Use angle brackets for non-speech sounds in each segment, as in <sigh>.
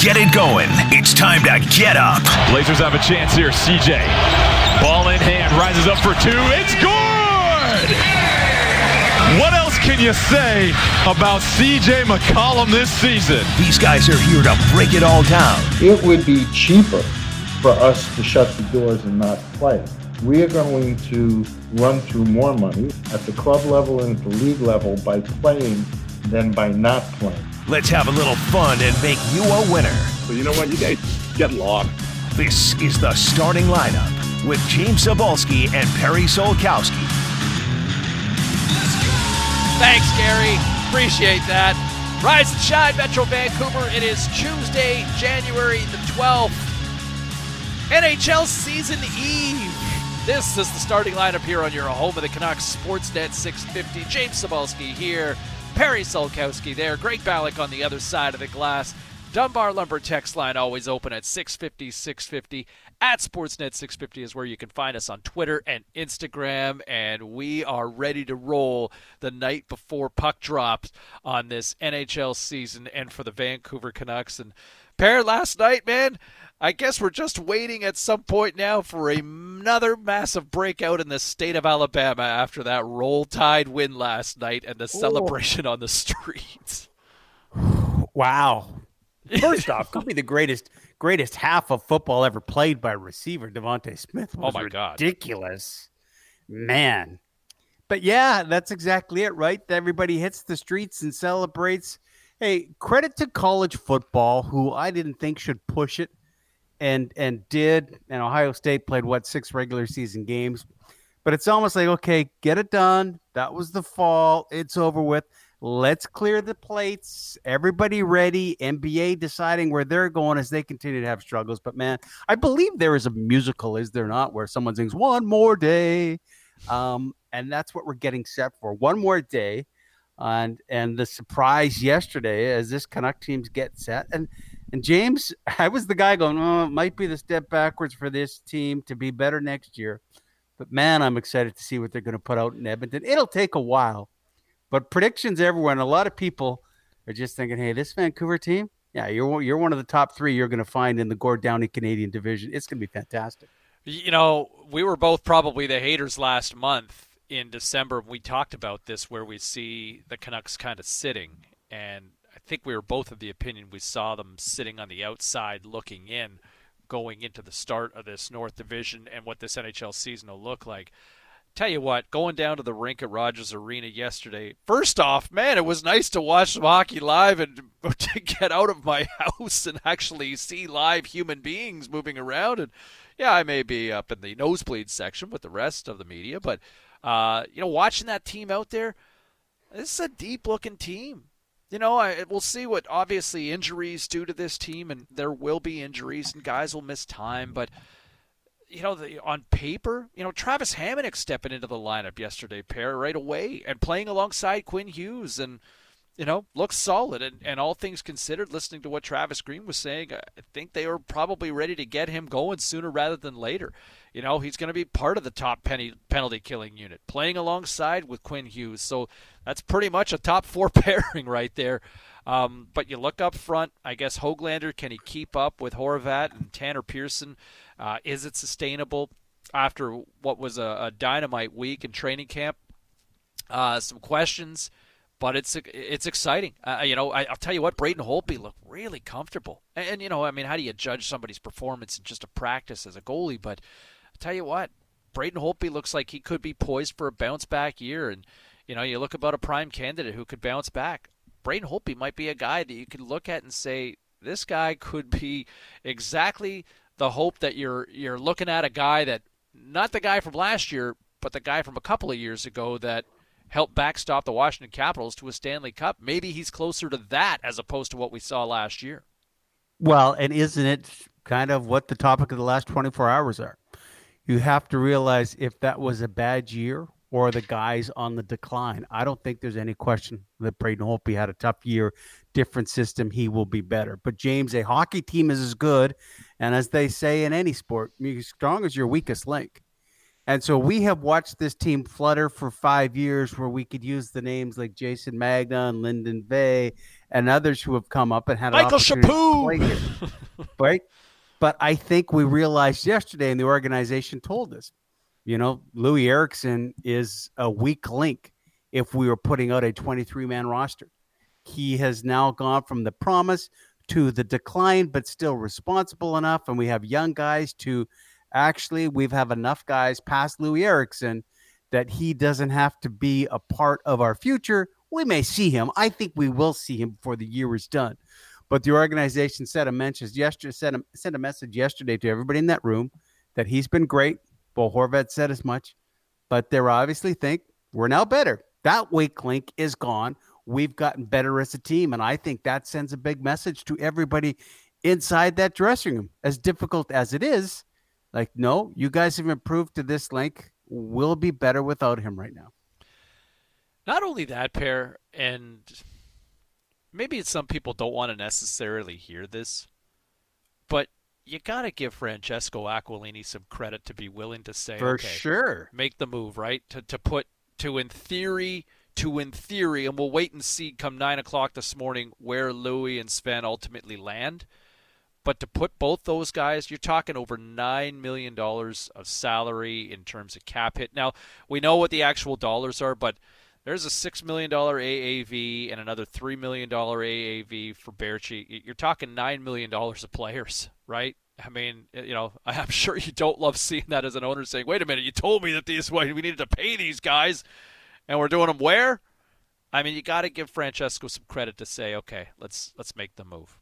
get it going. It's time to get up. Blazers have a chance here. CJ, ball in hand, rises up for two. It's good. What else can you say about CJ McCollum this season? These guys are here to break it all down. It would be cheaper for us to shut the doors and not play. We are going to run through more money at the club level and at the league level by playing than by not playing. Let's have a little fun and make you a winner. So you know what? You guys get lost. This is the starting lineup with James Cybulski and Perry Solkowski. Thanks, Gary. Appreciate that. Rise and shine, Metro Vancouver. It is Tuesday, January the 12th. NHL season eve. This is the starting lineup here on your home of the Canucks Sportsnet 650. James Cybulski here. Perry Solkowski there. Greg Ballack on the other side of the glass. Dunbar Lumber text line always open at 650 650. At Sportsnet 650 is where you can find us on Twitter and Instagram. And we are ready to roll the night before puck drops on this NHL season and for the Vancouver Canucks. And Pair last night, man, I guess we're just waiting at some point now for another massive breakout in the state of Alabama after that roll tide win last night and the celebration on the streets. <sighs> Wow. First off, could be the greatest greatest half of football ever played by receiver Devonte Smith. Oh was oh my god, ridiculous, man! But yeah, that's exactly it, right? Everybody hits the streets and celebrates. Hey, credit to college football, who I didn't think should push it, and and did. And Ohio State played what six regular season games, but it's almost like okay, get it done. That was the fall. It's over with. Let's clear the plates. Everybody ready. NBA deciding where they're going as they continue to have struggles. But man, I believe there is a musical, is there not, where someone sings "One More Day," um, and that's what we're getting set for. One more day, and and the surprise yesterday as this Canuck teams get set and. And James, <laughs> I was the guy going, oh, it might be the step backwards for this team to be better next year. But man, I'm excited to see what they're going to put out in Edmonton. It'll take a while, but predictions everywhere, and a lot of people are just thinking, "Hey, this Vancouver team, yeah, you're you're one of the top three you're going to find in the Gord Downie Canadian Division. It's going to be fantastic." You know, we were both probably the haters last month in December. We talked about this, where we see the Canucks kind of sitting, and think we were both of the opinion we saw them sitting on the outside looking in going into the start of this North Division and what this NHL season will look like. Tell you what, going down to the rink at Rogers Arena yesterday, first off, man, it was nice to watch some hockey live and <laughs> to get out of my <laughs> house and actually see live human beings moving around. And yeah, I may be up in the nosebleed section with the rest of the media, but uh, you know, watching that team out there, this is a deep looking team you know, I, we'll see what obviously injuries do to this team, and there will be injuries, and guys will miss time. But you know, the, on paper, you know, Travis Hamonic stepping into the lineup yesterday, pair right away, and playing alongside Quinn Hughes, and you know, looks solid. And, and all things considered, listening to what Travis Green was saying, I think they were probably ready to get him going sooner rather than later. You know, he's going to be part of the top penny, penalty killing unit, playing alongside with Quinn Hughes. So that's pretty much a top four <laughs> pairing right there. Um, but you look up front, I guess Hoglander, can he keep up with Horvat and Tanner Pearson? Uh, is it sustainable after what was a, a dynamite week in training camp? Uh, some questions, but it's it's exciting. Uh, you know, I, will tell you what, Braden Holtby looked really comfortable. And, and, you know, I mean, how do you judge somebody's performance in just a practice as a goalie? But I'll tell you what, Braden Holtby looks like he could be poised for a bounce back year. And, you know, you look about a prime candidate who could bounce back. Braden Holtby might be a guy that you could look at and say, this guy could be exactly the hope that you're you're looking at a guy that not the guy from last year, but the guy from a couple of years ago that helped backstop the Washington Capitals to a Stanley Cup. Maybe he's closer to that as opposed to what we saw last year. Well, and isn't it kind of what the topic of the last 24 hours are? you have to realize if that was a bad year or the guys on the decline. I don't think there's any question that Braden Holtby had a tough year, different system, he will be better. But James, a hockey team is as good, and as they say in any sport, as strong as your weakest link. And so we have watched this team flutter for five years where we could use the names like Jason Megna and Linden Vey and others who have come up and had Michael Chaput. <laughs> right? But I think we realized yesterday, and the organization told us, you know, Loui Eriksson is a weak link if we were putting out a 23 man roster. He has now gone from the promise to the decline, but still responsible enough. And we have young guys to actually, we've have enough guys past Loui Eriksson that he doesn't have to be a part of our future. We may see him. I think we will see him before the year is done. But the organization sent a message yesterday, sent a, sent a message yesterday to everybody in that room that he's been great. Bo Horvat said as much, but they obviously think we're now better. That weak link is gone. We've gotten better as a team, and I think that sends a big message to everybody inside that dressing room. As difficult as it is, like, no, you guys have improved to this link. We'll be better without him right now. Not only that, pair, and maybe some people don't want to necessarily hear this, but you got to give Francesco Aquilini some credit to be willing to say, for okay, sure, make the move, right? To to put to in theory to in theory, and we'll wait and see come nine o'clock this morning where Loui and Sven ultimately land. But to put both those guys, you're talking over nine million dollars of salary in terms of cap hit. Now we know what the actual dollars are, but there's a six million dollar AAV and another three million dollar AAV for Baertschi. You're talking nine million dollars of players, right? I mean, you know, <laughs> I'm sure you don't love seeing that as an owner saying, "Wait a minute, you told me that these we needed to pay these guys, and we're doing them where?" I mean, you got to give Francesco some credit to say, "Okay, let's let's make the move."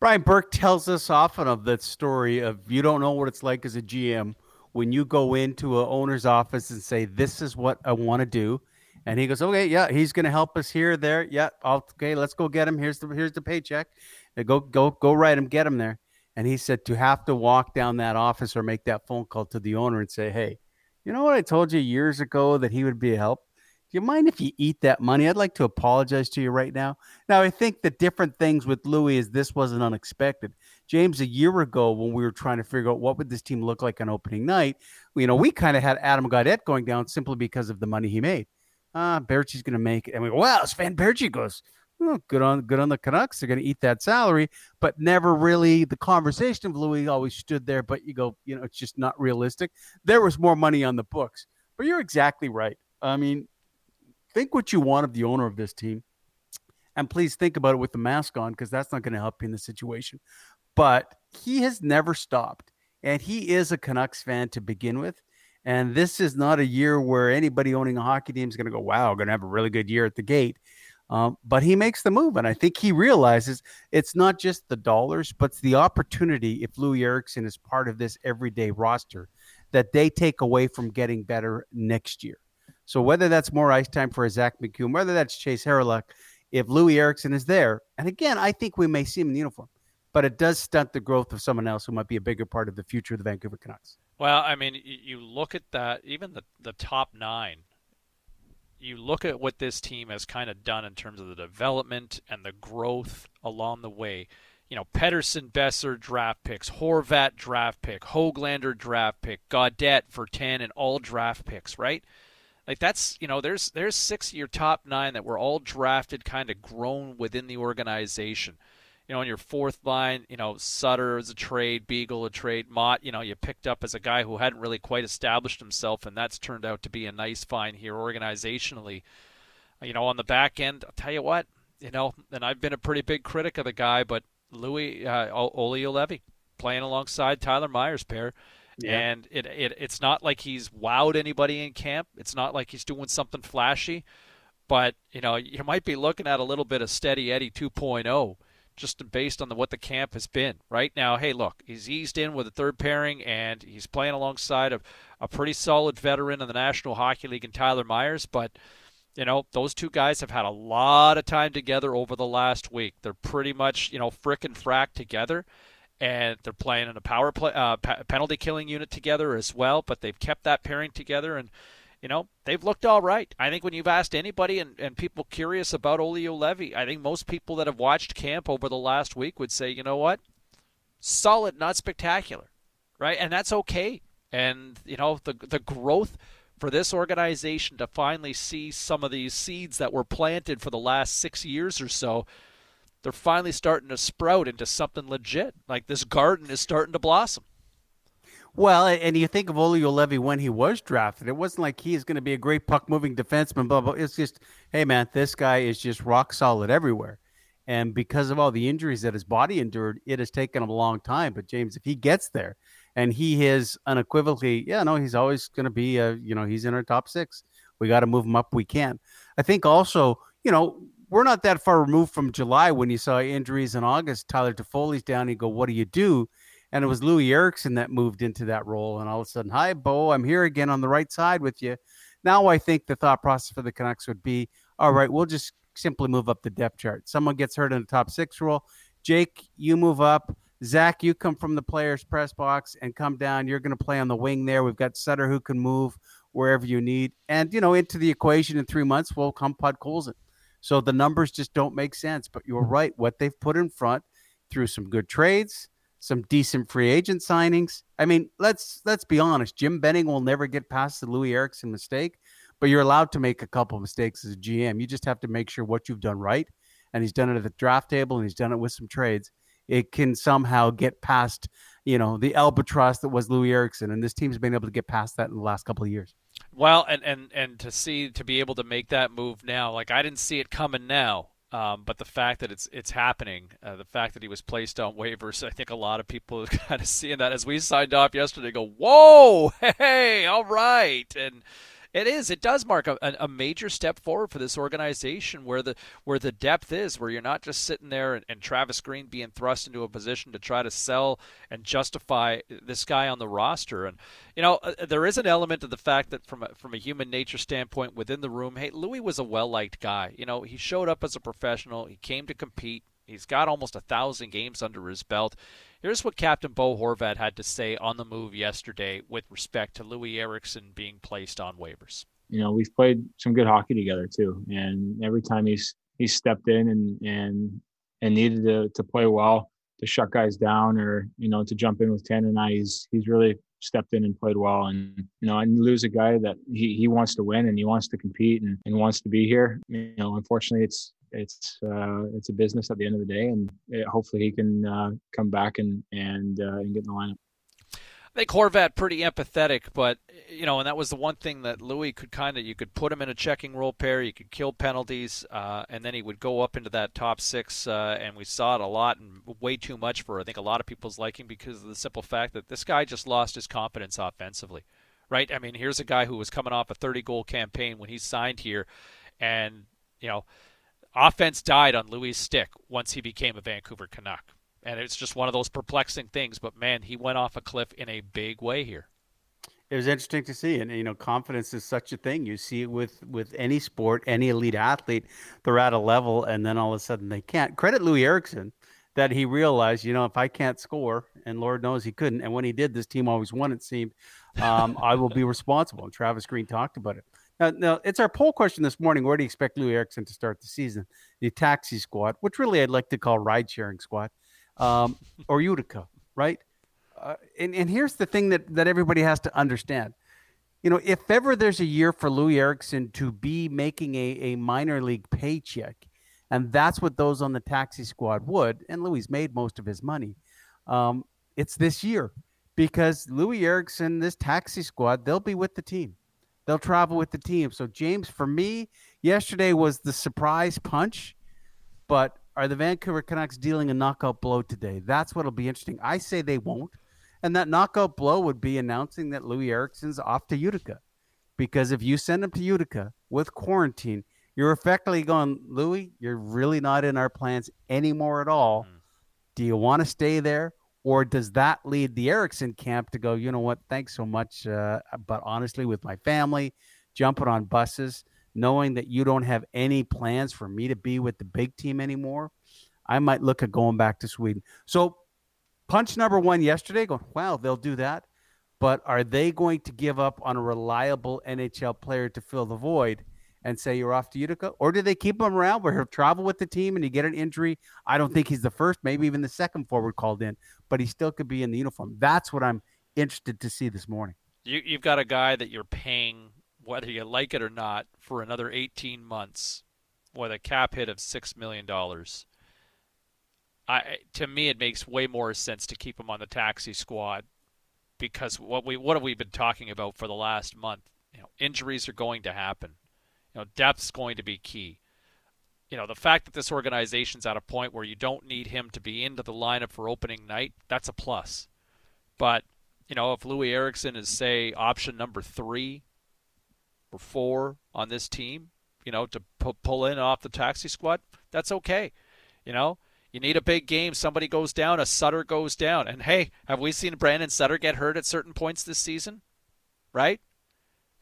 Brian Burke tells us often of that story of you don't know what it's like as a GM when you go into an owner's office and say, "This is what I want to do," and he goes, "Okay, yeah, he's going to help us here, there, yeah, okay, let's go get him. Here's the here's the paycheck. Go go go write him, get him there." And he said to have to walk down that office or make that phone call to the owner and say, "Hey, you know what I told you years ago that he would be a help." Do you mind if you eat that money? I'd like to apologize to you right now. Now, I think the different things with Loui is this wasn't unexpected. James, a year ago, when we were trying to figure out what would this team look like on opening night, you know, we kind of had Adam Gaudette going down simply because of the money he made. Ah, uh, Baertschi's going to make it. And we go, wow, Sven Baertschi goes, oh, good on good on the Canucks. They're going to eat that salary, but never really the conversation of Loui always stood there. But you go, you know, it's just not realistic. There was more money on the books. But you're exactly right. I mean, think what you want of the owner of this team. And please think about it with the mask on because that's not going to help you in the situation. But he has never stopped. And he is a Canucks fan to begin with. And this is not a year where anybody owning a hockey team is going to go, wow, going to have a really good year at the gate. Um, but he makes the move. And I think he realizes it's not just the dollars, but it's the opportunity if Loui Eriksson is part of this everyday roster that they take away from getting better next year. So whether that's more ice time for Zack MacEwen, whether that's Jayce Hawryluk, if Loui Eriksson is there, and again, I think we may see him in uniform, but it does stunt the growth of someone else who might be a bigger part of the future of the Vancouver Canucks. Well, I mean, you look at that, even the the top nine. You look at what this team has kind of done in terms of the development and the growth along the way. You know, Pettersson, Boeser draft picks, Horvat draft pick, Hoglander draft pick, for ten, and all draft picks, right? Like that's you know there's there's six of your top nine that were all drafted, kind of grown within the organization. You know, on your fourth line, you know Sutter is a trade, Beagle a trade, Motte. You know, you picked up as a guy who hadn't really quite established himself, and that's turned out to be a nice find here organizationally. You know, on the back end, I'll tell you what, you know, and I've been a pretty big critic of the guy, but Loui uh, Olli Juolevi playing alongside Tyler Myers pair yeah. And it, it it's not like he's wowed anybody in camp. It's not like he's doing something flashy. But, you know, you might be looking at a little bit of steady Eddie 2.0 just based on the, what the camp has been. Right now, hey, look, he's eased in with a third pairing, and he's playing alongside of a pretty solid veteran in the National Hockey League in Tyler Myers. But you know, those two guys have had a lot of time together over the last week. They're pretty much, you know, frick and frack together and they're playing in a power play uh, penalty killing unit together as well. But they've kept that pairing together, and you know they've looked all right. I think when you've asked anybody and, and people curious about Olli Juolevi, I think most people that have watched camp over the last week would say, you know what, solid, not spectacular, right? And that's okay. And you know the the growth for this organization to finally see some of these seeds that were planted for the last six years or so, they're finally starting to sprout into something legit. Like this garden is starting to blossom. Well, and you think of Olli Juolevi when he was drafted, it wasn't like he's going to be a great puck moving defenseman, blah, blah. It's just, hey, man, this guy is just rock solid everywhere. And because of all the injuries that his body endured, it has taken him a long time. But James, if he gets there and he is unequivocally, yeah, no, he's always going to be, a, you know, he's in our top six. We got to move him up. We can. I think also, you know, we're not that far removed from July when you saw injuries in August. Tyler Toffoli's down. You go, what do you do? And it was Loui Eriksson that moved into that role. And all of a sudden, hi, Bo, I'm here again on the right side with you. Now I think the thought process for the Canucks would be, all right, we'll just simply move up the depth chart. Someone gets hurt in the top six role. Jake, you move up. Zach, you come from the players' press box and come down. You're going to play on the wing there. We've got Sutter who can move wherever you need. And, you know, into the equation in three months we'll come Podkolzin. So the numbers just don't make sense. But you're mm. right. What they've put in front through some good trades, some decent free agent signings. I mean, let's let's be honest. Jim Benning will never get past the Loui Eriksson mistake, but you're allowed to make a couple of mistakes as a GM. You just have to make sure what you've done right. And he's done it at the draft table and he's done it with some trades. It can somehow get past, you know, the albatross that was Loui Eriksson. And this team's been able to get past that in the last couple of years. Well, and, and, and to see to be able to make that move now, like I didn't see it coming now. Um, but the fact that it's it's happening, uh, the fact that he was placed on waivers, I think a lot of people <laughs> are kind of seeing that as we signed off yesterday. Go, whoa, <laughs> hey, all right, and it is. It does mark a, a major step forward for this organization, where the where the depth is, where you're not just sitting there and, and, Travis Green being thrust into a position to try to sell and justify this guy on the roster. And you know, uh, there is an element of the fact that from a, from a human nature standpoint within the room, hey, Loui was a well liked guy. You know, he showed up as a professional. He came to compete. He's got almost a thousand games under his belt. Here's what Captain Bo Horvat had to say on the move yesterday with respect to Loui Eriksson being placed on waivers. You know, we've played some good hockey together too, and every time he's he's stepped in and and and needed to to play well, to shut guys down, or you know, to jump in with ten and I, he's he's really stepped in and played well. And you know, and lose a guy that he, he wants to win and he wants to compete and, and wants to be here. You know, unfortunately, it's it's uh, it's a business at the end of the day, and it, hopefully he can uh, come back and and uh, and get in the lineup. I think Horvat pretty empathetic, but you know, and that was the one thing that Loui could kind of you could put him in a checking role pair, you could kill penalties, uh, and then he would go up into that top six, uh, and we saw it a lot and way too much for I think a lot of people's liking because of the simple fact that this guy just lost his confidence offensively, right? I mean, here's a guy who was coming off a 30 goal campaign when he signed here, and you know offense died on Loui's stick once he became a Vancouver Canuck. And it's just one of those perplexing things. But man, he went off a cliff in a big way here. It was interesting to see, and you know, confidence is such a thing. You see it with with any sport, any elite athlete. They're at a level, and then all of a sudden they can't. Credit Loui Eriksson that he realized, you know, if I can't score, and Lord knows he couldn't, and when he did, this team always won. It seemed um, I will be responsible. And Travis Green talked about it. Now, now, it's our poll question this morning. Where do you expect Loui Eriksson to start the season? The taxi squad, which really I'd like to call ride sharing squad, um, or Utica, right? Uh, and, and here's the thing that, that everybody has to understand. You know, if ever there's a year for Loui Eriksson to be making a, a minor league paycheck, and that's what those on the taxi squad would, and Loui made most of his money, um, it's this year because Loui Eriksson, this taxi squad, they'll be with the team They'll travel with the team. So, James, for me, yesterday was the surprise punch, but are the Vancouver Canucks dealing a knockout blow today? That's what'll be interesting. I say they won't. And that knockout blow would be announcing that Loui Eriksson's off to Utica. Because if you send him to Utica with quarantine, you're effectively going, Loui, you're really not in our plans anymore at all. Mm. Do you want to stay there? Or does that lead the Eriksson camp to go, you know what, thanks so much. Uh, but honestly, with my family, jumping on buses, knowing that you don't have any plans for me to be with the big team anymore, I might look at going back to Sweden. So, punch number one yesterday, going, wow, they'll do that. But are they going to give up on a reliable NHL player to fill the void? and say you're off to Utica? Or do they keep him around where he'll travel with the team and you get an injury? I don't think he's the first, maybe even the second forward called in, but he still could be in the uniform. That's what I'm interested to see this morning. You, you've got a guy that you're paying, whether you like it or not, for another 18 months with a cap hit of $6 million. I, to me, it makes way more sense to keep him on the taxi squad because what we what have we been talking about for the last month? You know, injuries are going to happen. You know, depth's going to be key. You know, the fact that this organization's at a point where you don't need him to be into the lineup for opening night, that's a plus. But, you know, if Loui Eriksson is say option number 3 or 4 on this team, you know, to pu- pull in off the taxi squad, that's okay. You know, you need a big game. Somebody goes down, a Sutter goes down. And hey, have we seen Brandon Sutter get hurt at certain points this season? Right?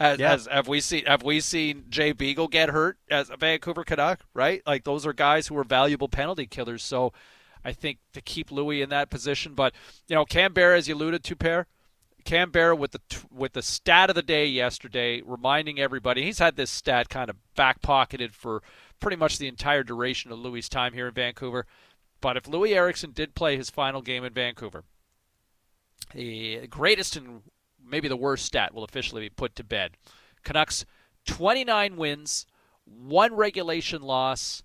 As, yeah. as, have we seen have we seen Jay Beagle get hurt as a Vancouver Canuck? Right, like those are guys who are valuable penalty killers. So I think to keep Loui in that position, but you know Canberra, as you alluded to, pair Canberra with the with the stat of the day yesterday, reminding everybody he's had this stat kind of back pocketed for pretty much the entire duration of Loui's time here in Vancouver. But if Loui Eriksson did play his final game in Vancouver, the greatest and maybe the worst stat will officially be put to bed. Canucks 29 wins, one regulation loss,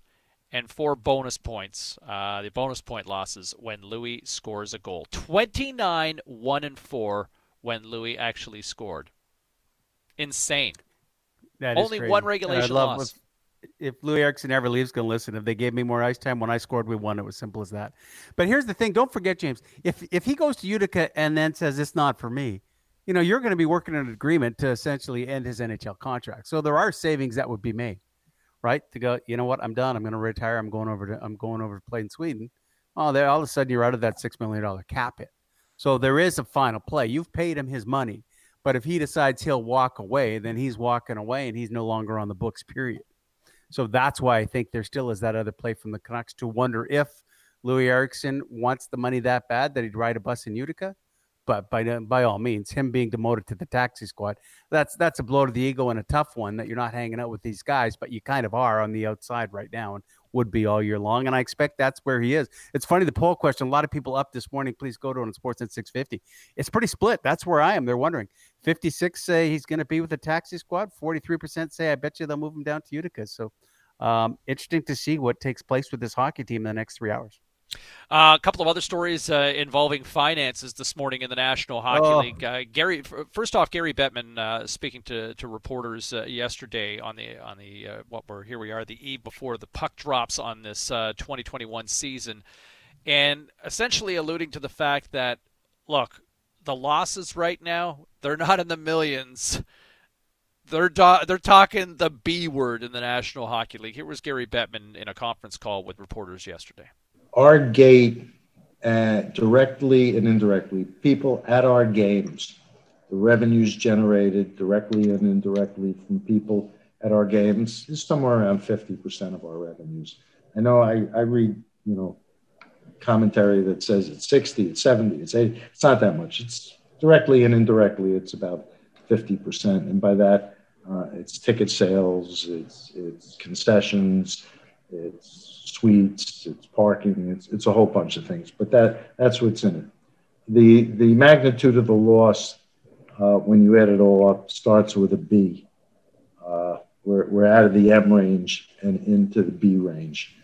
and four bonus points. Uh, the bonus point losses when Loui scores a goal. 29, 1 and 4 when Loui actually scored. Insane. Only crazy. one regulation loss. If, if Loui Eriksson ever leaves, going to listen. If they gave me more ice time when I scored, we won. It was simple as that. But here's the thing: don't forget, James. If if he goes to Utica and then says it's not for me, you know, you're going to be working an agreement to essentially end his NHL contract. So there are savings that would be made, right? To go, you know what, I'm done. I'm going to retire. I'm going over to I'm going over to play in Sweden. Oh, there all of a sudden you're out of that six million dollar cap hit. So there is a final play. You've paid him his money, but if he decides he'll walk away, then he's walking away and he's no longer on the books. Period. So that's why I think there still is that other play from the Canucks to wonder if Loui Eriksson wants the money that bad that he'd ride a bus in Utica but by by all means, him being demoted to the taxi squad, that's that's a blow to the ego and a tough one that you're not hanging out with these guys, but you kind of are on the outside right now and would be all year long. And I expect that's where he is. It's funny the poll question. A lot of people up this morning. Please go to it on Sportsnet 650. It's pretty split. That's where I am. They're wondering. 56 say he's going to be with the taxi squad. 43% say I bet you they'll move him down to Utica. So um, interesting to see what takes place with this hockey team in the next three hours. Uh, a couple of other stories uh, involving finances this morning in the National Hockey oh. League. Uh, Gary, first off, Gary Bettman uh, speaking to, to reporters uh, yesterday on the on the uh, what we're here we are the eve before the puck drops on this 2021 season, and essentially alluding to the fact that look, the losses right now they're not in the millions. They're do- they're talking the B word in the National Hockey League. Here was Gary Bettman in a conference call with reporters yesterday our gate uh, directly and indirectly, people at our games, the revenues generated directly and indirectly from people at our games is somewhere around 50% of our revenues. I know I, I read, you know, commentary that says it's 60, it's 70, it's 80. It's not that much. It's directly and indirectly, it's about 50%. And by that, uh, it's ticket sales, it's, it's concessions, it's suites, it's parking, it's, it's a whole bunch of things. But that that's what's in it. The the magnitude of the loss uh, when you add it all up starts with a B. Uh, we're we're out of the M range and into the B range.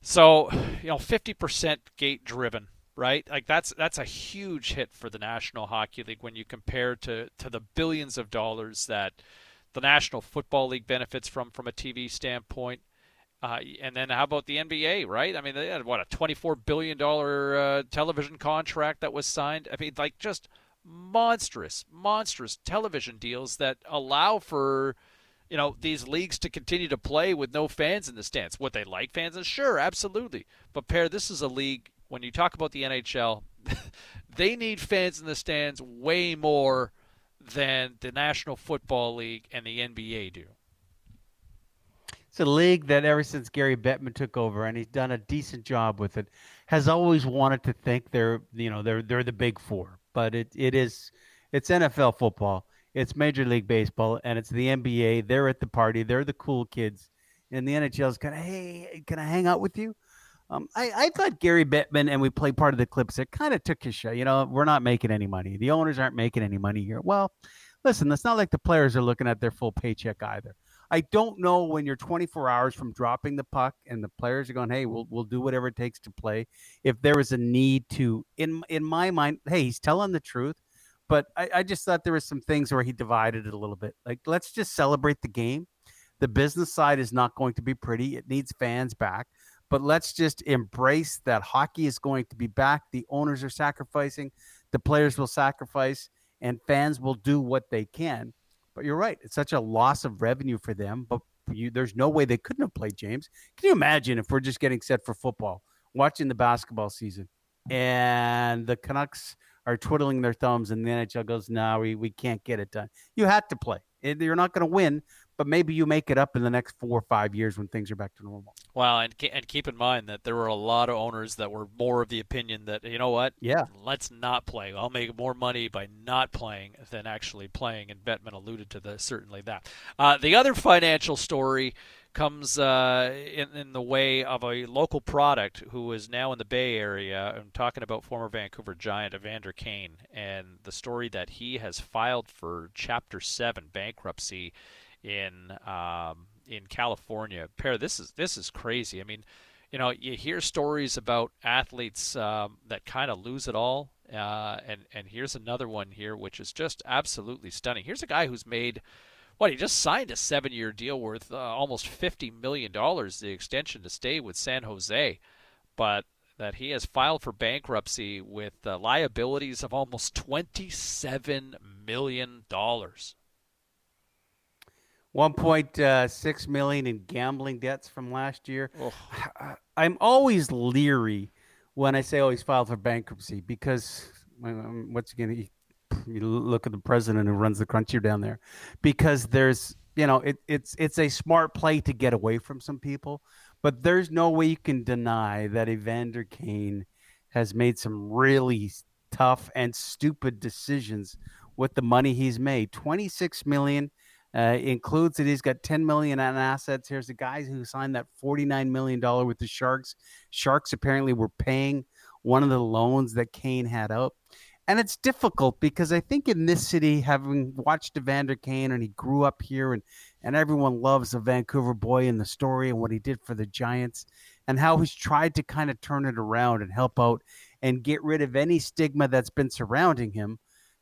So you know, fifty percent gate driven right? Like that's that's a huge hit for the National Hockey League when you compare to to the billions of dollars that the National Football League benefits from from a TV standpoint. Uh, and then how about the NBA, right? I mean, they had what a twenty-four billion dollar uh, television contract that was signed. I mean, like just monstrous, monstrous television deals that allow for you know these leagues to continue to play with no fans in the stands. Would they like fans? And sure, absolutely. But pair, this is a league. When you talk about the NHL, <laughs> they need fans in the stands way more than the National Football League and the NBA do. It's a league that ever since Gary Bettman took over, and he's done a decent job with it, has always wanted to think they're you know they're they're the big four, but it it is it's NFL football, it's Major League Baseball, and it's the NBA. They're at the party, they're the cool kids, and the NHL is kind of hey, can I hang out with you? Um, I, I thought Gary Bettman and we played part of the clips. It kind of took his show. You know, we're not making any money. The owners aren't making any money here. Well, listen, it's not like the players are looking at their full paycheck either. I don't know when you're 24 hours from dropping the puck and the players are going, "Hey, we'll we'll do whatever it takes to play." If there is a need to, in in my mind, hey, he's telling the truth. But I, I just thought there was some things where he divided it a little bit. Like, let's just celebrate the game. The business side is not going to be pretty. It needs fans back. But let's just embrace that hockey is going to be back. The owners are sacrificing, the players will sacrifice, and fans will do what they can. But you're right; it's such a loss of revenue for them. But you, there's no way they couldn't have played James. Can you imagine if we're just getting set for football, watching the basketball season, and the Canucks are twiddling their thumbs, and the NHL goes, "No, nah, we we can't get it done." You had to play. You're not going to win, but maybe you make it up in the next four or five years when things are back to normal. Well, and and keep in mind that there were a lot of owners that were more of the opinion that you know what, yeah, let's not play. I'll make more money by not playing than actually playing. And Bettman alluded to the certainly that. Uh, the other financial story comes uh, in, in the way of a local product who is now in the Bay Area. I'm talking about former Vancouver Giant Evander Kane and the story that he has filed for Chapter Seven bankruptcy in um, in California. Pair, this is this is crazy. I mean, you know, you hear stories about athletes um, that kind of lose it all, uh, and and here's another one here, which is just absolutely stunning. Here's a guy who's made. What he just signed a seven-year deal worth uh, almost fifty million dollars, the extension to stay with San Jose, but that he has filed for bankruptcy with uh, liabilities of almost twenty-seven million dollars. 1.6 million in gambling debts from last year. Oh. I'm always leery when I say, "Oh, he's filed for bankruptcy," because um, what's again? You look at the president who runs the cruncher down there, because there's you know it, it's it's a smart play to get away from some people, but there's no way you can deny that Evander Kane has made some really tough and stupid decisions with the money he's made. 26 million uh, includes that he's got 10 million in assets. Here's the guys who signed that 49 million dollar with the Sharks. Sharks apparently were paying one of the loans that Kane had out. And it's difficult because I think in this city, having watched Evander Kane and he grew up here and, and everyone loves the Vancouver boy and the story and what he did for the Giants and how he's tried to kind of turn it around and help out and get rid of any stigma that's been surrounding him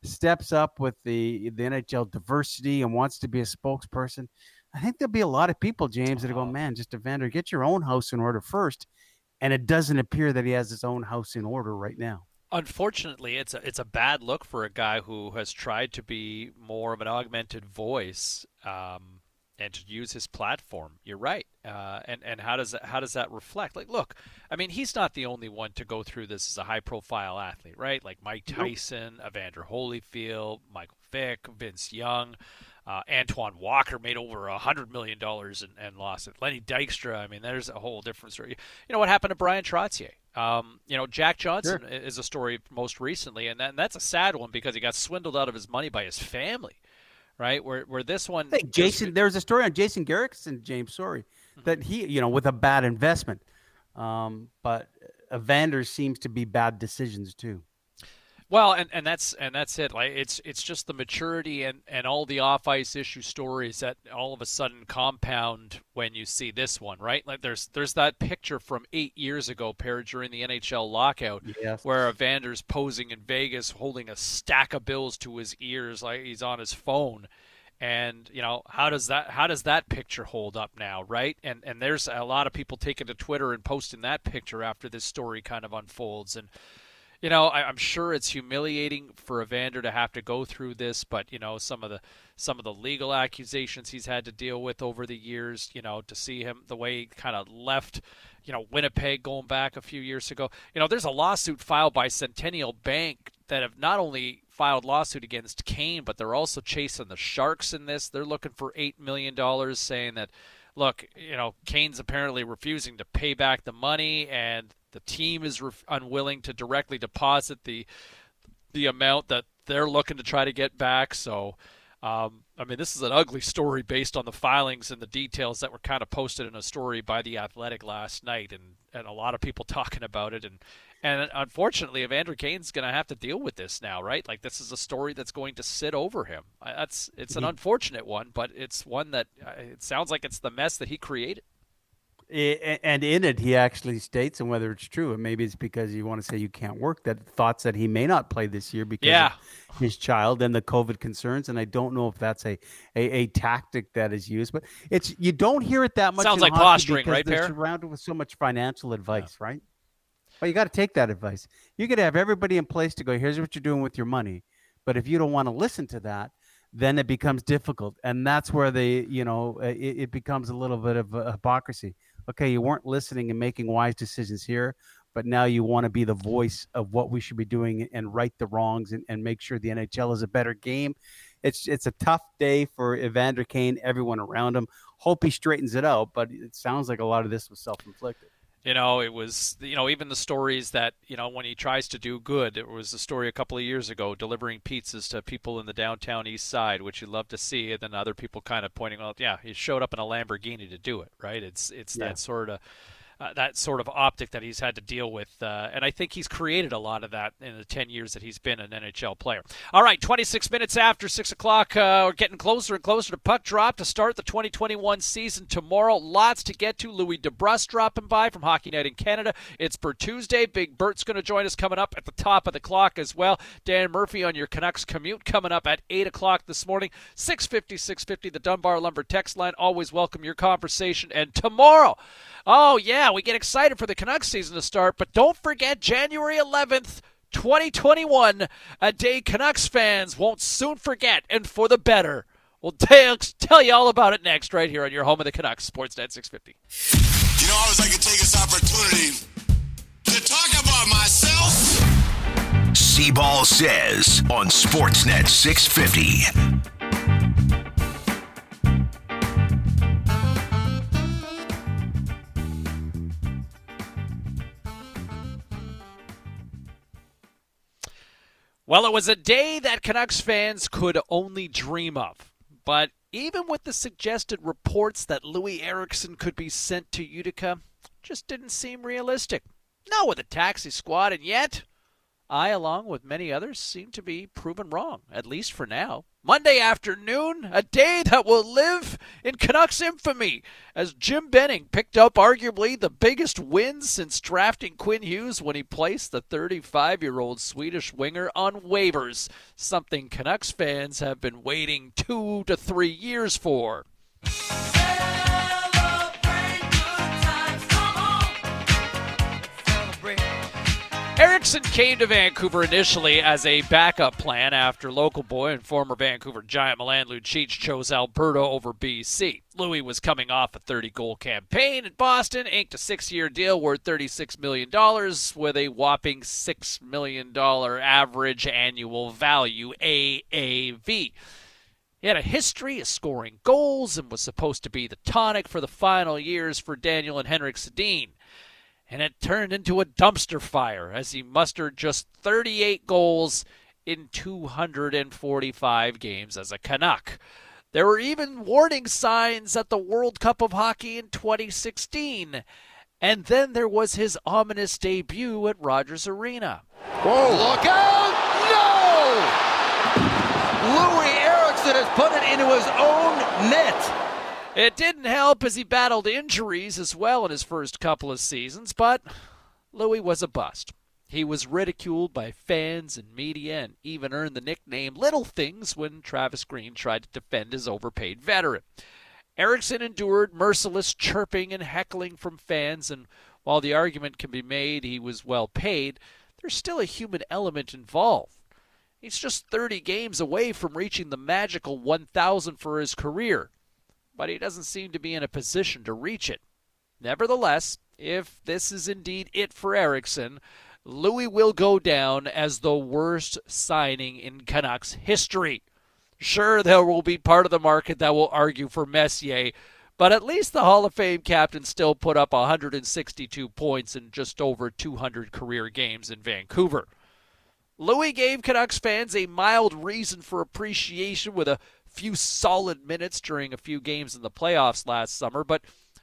steps up with the the NHL diversity and wants to be a spokesperson, I think there'll be a lot of people, James, that are going, man, just Evander, get your own house in order first. And it doesn't appear that he has his own house in order right now. Unfortunately, it's a it's a bad look for a guy who has tried to be more of an augmented voice. Um, and to use his platform. You're right. Uh, and and how does that how does that reflect? Like, look, I mean, he's not the only one to go through this as a high profile athlete, right? Like Mike Tyson, nope. Evander Holyfield, Michael Vick, Vince Young. Uh, Antoine Walker made over a hundred million dollars and, and, lost it. Lenny Dykstra, I mean, there's a whole different story. You know what happened to Bryan Trottier? Um, you know, Jack Johnson sure. is a story most recently, and, that, and that's a sad one because he got swindled out of his money by his family right? Where where this one, hey, Jason, there was a story on Jason Garrison, James, sorry, mm-hmm. that he, you know, with a bad investment, um, but Evander seems to be bad decisions too. Well, and, and that's and that's it. Like it's it's just the maturity and, and all the off ice issue stories that all of a sudden compound when you see this one, right? Like there's there's that picture from eight years ago, paired during the NHL lockout, yes. where Evander's posing in Vegas, holding a stack of bills to his ears, like he's on his phone. And you know how does that how does that picture hold up now, right? And and there's a lot of people taking to Twitter and posting that picture after this story kind of unfolds and you know, I, am sure it's humiliating for Evander to have to go through this, but you know, some of the some of the legal accusations he's had to deal with over the years, you know, to see him the way he kind of left, you know, Winnipeg going back a few years ago. You know, there's a lawsuit filed by Centennial Bank that have not only filed lawsuit against Kane, but they're also chasing the Sharks in this. They're looking for eight million dollars, saying that look, you know, Kane's apparently refusing to pay back the money, and the team is re- unwilling to directly deposit the the amount that they're looking to try to get back. So, um, I mean, this is an ugly story based on the filings and the details that were kind of posted in a story by the Athletic last night, and, and a lot of people <laughs> talking about it. And and unfortunately, Evander Kane's going to have to deal with this now, right? Like this is a story that's going to sit over him. That's it's an mm-hmm. unfortunate one, but it's one that uh, it sounds like it's the mess that he created and in it he actually states and whether it's true and maybe it's because you want to say you can't work that thoughts that he may not play this year because yeah. of his child and the covid concerns and i don't know if that's a, a, a tactic that is used but it's you don't hear it that much sounds like posturing right they're surrounded with so much financial advice yeah. right but you got to take that advice you got to have everybody in place to go here's what you're doing with your money but if you don't want to listen to that then it becomes difficult and that's where they you know it, it becomes a little bit of a hypocrisy okay, you weren't listening and making wise decisions here, but now you want to be the voice of what we should be doing and right the wrongs and, and make sure the NHL is a better game. It's it's a tough day for Evander Kane, everyone around him. Hope he straightens it out, but it sounds like a lot of this was self inflicted. You know, it was you know even the stories that you know when he tries to do good. It was a story a couple of years ago delivering pizzas to people in the downtown east side, which you love to see, and then other people kind of pointing out, yeah, he showed up in a Lamborghini to do it, right? It's it's yeah. that sort of uh, that sort of optic that he's had to deal with. Uh, and I think he's created a lot of that in the 10 years that he's been an NHL player. All right, 26 minutes after 6 o'clock. Uh, we're getting closer and closer to puck drop to start the 2021 season tomorrow. Lots to get to. Louie DeBrusk dropping by from Hockey Night in Canada. It's Bert Tuesday. Big Bert's going to join us coming up at the top of the clock as well. Dan Murphy on your Canucks commute coming up at 8 o'clock this morning. 650, 650, the Dunbar Lumber text line. Always welcome your conversation. And tomorrow, Oh, yeah, we get excited for the Canucks season to start, but don't forget January 11th. 2021, a day Canucks fans won't soon forget, and for the better. We'll tell, <laughs> tell you all about it next, right here on your home of the Canucks, Sportsnet 650. You know, I always like to take this opportunity to talk about myself. C-Ball says on Sportsnet 650. Well, it was a day that Canucks fans could only dream of. But even with the suggested reports that Loui Eriksson could be sent to Utica, just didn't seem realistic. Not with a taxi squad, and yet I, along with many others, seem to be proven wrong, at least for now. Monday afternoon, a day that will live in Canucks infamy, as Jim Benning picked up arguably the biggest win since drafting Quinn Hughes when he placed the 35 year old Swedish winger on waivers, something Canucks fans have been waiting two to three years for. Eriksson came to Vancouver initially as a backup plan after local boy and former Vancouver Giant Milan Lucic chose Alberta over BC. Loui was coming off a 30 goal campaign in Boston, inked a six year deal worth $36 million with a whopping $6 million average annual value, AAV. He had a history of scoring goals and was supposed to be the tonic for the final years for Daniel and Henrik Sedin and it turned into a dumpster fire as he mustered just 38 goals in 245 games as a Canuck. There were even warning signs at the World Cup of Hockey in 2016. And then there was his ominous debut at Rogers Arena. Whoa, look out! No! Loui Eriksson has put it into his own net. It didn't help as he battled injuries as well in his first couple of seasons, but Loui was a bust. He was ridiculed by fans and media and even earned the nickname Little Things when Travis Green tried to defend his overpaid veteran. Eriksson endured merciless chirping and heckling from fans, and while the argument can be made he was well paid, there's still a human element involved. He's just 30 games away from reaching the magical 1,000 for his career but he doesn't seem to be in a position to reach it. Nevertheless, if this is indeed it for Eriksson, Loui will go down as the worst signing in Canucks history. Sure, there will be part of the market that will argue for Messier, but at least the Hall of Fame captain still put up 162 points in just over 200 career games in Vancouver. Loui gave Canucks fans a mild reason for appreciation with a few solid minutes during a few games in the playoffs last summer, but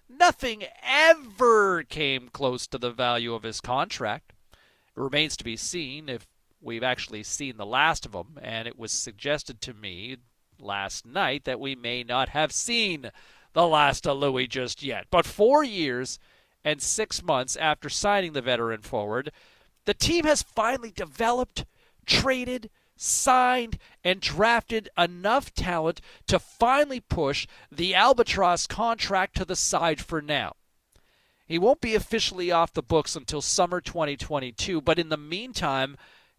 nothing ever came close to the value of his contract. It remains to be seen if we've actually seen the last of him, and it was suggested to me last night that we may not have seen the last of Loui just yet. But four years and six months after signing the veteran forward, the team has finally developed, traded, signed, and drafted enough talent to finally push the Albatross contract to the side for now. He won't be officially off the books until summer 2022, but in the meantime,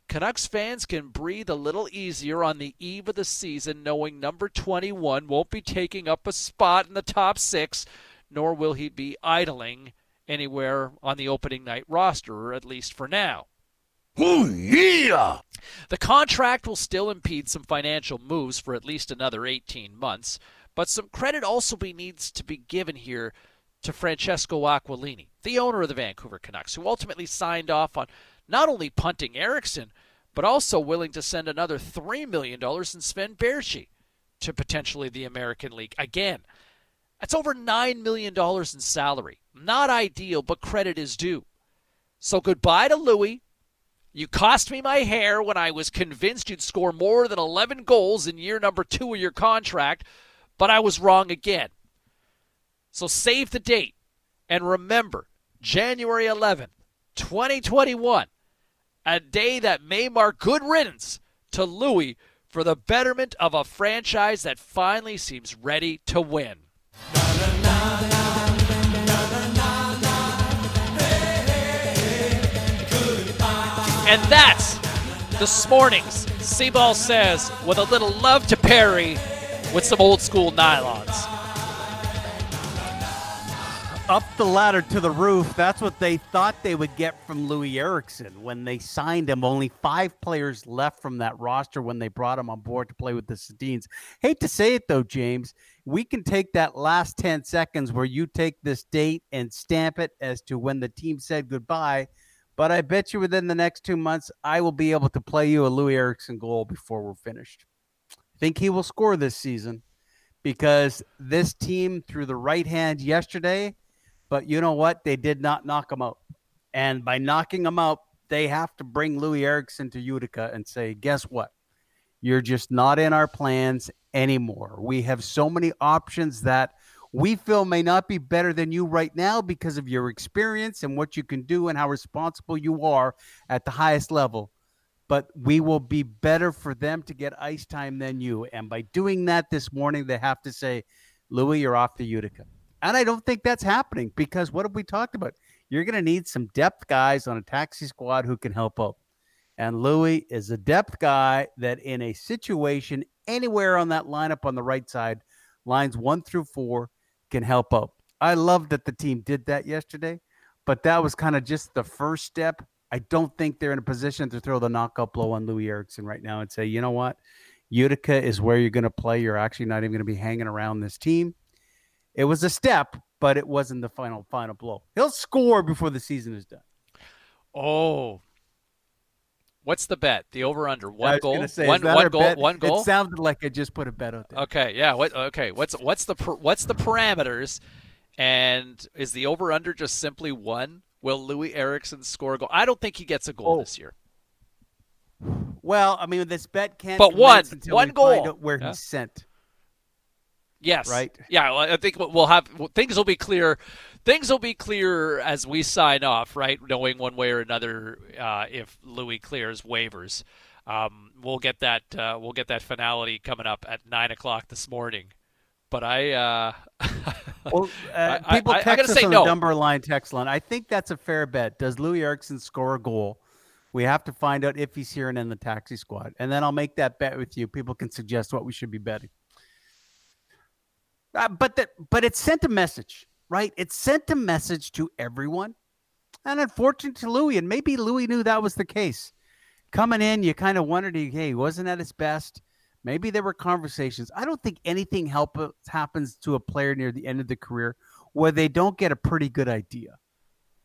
Canucks fans can breathe a little easier on the eve of the season knowing number 21 won't be taking up a spot in the top six, nor will he be idling anywhere on the opening night roster, at least for now. Oh, yeah! The contract will still impede some financial moves for at least another 18 months, but some credit also be needs to be given here to Francesco Aquilini, the owner of the Vancouver Canucks, who ultimately signed off on not only punting Eriksson, but also willing to send another $3 million in Sven Baertschi to potentially the American League. Again, that's over $9 million in salary. Not ideal, but credit is due. So goodbye to Loui. You cost me my hair when I was convinced you'd score more than 11 goals in year number two of your contract, but I was wrong again. So save the date and remember January 11th, 2021, a day that may mark good riddance to Loui for the betterment of a franchise that finally seems ready to win. And that's this morning's Seaball Says with a little love to Perry with some old school nylons. Up the ladder to the roof. That's what they thought they would get from Loui Eriksson when they signed him. Only five players left from that roster when they brought him on board to play with the Sedins. Hate to say it though, James. We can take that last 10 seconds where you take this date and stamp it as to when the team said goodbye but I bet you within the next two months, I will be able to play you a Loui Eriksson goal before we're finished. I think he will score this season because this team threw the right hand yesterday, but you know what? They did not knock him out. And by knocking him out, they have to bring Loui Eriksson to Utica and say, guess what? You're just not in our plans anymore. We have so many options that we feel may not be better than you right now because of your experience and what you can do and how responsible you are at the highest level. But we will be better for them to get ice time than you. And by doing that this morning, they have to say, Loui, you're off to Utica. And I don't think that's happening because what have we talked about? You're going to need some depth guys on a taxi squad who can help out. And Loui is a depth guy that in a situation anywhere on that lineup on the right side, lines one through four, can help out. I love that the team did that yesterday, but that was kind of just the first step. I don't think they're in a position to throw the knockout blow on Loui Eriksson right now and say, you know what? Utica is where you're going to play. You're actually not even going to be hanging around this team. It was a step, but it wasn't the final final blow. He'll score before the season is done. Oh. What's the bet? The over under one goal. Say, one, one goal. Bet? One goal. It sounded like I just put a bet out there. Okay. Yeah. What? Okay. What's what's the what's the parameters? And is the over under just simply one? Will Loui Eriksson score a goal? I don't think he gets a goal Oh. this year. Well, I mean, this bet can't. But one- until one we find goal. out where Yeah. he's sent. Yes. Right. Yeah. Well, I think we'll have things will be clear. Things will be clear as we sign off, right? Knowing one way or another uh, if Loui clears waivers. Um, we'll get that. Uh, we'll get that finality coming up at nine o'clock this morning. But I. Uh, <laughs> Well, uh, I- people I- I text gotta us say on no. the number line text line. I think that's a fair bet. Does Loui Eriksson score a goal? We have to find out if he's here and in the taxi squad, and then I'll make that bet with you. People can suggest what we should be betting. Uh, but that, but it sent a message, right? It sent a message to everyone, and unfortunately to Loui, and maybe Loui knew that was the case. Coming in, you kind of wondered, hey, he wasn't at his best. Maybe there were conversations. I don't think anything help, uh, happens to a player near the end of the career where they don't get a pretty good idea.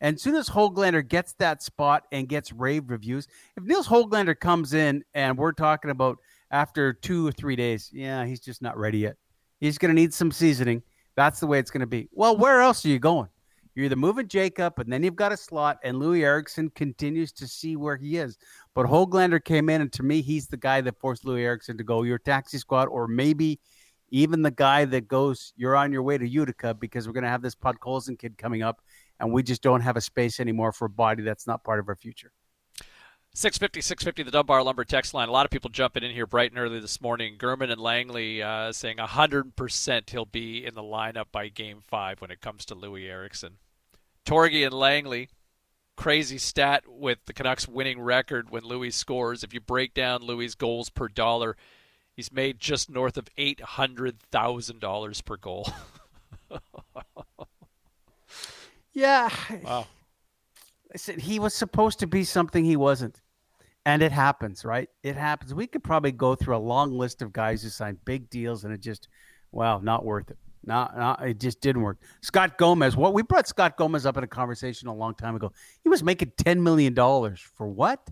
And as soon as Hoglander gets that spot and gets rave reviews, if Nils Hoglander comes in and we're talking about after two or three days, yeah, he's just not ready yet. He's going to need some seasoning. That's the way it's going to be. Well, where else are you going? You're either moving Jacob, and then you've got a slot, and Loui Eriksson continues to see where he is. But Hoglander came in, and to me, he's the guy that forced Loui Eriksson to go your taxi squad, or maybe even the guy that goes, you're on your way to Utica because we're going to have this Podkolzin kid coming up, and we just don't have a space anymore for a body that's not part of our future. 650, 650, the Dunbar Lumber text line. A lot of people jumping in here bright and early this morning. German and Langley uh, saying 100% he'll be in the lineup by game five when it comes to Loui Eriksson. Torgy and Langley, crazy stat with the Canucks winning record when Loui scores. If you break down Loui's goals per dollar, he's made just north of $800,000 per goal. <laughs> yeah. Wow. He was supposed to be something he wasn't. And it happens, right? It happens. We could probably go through a long list of guys who signed big deals and it just, wow, not worth it. Not, not it just didn't work. Scott Gomez, what we brought Scott Gomez up in a conversation a long time ago. He was making ten million dollars for what?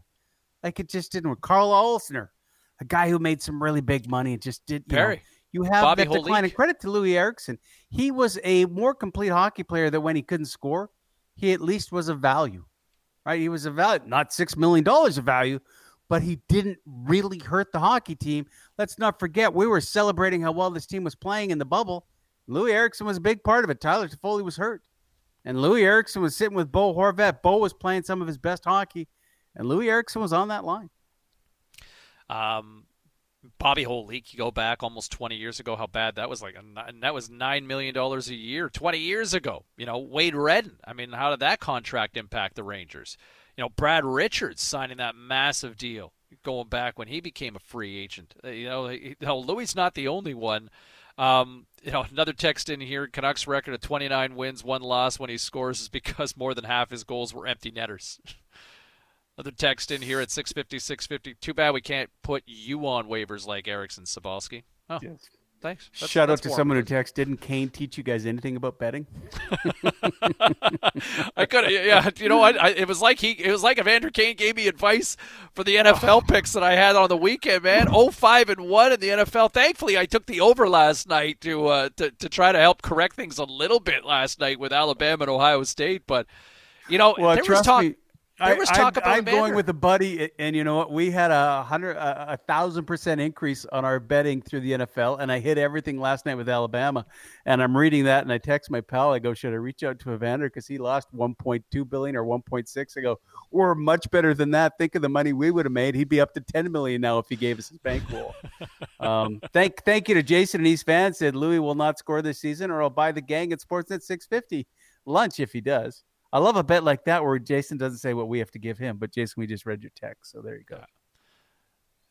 Like it just didn't work. Carl Olsner, a guy who made some really big money and just did. You Perry. Know, you have Bobby that decline. And credit to Loui Eriksson. He was a more complete hockey player that when he couldn't score, he at least was of value. Right? He was a value, not six million dollars of value, but he didn't really hurt the hockey team. Let's not forget we were celebrating how well this team was playing in the bubble. Loui Eriksson was a big part of it. Tyler Toffoli was hurt. And Loui Eriksson was sitting with Bo Horvat. Bo was playing some of his best hockey, and Loui Eriksson was on that line. Um, Bobby Holik, you go back almost 20 years ago, how bad that was like, and that was $9 million a year 20 years ago. You know, Wade Redden, I mean, how did that contract impact the Rangers? You know, Brad Richards signing that massive deal going back when he became a free agent. Uh, you know, you know Loui not the only one. Um, you know, another text in here Canucks record of 29 wins, one loss when he scores is because more than half his goals were empty netters. <laughs> Another text in here at 650, 650. Too bad we can't put you on waivers like Eriksson Cybulski. Oh, yes. Thanks. That's, Shout that's out to someone who texted. Didn't Kane teach you guys anything about betting? <laughs> I could, yeah. You know what? I, it was like he, it was like Evander Kane gave me advice for the NFL picks that I had on the weekend. Man, <laughs> oh five and one in the NFL. Thankfully, I took the over last night to uh, to to try to help correct things a little bit last night with Alabama and Ohio State. But you know, well, there was talk. Me I, am going with a buddy, and you know what? We had a hundred, a, a, thousand percent increase on our betting through the NFL, and I hit everything last night with Alabama. And I'm reading that, and I text my pal. I go, "Should I reach out to Evander because he lost 1.2 billion or 1.6?" I go, "We're much better than that. Think of the money we would have made. He'd be up to 10 million now if he gave us his bankroll." <laughs> um, thank, thank you to Jason and East fans. Said Loui will not score this season, or I'll buy the gang at Sportsnet 650 lunch if he does. I love a bet like that where Jason doesn't say what we have to give him, but Jason, we just read your text, so there you go.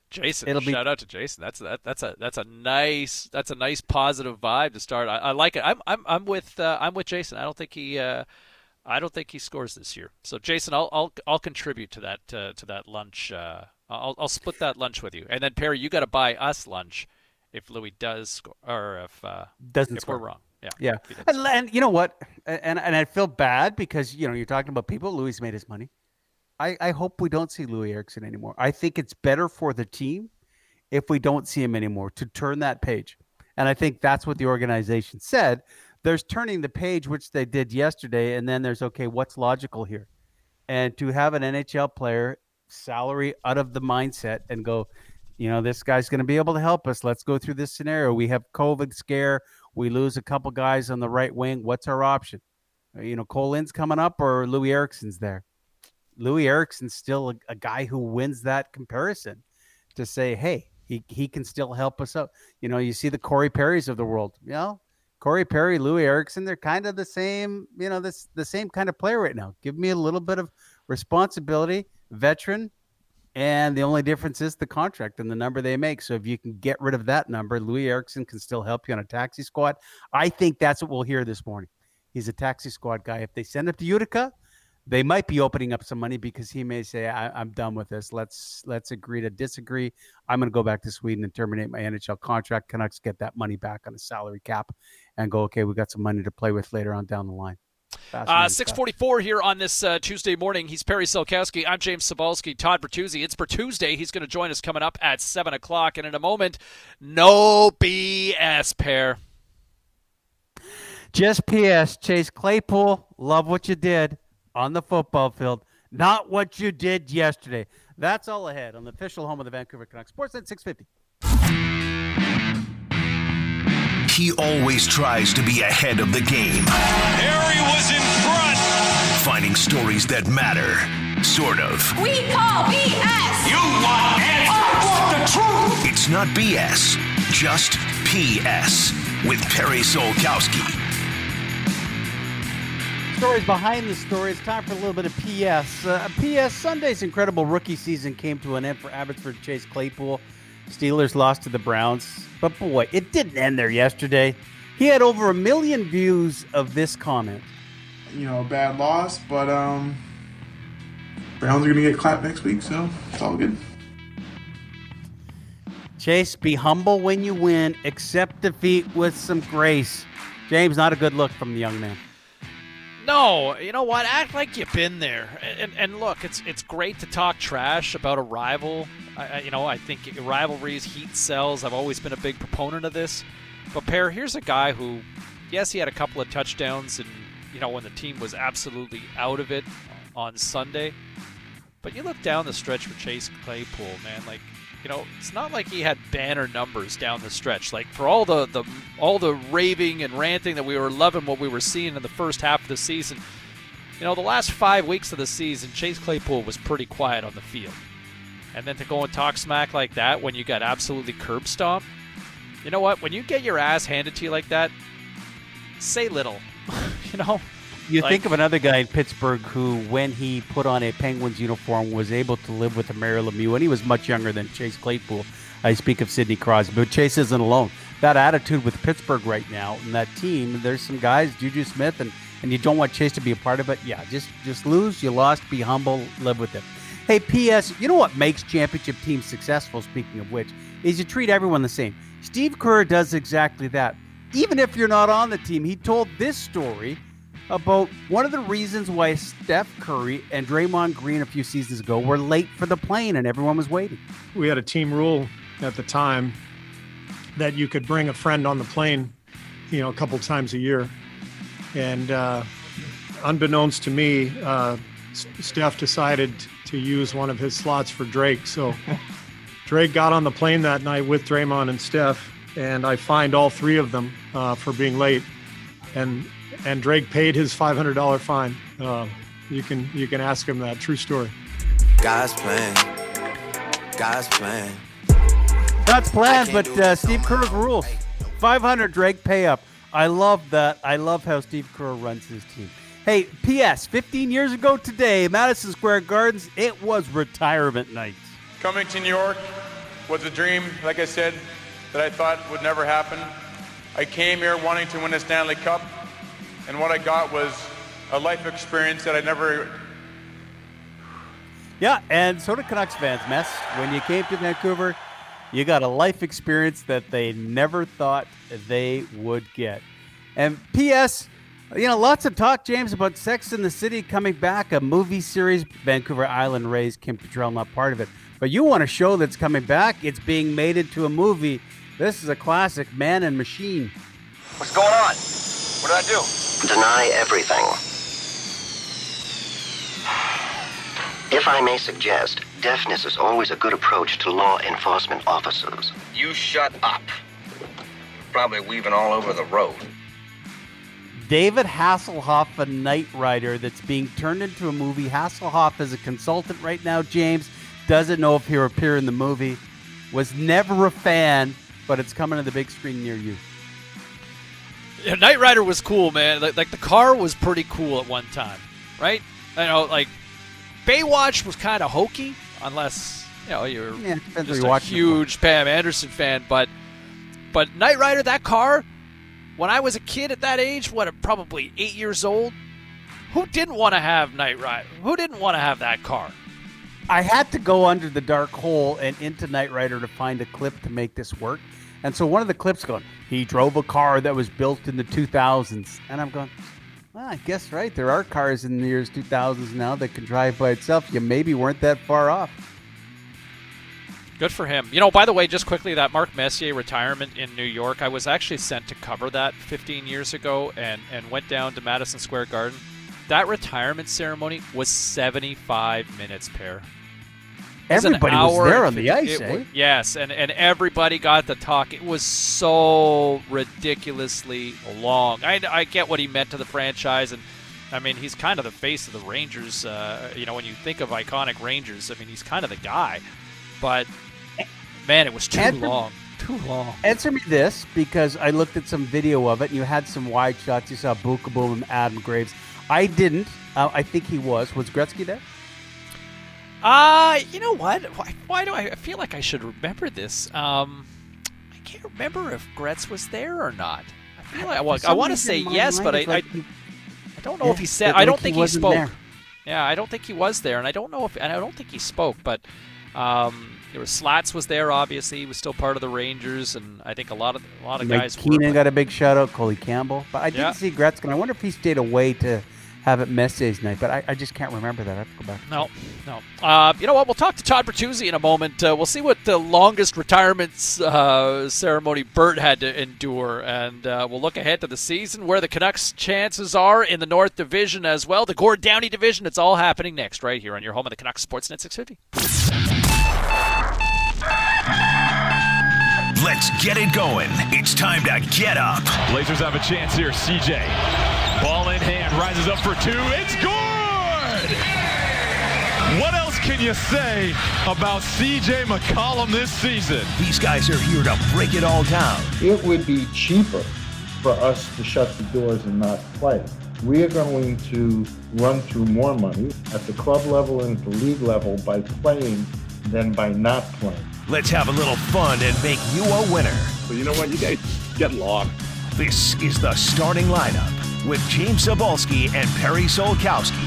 Jason, It'll shout be... out to Jason. That's that, that's a that's a nice that's a nice positive vibe to start. I, I like it. I'm I'm I'm with uh, I'm with Jason. I don't think he uh, I don't think he scores this year. So Jason, I'll I'll I'll contribute to that uh, to that lunch. Uh, I'll I'll split that lunch with you, and then Perry, you got to buy us lunch if Loui does score or if uh, doesn't if score. we're wrong. Yeah, yeah, and, and, you know what? And and I feel bad because you know you're talking about people. Loui made his money. I I hope we don't see Loui Eriksson anymore. I think it's better for the team if we don't see him anymore to turn that page. And I think that's what the organization said. There's turning the page, which they did yesterday, and then there's okay, what's logical here? And to have an NHL player salary out of the mindset and go, you know, this guy's going to be able to help us. Let's go through this scenario. We have COVID scare. We lose a couple guys on the right wing. What's our option? Uh, you know, Kole Lind's coming up or Loui Eriksson's there. Loui Eriksson's still a, a, guy who wins that comparison to say, hey, he, he can still help us out. You know, you see the Corey Perrys of the world. You know, Corey Perry, Loui Eriksson, they're kind of the same, you know, this the same kind of player right now. Give me a little bit of responsibility, veteran, and the only difference is the contract and the number they make. So if you can get rid of that number, Loui Eriksson can still help you on a taxi squad. I think that's what we'll hear this morning. He's a taxi squad guy. If they send him to Utica, they might be opening up some money because he may say, I, am done with this. Let's let's agree to disagree. I'm going to go back to Sweden and terminate my NHL contract. Canucks get that money back on the salary cap and go, okay, we got some money to play with later on down the line. Uh, 644 here on this uh, Tuesday morning. He's Perry Solkowski. I'm James Cybulski. Todd Bertuzzi. It's Bertuesday. He's going to join us coming up at 7 o'clock. And in a moment, no BS pair. Just P.S. Chase Claypool, love what you did on the football field, not what you did yesterday. That's all ahead on the official home of the Vancouver Canucks. Sportsnet 650. He always tries to be ahead of the game. Harry was in front. Finding stories that matter. Sort of. We call BS. You want answers. I want the truth. It's not BS, just PS with Perry Solkowski. Stories behind the story. It's time for a little bit of PS. Uh, PS Sunday's incredible rookie season came to an end for Abbotsford Chase Claypool. Steelers lost to the Browns. But boy, it didn't end there yesterday. He had over a million views of this comment. You know, bad loss, but um Browns are gonna get clapped next week, so it's all good. Chase, be humble when you win. Accept defeat with some grace. James, not a good look from the young man. No, you know what? Act like you've been there. And, and look, it's it's great to talk trash about a rival. I, you know, I think rivalries, heat sells. I've always been a big proponent of this. But Pear, here's a guy who, yes, he had a couple of touchdowns, and you know when the team was absolutely out of it on Sunday. But you look down the stretch for Chase Claypool, man. Like, you know, it's not like he had banner numbers down the stretch. Like for all the, the all the raving and ranting that we were loving what we were seeing in the first half of the season. You know, the last five weeks of the season, Chase Claypool was pretty quiet on the field. And then to go and talk smack like that when you got absolutely curb stomped, you know what? When you get your ass handed to you like that, say little. <laughs> you know, You Like- think of another guy in Pittsburgh who, when he put on a Penguins uniform, was able to live with a Mario Lemieux, and he was much younger than Chase Claypool. I speak of Sidney Crosby, but Chase isn't alone. That attitude with Pittsburgh right now and that team, there's some guys, Juju Smith, and and you don't want Chase to be a part of it. Yeah, just just lose. You lost. Be humble. Live with it. Hey, P.S. You know what makes championship teams successful? Speaking of which, is you treat everyone the same. Steve Kerr does exactly that. Even if you're not on the team, he told this story about one of the reasons why Steph Curry and Draymond Green a few seasons ago were late for the plane and everyone was waiting. we had a team rule at the time that you could bring a friend on the plane, you know, a couple times a year. And uh, unbeknownst to me, uh, Steph decided to use one of his slots for Drake. So <laughs> Drake got on the plane that night with Draymond and Steph, and I fined all three of them uh, for being late. And and Drake paid his $500 fine. Uh, you can you can ask him that true story. God's plan. God's plan. That's planned, but uh, Steve Kerr's rules. 500 Drake pay up. I love that. I love how Steve Kerr runs his team. Hey, P.S. 15 years ago today, Madison Square Gardens, it was retirement night. Coming to New York was a dream, like I said, that I thought would never happen. I came here wanting to win a Stanley Cup, and what I got was a life experience that I never. Yeah, and so did Canucks fans, Mess. When you came to Vancouver, you got a life experience that they never thought they would get. And P.S., you know, lots of talk, James, about Sex in the City coming back, a movie series. Vancouver Island raised Kim Cattrall, not part of it. But you want a show that's coming back, it's being made into a movie. This is a classic, Man and Machine. What's going on? What did I do? Deny everything. If I may suggest, deafness is always a good approach to law enforcement officers. You shut up. Probably weaving all over the road. David Hasselhoff, a Knight Rider that's being turned into a movie. Hasselhoff is a consultant right now, James. Doesn't know if he'll appear in the movie. Was never a fan, but it's coming to the big screen near you. Yeah, Knight Rider was cool, man. Like, like the car was pretty cool at one time, right? I know, like Baywatch was kind of hokey, unless you know you're Yeah, just a huge Pam Anderson fan. But but Knight Rider, that car, when I was a kid at that age, what probably eight years old, who didn't want to have Knight Rider? Who didn't want to have that car? I had to go under the dark hole and into Knight Rider to find a clip to make this work. And so one of the clips going, he drove a car that was built in the 2000s. And I'm going, Well, I guess right. There are cars in the years 2000s now that can drive by itself. You maybe weren't that far off. Good for him. You know, by the way, just quickly, that Mark Messier retirement in New York, I was actually sent to cover that 15 years ago and, and went down to Madison Square Garden. That retirement ceremony was 75 minutes, pair. Everybody was there on the ice, eh? Was, yes, and, and everybody got to talk. It was so ridiculously long. I, I get what he meant to the franchise, and I mean, he's kind of the face of the Rangers. Uh, you know, when you think of iconic Rangers, I mean, he's kind of the guy. But man, it was too answer, long. Too long. Answer me this, because I looked at some video of it, and you had some wide shots. You saw Boom and Adam Graves. I didn't. Uh, I think he was. Was Gretzky there? Uh, you know what? Why, why, do I, I feel like I should remember this? Um, I can't remember if Gretz was there or not. I feel like well, I want to say yes, but I, like I, he, I, don't know yeah, if he said. I don't think he, he spoke. There. Yeah, I don't think he was there, and I don't know if and I don't think he spoke. But um, there was Slats was there. Obviously, he was still part of the Rangers, and I think a lot of a lot of Mike guys. Keenan got a big shout out. Coley Campbell, but I didn't yeah. see Gretzky. I wonder if he stayed away to have it Messier's night, but I, I, just can't remember that. I have to go back. No, no. Uh, you know what? We'll talk to Todd Bertuzzi in a moment. Uh, we'll see what the longest retirement uh, ceremony Bert had to endure, and uh, we'll look ahead to the season where the Canucks' chances are in the North Division as well. The Gord Downie Division. It's all happening next, right here on your home of the Canucks Sportsnet 650. Let's get it going. It's time to get up. Blazers have a chance here. CJ Ball in hand, rises up for two. It's good! What else can you say about CJ McCollum this season? These guys are here to break it all down. It would be cheaper for us to shut the doors and not play. We are going to run through more money at the club level and at the league level by playing than by not playing. Let's have a little fun and make you a winner. But you know what? You guys get lost. This is the starting lineup with James Cybulski and Perry Solkowski.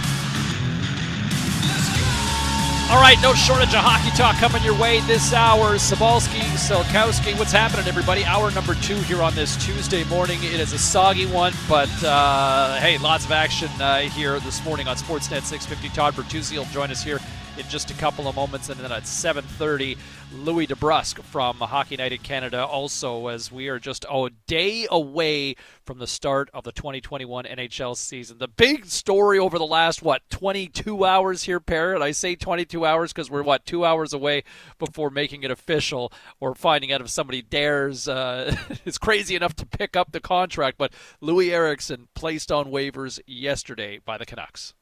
All right, no shortage of hockey talk coming your way this hour. Cybulski, Solkowski, what's happening, everybody? Hour number two here on this Tuesday morning. It is a soggy one, but uh, hey, lots of action uh, here this morning on Sportsnet 650. Todd Bertuzzi will join us here in just a couple of moments, and then at 7:30, Louie DeBrusk from Hockey Night in Canada. Also, as we are just a day away from the start of the 2021 NHL season, the big story over the last what 22 hours here, Parrot. I say 22 hours because we're what two hours away before making it official or finding out if somebody dares uh, <laughs> is crazy enough to pick up the contract. But Loui Eriksson placed on waivers yesterday by the Canucks.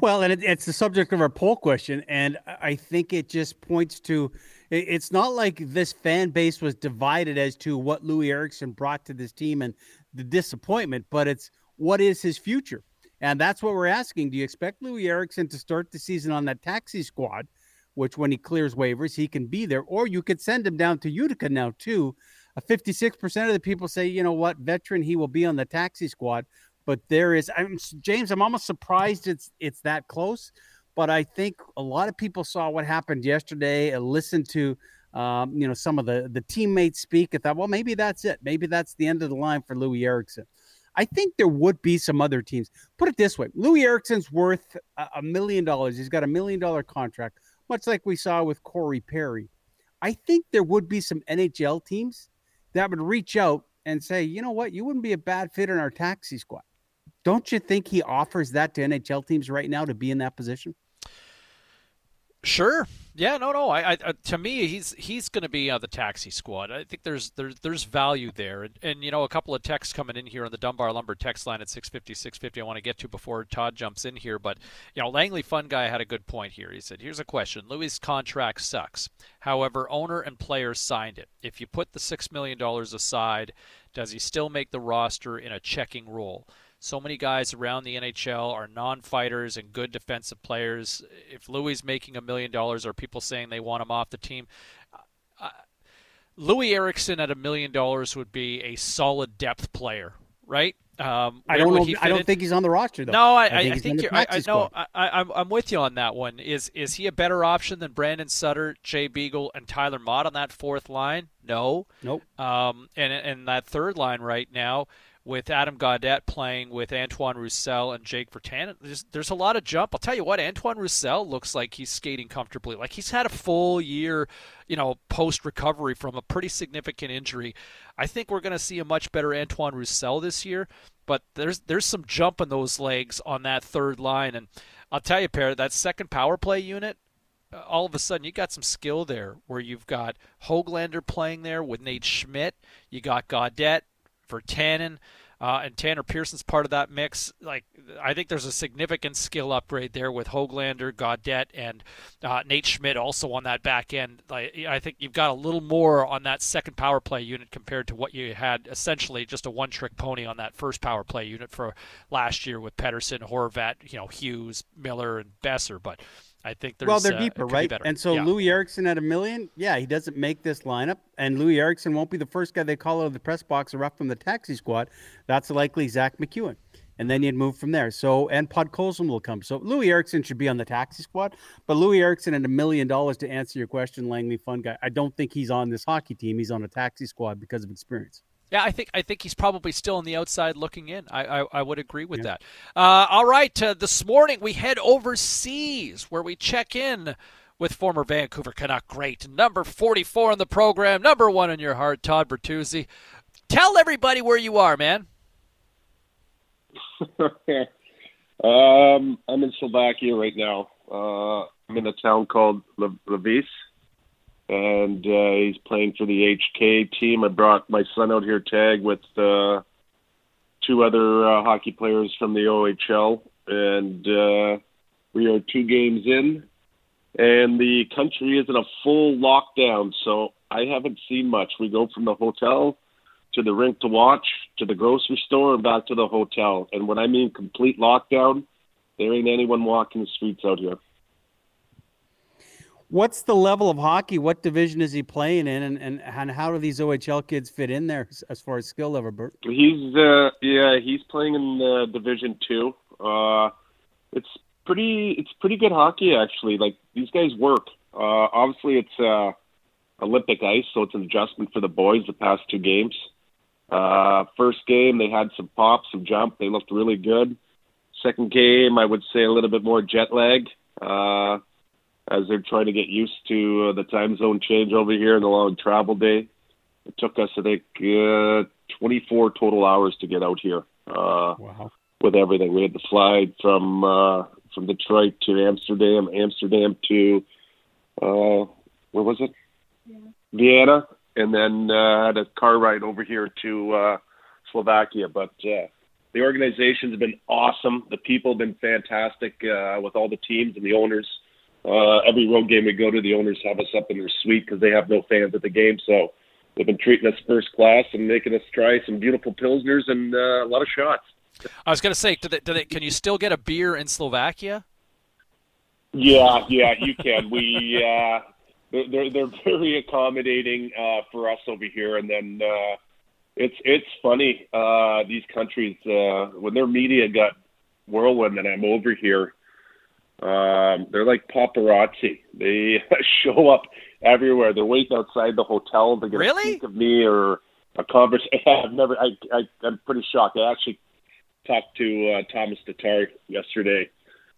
Well, and it, it's the subject of our poll question, and I think it just points to it, it's not like this fan base was divided as to what Loui Eriksson brought to this team and the disappointment, but it's what is his future, and that's what we're asking. Do you expect Loui Eriksson to start the season on that taxi squad, which when he clears waivers he can be there, or you could send him down to Utica now too? A 56% of the people say, you know what, veteran, he will be on the taxi squad but there is I'm James, I'm almost surprised it's it's that close. But I think a lot of people saw what happened yesterday and listened to um, you know some of the the teammates speak and thought, well, maybe that's it. Maybe that's the end of the line for Loui Eriksson. I think there would be some other teams. Put it this way: Loui Eriksson's worth a million dollars. He's got a million dollar contract, much like we saw with Corey Perry. I think there would be some NHL teams that would reach out and say, you know what, you wouldn't be a bad fit in our taxi squad. Don't you think he offers that to NHL teams right now to be in that position? Sure. Yeah. No. No. I. I uh, to me, he's he's going to be on the taxi squad. I think there's there's there's value there, and, and you know a couple of texts coming in here on the Dunbar Lumber text line at 650 650. I want to get to before Todd jumps in here, but you know Langley Fun Guy had a good point here. He said, "Here's a question: Loui's contract sucks. However, owner and players signed it. If you put the six million dollars aside, does he still make the roster in a checking role?" So many guys around the NHL are non-fighters and good defensive players. If Loui making a million dollars, are people saying they want him off the team? Uh, Loui Eriksson at a million dollars would be a solid depth player, right? Um, I don't know. I don't in? think he's on the roster though. No, I, I think, I think you're. I, I know. I, I'm I'm with you on that one. Is is he a better option than Brandon Sutter, Jay Beagle, and Tyler Motte on that fourth line? No. Nope. Um, and and that third line right now with Adam Gaudette playing with Antoine Roussel and Jake Virtanen. There's, there's a lot of jump. I'll tell you what, Antoine Roussel looks like he's skating comfortably. Like he's had a full year, you know, post recovery from a pretty significant injury. I think we're going to see a much better Antoine Roussel this year, but there's there's some jump in those legs on that third line. And I'll tell you, Pair, that second power play unit, uh, all of a sudden you got some skill there where you've got Hoglander playing there with Nate Schmidt. You got Gaudette Virtanen. Uh, and Tanner Pearson's part of that mix. Like, I think there's a significant skill upgrade there with Hoglander, Gaudette, and uh, Nate Schmidt also on that back end. Like, I think you've got a little more on that second power play unit compared to what you had essentially just a one-trick pony on that first power play unit for last year with Pettersson, Horvat, you know, Hughes, Miller, and Boeser. But I think there's well, they're uh, deeper, be right? better. And so Yeah. Loui Eriksson at a million, yeah, he doesn't make this lineup, and Loui Eriksson won't be the first guy they call out of the press box or up from the taxi squad. That's likely Zack MacEwen, and then you'd move from there. So and Podkolzin will come. So Loui Eriksson should be on the taxi squad, but Loui Eriksson at a million dollars to answer your question, Langley, fun guy. I don't think he's on this hockey team. He's on a taxi squad because of experience. Yeah, I think I think he's probably still on the outside looking in. I I, I would agree with that. Uh, all right, uh, this morning we head overseas where we check in with former Vancouver Canuck great number forty four in the program, number one in your heart, Todd Bertuzzi. Tell everybody where you are, man. <laughs> um, I'm in Slovakia right now. Uh, I'm in a town called Le- Levice, and uh, he's playing for the HK team. I brought my son out here tag with uh, two other uh, hockey players from the OHL, and uh, we are two games in, and the country is in a full lockdown. So I haven't seen much. We go from the hotel to the rink to watch, to the grocery store, and back to the hotel. And when I mean complete lockdown, there ain't anyone walking the streets out here. What's the level of hockey? What division is he playing in, and, and, and how do these OHL kids fit in there as- far as skill level, Bert? He's uh yeah, he's playing in the Division Two. Uh, it's pretty it's pretty good hockey actually. Like these guys work. Uh, obviously it's uh, Olympic ice, so it's an adjustment for the boys the past two games. Uh, first game they had some pop, some jump. They looked really good. Second game, I would say a little bit more jet lag. Uh, as they're trying to get used to uh, the time zone change over here and the long travel day. It took us, I think, uh, 24 total hours to get out here. Uh, wow. With everything, we had to fly from uh, from Detroit to Amsterdam, Amsterdam to uh, where was it? Vienna, and then uh, had a car ride over here to uh, Slovakia. But uh, the organization's been awesome. The people have been fantastic uh, with all the teams and the owners. Uh, every road game we go to, the owners have us up in their suite because they have no fans at the game. So they've been treating us first class and making us try some beautiful pilsners and uh, a lot of shots. I was going to say, do they, do they, can you still get a beer in Slovakia? Yeah, yeah, you can. We uh, they're they're, they're very accommodating uh, for us over here, and then uh, it's it's funny uh, these countries uh, when their media got whirlwind, and I'm over here. Um, they're like paparazzi. They <laughs> show up everywhere. They're waiting outside the hotel to get Really? a peek of me or a conversation. <laughs> I've never. I, I I'm pretty shocked. I actually talked to uh, Tomas Tatar yesterday,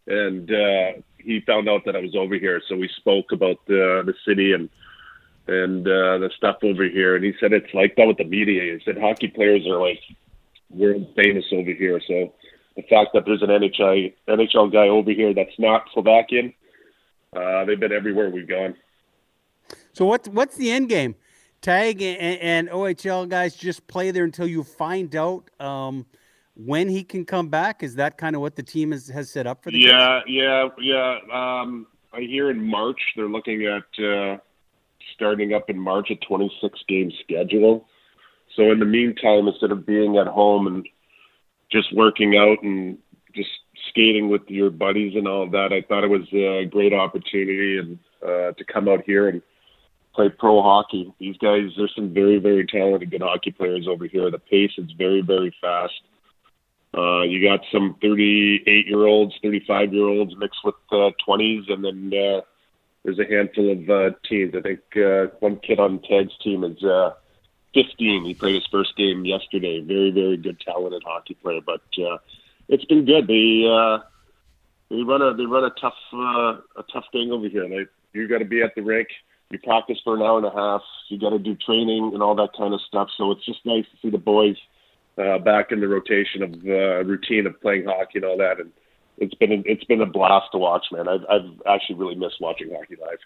and uh, he found out that I was over here. So we spoke about the the city and and uh, the stuff over here. And he said it's like that with the media. He said hockey players are like world famous over here. So the fact that there's an NHL NHL guy over here that's not Slovakian, uh, they've been everywhere we've gone. So what's what's the end game? Tag and, and OHL guys just play there until you find out um, when he can come back. Is that kind of what the team has, has set up for the? Yeah, yeah, yeah. Um, I hear in March they're looking at uh, starting up in March a 26 game schedule. So in the meantime, instead of being at home and just working out and just skating with your buddies and all that, I thought it was a great opportunity and uh, to come out here and play pro hockey. These guys, there's some very, very talented, good hockey players over here. The pace is very, very fast. Uh, you got some 38 year olds, 35 year olds mixed with uh, 20s, and then uh, there's a handful of uh, teams. I think uh, one kid on Tag's team is uh, 15. He played his first game yesterday. Very, very good, talented hockey player. But uh, it's been good. They uh, they run a they run a tough uh, a tough thing over here. Like you got to be at the rink. You practice for an hour and a half. You got to do training and all that kind of stuff. So it's just nice to see the boys uh, back in the rotation of uh, routine of playing hockey and all that. And it's been a, it's been a blast to watch, man. I've, I've actually really missed watching hockey live.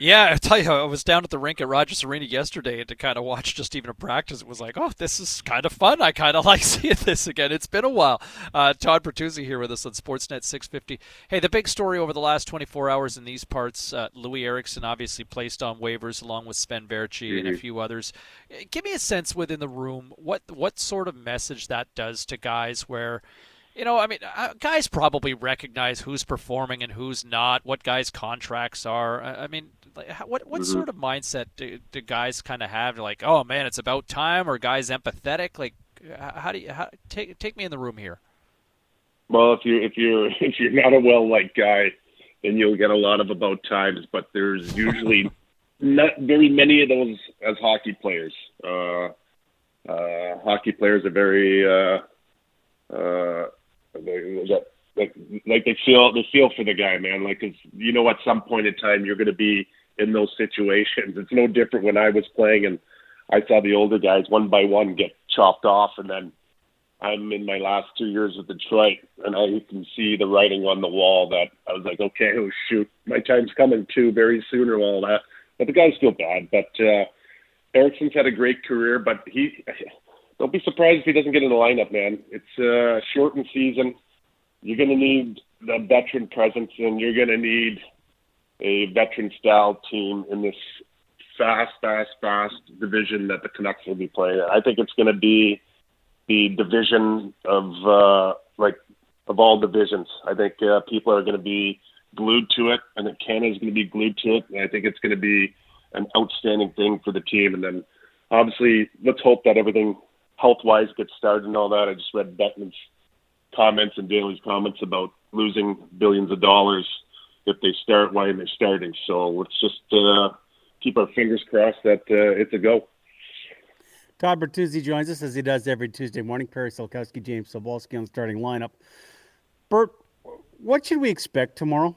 Yeah, I tell you, I was down at the rink at Rogers Arena yesterday, and to kind of watch just even a practice, it was like, oh, this is kind of fun. I kind of <laughs> like seeing this again. It's been a while. Uh, Todd Bertuzzi here with us on Sportsnet 650. Hey, the big story over the last 24 hours in these parts, uh, Loui Eriksson obviously placed on waivers along with Sven Baertschi mm-hmm. and a mm-hmm. few others. Give me a sense within the room what what sort of message that does to guys where – you know, I mean, uh, guys probably recognize who's performing and who's not, what guys' contracts are. I mean, like, what what mm-hmm. sort of mindset do, do guys kind of have? Like, oh man, it's about time, or guys empathetic? Like, how do you how, take take me in the room here? Well, if you if you're <laughs> if you're not a well liked guy, then you'll get a lot of about times. But there's usually <laughs> not very many of those as hockey players. Uh, uh, hockey players are very uh, uh, they, like like they feel they feel for the guy, man. Like, cause you know, at some point in time, you're going to be in those situations. It's no different when I was playing and I saw the older guys one by one get chopped off, and then I'm in my last two years with Detroit, and I can see the writing on the wall that I was like, okay, oh shoot, my time's coming too very soon or all that. But the guys feel bad. But uh, Eriksson's had a great career, but he <laughs> don't be surprised if he doesn't get in the lineup, man. It's a shortened season. You're going to need the veteran presence, and you're going to need a veteran style team in this fast, fast, fast division that the Canucks will be playing. I think it's going to be the division of uh, like of all divisions. I think uh, people are going to be glued to it. I think Canada is going to be glued to it, and I think it's going to be an outstanding thing for the team. And then obviously, let's hope that everything health wise gets started and all that. I just read Bettman's comments and Daly's comments about losing billions of dollars if they start why they're starting. So let's just uh, keep our fingers crossed that uh, it's a go. Todd Bertuzzi joins us as he does every Tuesday morning. Perry Solkowski, James Cybulski on the starting lineup. Bert, what should we expect tomorrow?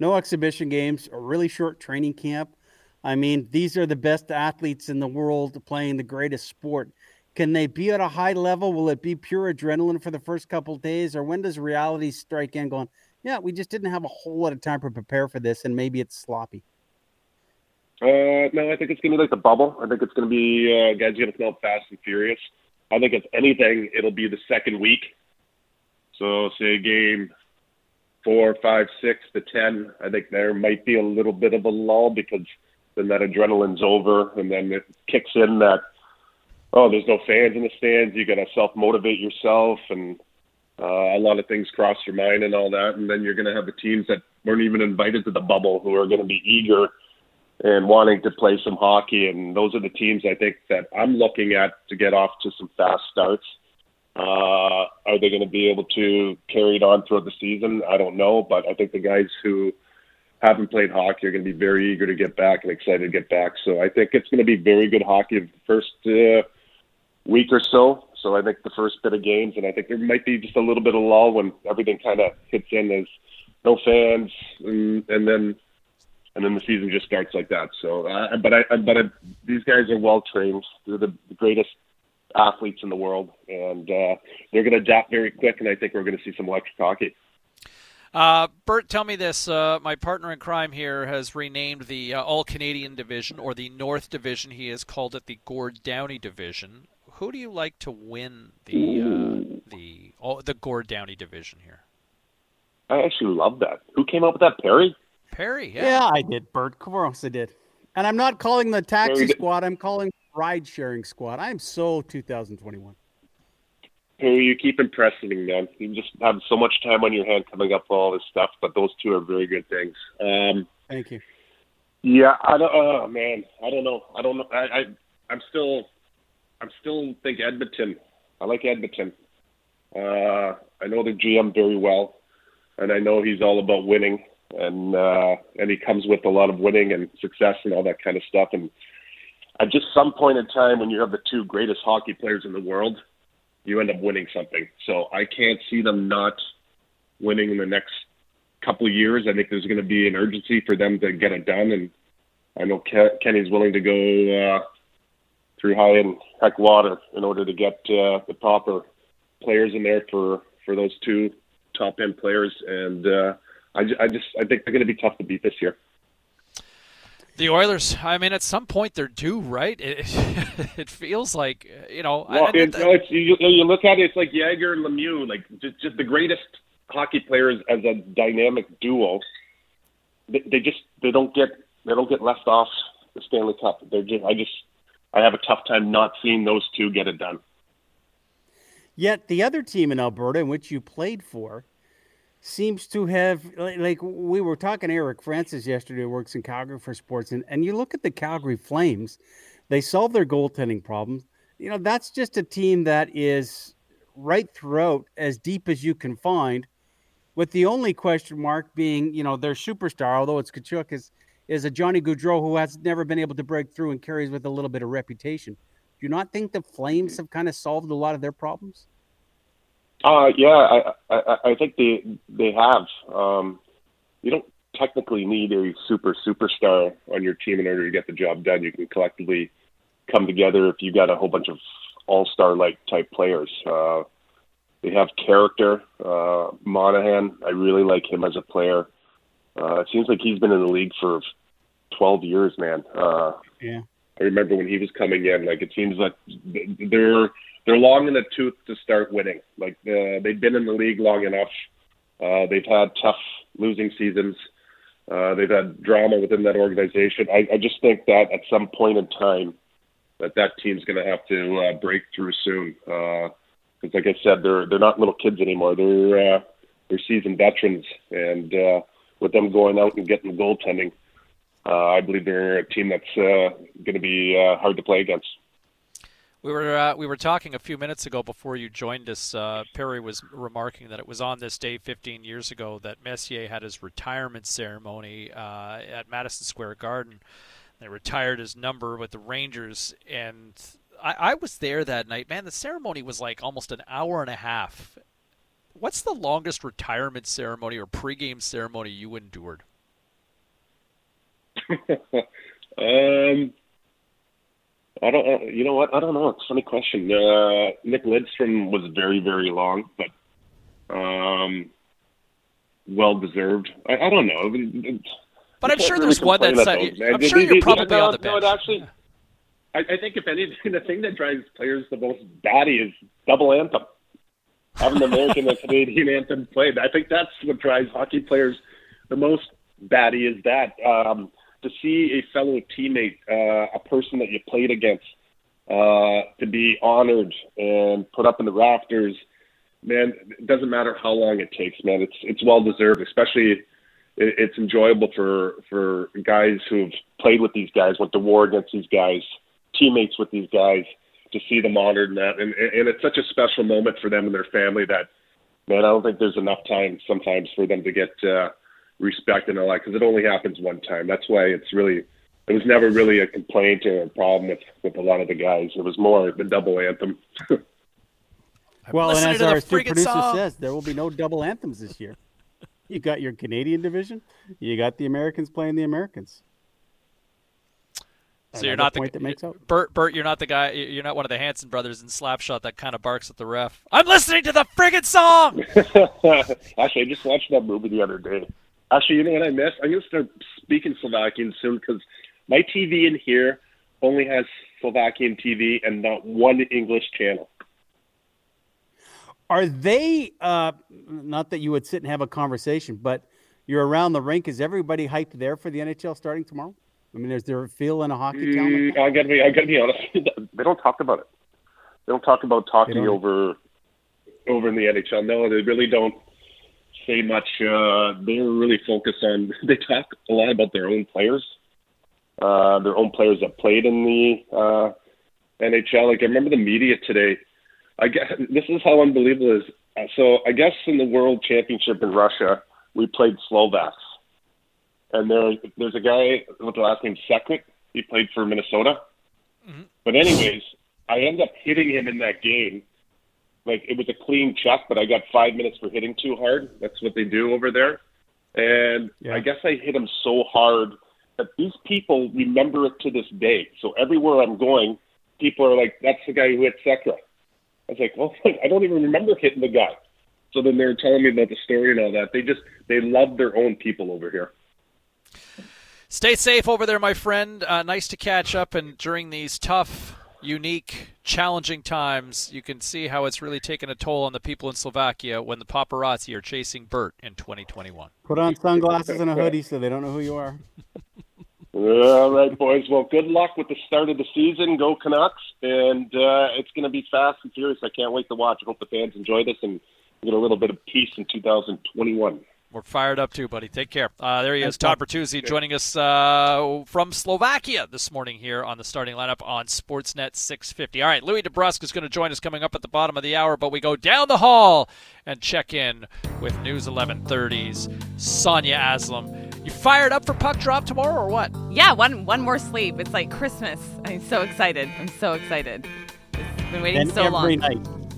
No exhibition games, a really short training camp. I mean, these are the best athletes in the world playing the greatest sport. Can they be at a high level? Will it be pure adrenaline for the first couple days, or when does reality strike in? Going, yeah, we just didn't have a whole lot of time to prepare for this, and maybe it's sloppy. Uh, no, I think it's going to be like the bubble. I think it's going to be uh, guys going to come out fast and furious. I think if anything, it'll be the second week. So say game four, five, six to ten. I think there might be a little bit of a lull because then that adrenaline's over, and then it kicks in that oh, there's no fans in the stands. You got to self motivate yourself, and uh, a lot of things cross your mind and all that. And then you're going to have the teams that weren't even invited to the bubble who are going to be eager and wanting to play some hockey. And those are the teams I think that I'm looking at to get off to some fast starts. Uh, are they going to be able to carry it on throughout the season? I don't know, but I think the guys who haven't played hockey are going to be very eager to get back and excited to get back. So I think it's going to be very good hockey the first uh, week or so. So I think the first bit of games, and I think there might be just a little bit of lull when everything kind of hits in. There's no fans, and, and then and then the season just starts like that. So, uh, but I, but I, these guys are well trained. They're the greatest athletes in the world, and uh, they're going to adapt very quick. And I think we're going to see some electric hockey. Uh, Bert, tell me this. Uh, my partner in crime here has renamed the uh, All Canadian Division, or the North Division. He has called it the Gord Downie Division who do you like to win the uh, the oh, the Gord Downie division here? I actually love that. Who came up with that? Perry. Perry. Yeah, yeah I did. Bert, of course I did. And I'm not calling the taxi squad. I'm calling ride sharing squad. I'm so 2021. Perry, you keep impressing me, man. You just have so much time on your hand coming up with all this stuff, but those two are very good things. Um, Thank you. Yeah, I don't. Oh man, I don't know. I don't know. I, I I'm still I'm still think Edmonton. I like Edmonton. Uh, I know the GM very well, and I know he's all about winning, and uh, and he comes with a lot of winning and success and all that kind of stuff. And at just some point in time when you have the two greatest hockey players in the world, you end up winning something. So I can't see them not winning in the next couple of years. I think there's going to be an urgency for them to get it done, and I know Kenny's willing to go uh, through high and heck water in order to get uh, the proper players in there for for those two top end players. And uh, I, I just I think they're going to be tough to beat this year. The Oilers, I mean, at some point they're due, right? It, <laughs> it feels like, you know. Well, I, it's, you, you look at it, it's like Jagr and Lemieux, like just, just the greatest hockey players as a dynamic duo. They, they just they don't get they don't get left off the Stanley Cup. They're just I just I have a tough time not seeing those two get it done. Yet the other team in Alberta, in which you played for, seems to have like we were talking Eric Francis yesterday works in Calgary for sports and, and you look at the Calgary Flames they solve their goaltending problems you know that's just a team that is right throughout as deep as you can find with the only question mark being you know their superstar although it's Tkachuk is is a Johnny Gaudreau who has never been able to break through and carries with a little bit of reputation do you not think the Flames have kind of solved a lot of their problems uh, yeah, I, I, I think they they have. Um, you don't technically need a super superstar on your team in order to get the job done. You can collectively come together if you've got a whole bunch of all star like type players. Uh, they have character. Uh, Monahan, I really like him as a player. Uh, it seems like he's been in the league for 12 years, man. Uh, yeah. I remember when he was coming in. Like it seems like they're they're long in the tooth to start winning. Like uh, they've been in the league long enough. Uh, they've had tough losing seasons. Uh, they've had drama within that organization. I, I just think that at some point in time, that that team's going to have to uh, break through soon. Because, uh, like I said, they're they're not little kids anymore. They're uh, they're seasoned veterans, and uh, with them going out and getting goaltending, uh, I believe they're a team that's uh, going to be uh, hard to play against. We were uh, we were talking a few minutes ago before you joined us. Uh, Perry was remarking that it was on this day 15 years ago that Messier had his retirement ceremony uh, at Madison Square Garden. They retired his number with the Rangers, and I, I was there that night. Man, the ceremony was like almost an hour and a half. What's the longest retirement ceremony or pregame ceremony you endured? <laughs> um, I don't. Uh, you know what? I don't know. It's a funny question. Uh, Nick Lidstrom was very, very long, but um, well deserved. I, I don't know. But I'm sure really there's one that's. Uh, I'm sure you're probably no, on the bench. No, actually, I, I think if anything, <laughs> the thing that drives players the most batty is double anthem. Having the American and <laughs> Canadian anthem played. I think that's what drives hockey players the most batty. Is that. Um, to see a fellow teammate, uh, a person that you played against, uh, to be honored and put up in the rafters, man, it doesn't matter how long it takes, man. It's it's well deserved. Especially, it's enjoyable for for guys who've played with these guys, went to war against these guys, teammates with these guys, to see them honored and that, and and it's such a special moment for them and their family that, man, I don't think there's enough time sometimes for them to get. Uh, respect and all that because it only happens one time. That's why it's really it was never really a complaint or a problem with with a lot of the guys. It was more the double anthem. <laughs> well, and as our producer song. says, there will be no double anthems this year. you got your Canadian division, you got the Americans playing the Americans. So you're not the point that makes out. Bert. Bert, you're not the guy. You're not one of the Hanson brothers in Slapshot that kind of barks at the ref. I'm listening to the friggin' song. <laughs> Actually, I just watched that movie the other day. Actually, you know what I miss? I'm going to start speaking Slovakian soon because my TV in here only has Slovakian TV and not one English channel. Are they, uh, not that you would sit and have a conversation, but you're around the rink. Is everybody hyped there for the NHL starting tomorrow? I mean, is there a feel in a hockey town? Mm, I gotta be, I gotta be honest. <laughs> They don't talk about it. They don't talk about talking over, over in the NHL. No, they really don't say much. Uh, they're really focused on. <laughs> They talk a lot about their own players, uh, their own players that played in the uh, NHL. Like I remember the media today. I guess this is how unbelievable it is. Uh, so I guess in the World Championship in Russia, we played Slovaks, and there there's a guy with the last name Sekeras. He played for Minnesota. Mm-hmm. But anyways, I ended up hitting him in that game. Like it was a clean chuck, but I got five minutes for hitting too hard. That's what they do over there. And Yeah. I guess I hit him so hard that these people remember it to this day. So everywhere I'm going, people are like, "That's the guy who hit Sekeras." I was like, "Well, <laughs> I don't even remember hitting the guy." So then they're telling me about the story and all that. They just they love their own people over here. Stay safe over there, my friend. Uh, nice to catch up. And during these tough, unique, challenging times, you can see how it's really taken a toll on the people in Slovakia when the paparazzi are chasing Bert in 2021. Put on sunglasses and a hoodie so they don't know who you are. All right, boys. Well, good luck with the start of the season. Go Canucks, and uh, it's going to be fast and furious. I can't wait to watch. I hope the fans enjoy this and get a little bit of peace in 2021. We're fired up too, buddy. Take care. Uh, there he is, Todd Bertuzzi, joining us uh, from Slovakia this morning here on the starting lineup on Sportsnet 650. All right, Louie DeBrusk is going to join us coming up at the bottom of the hour, but we go down the hall and check in with News 1130's Sonia Aslam. You fired up for puck drop tomorrow or what? Yeah, one one more sleep. It's like Christmas. I'm so excited. I'm so excited. It's been waiting And so every long. night.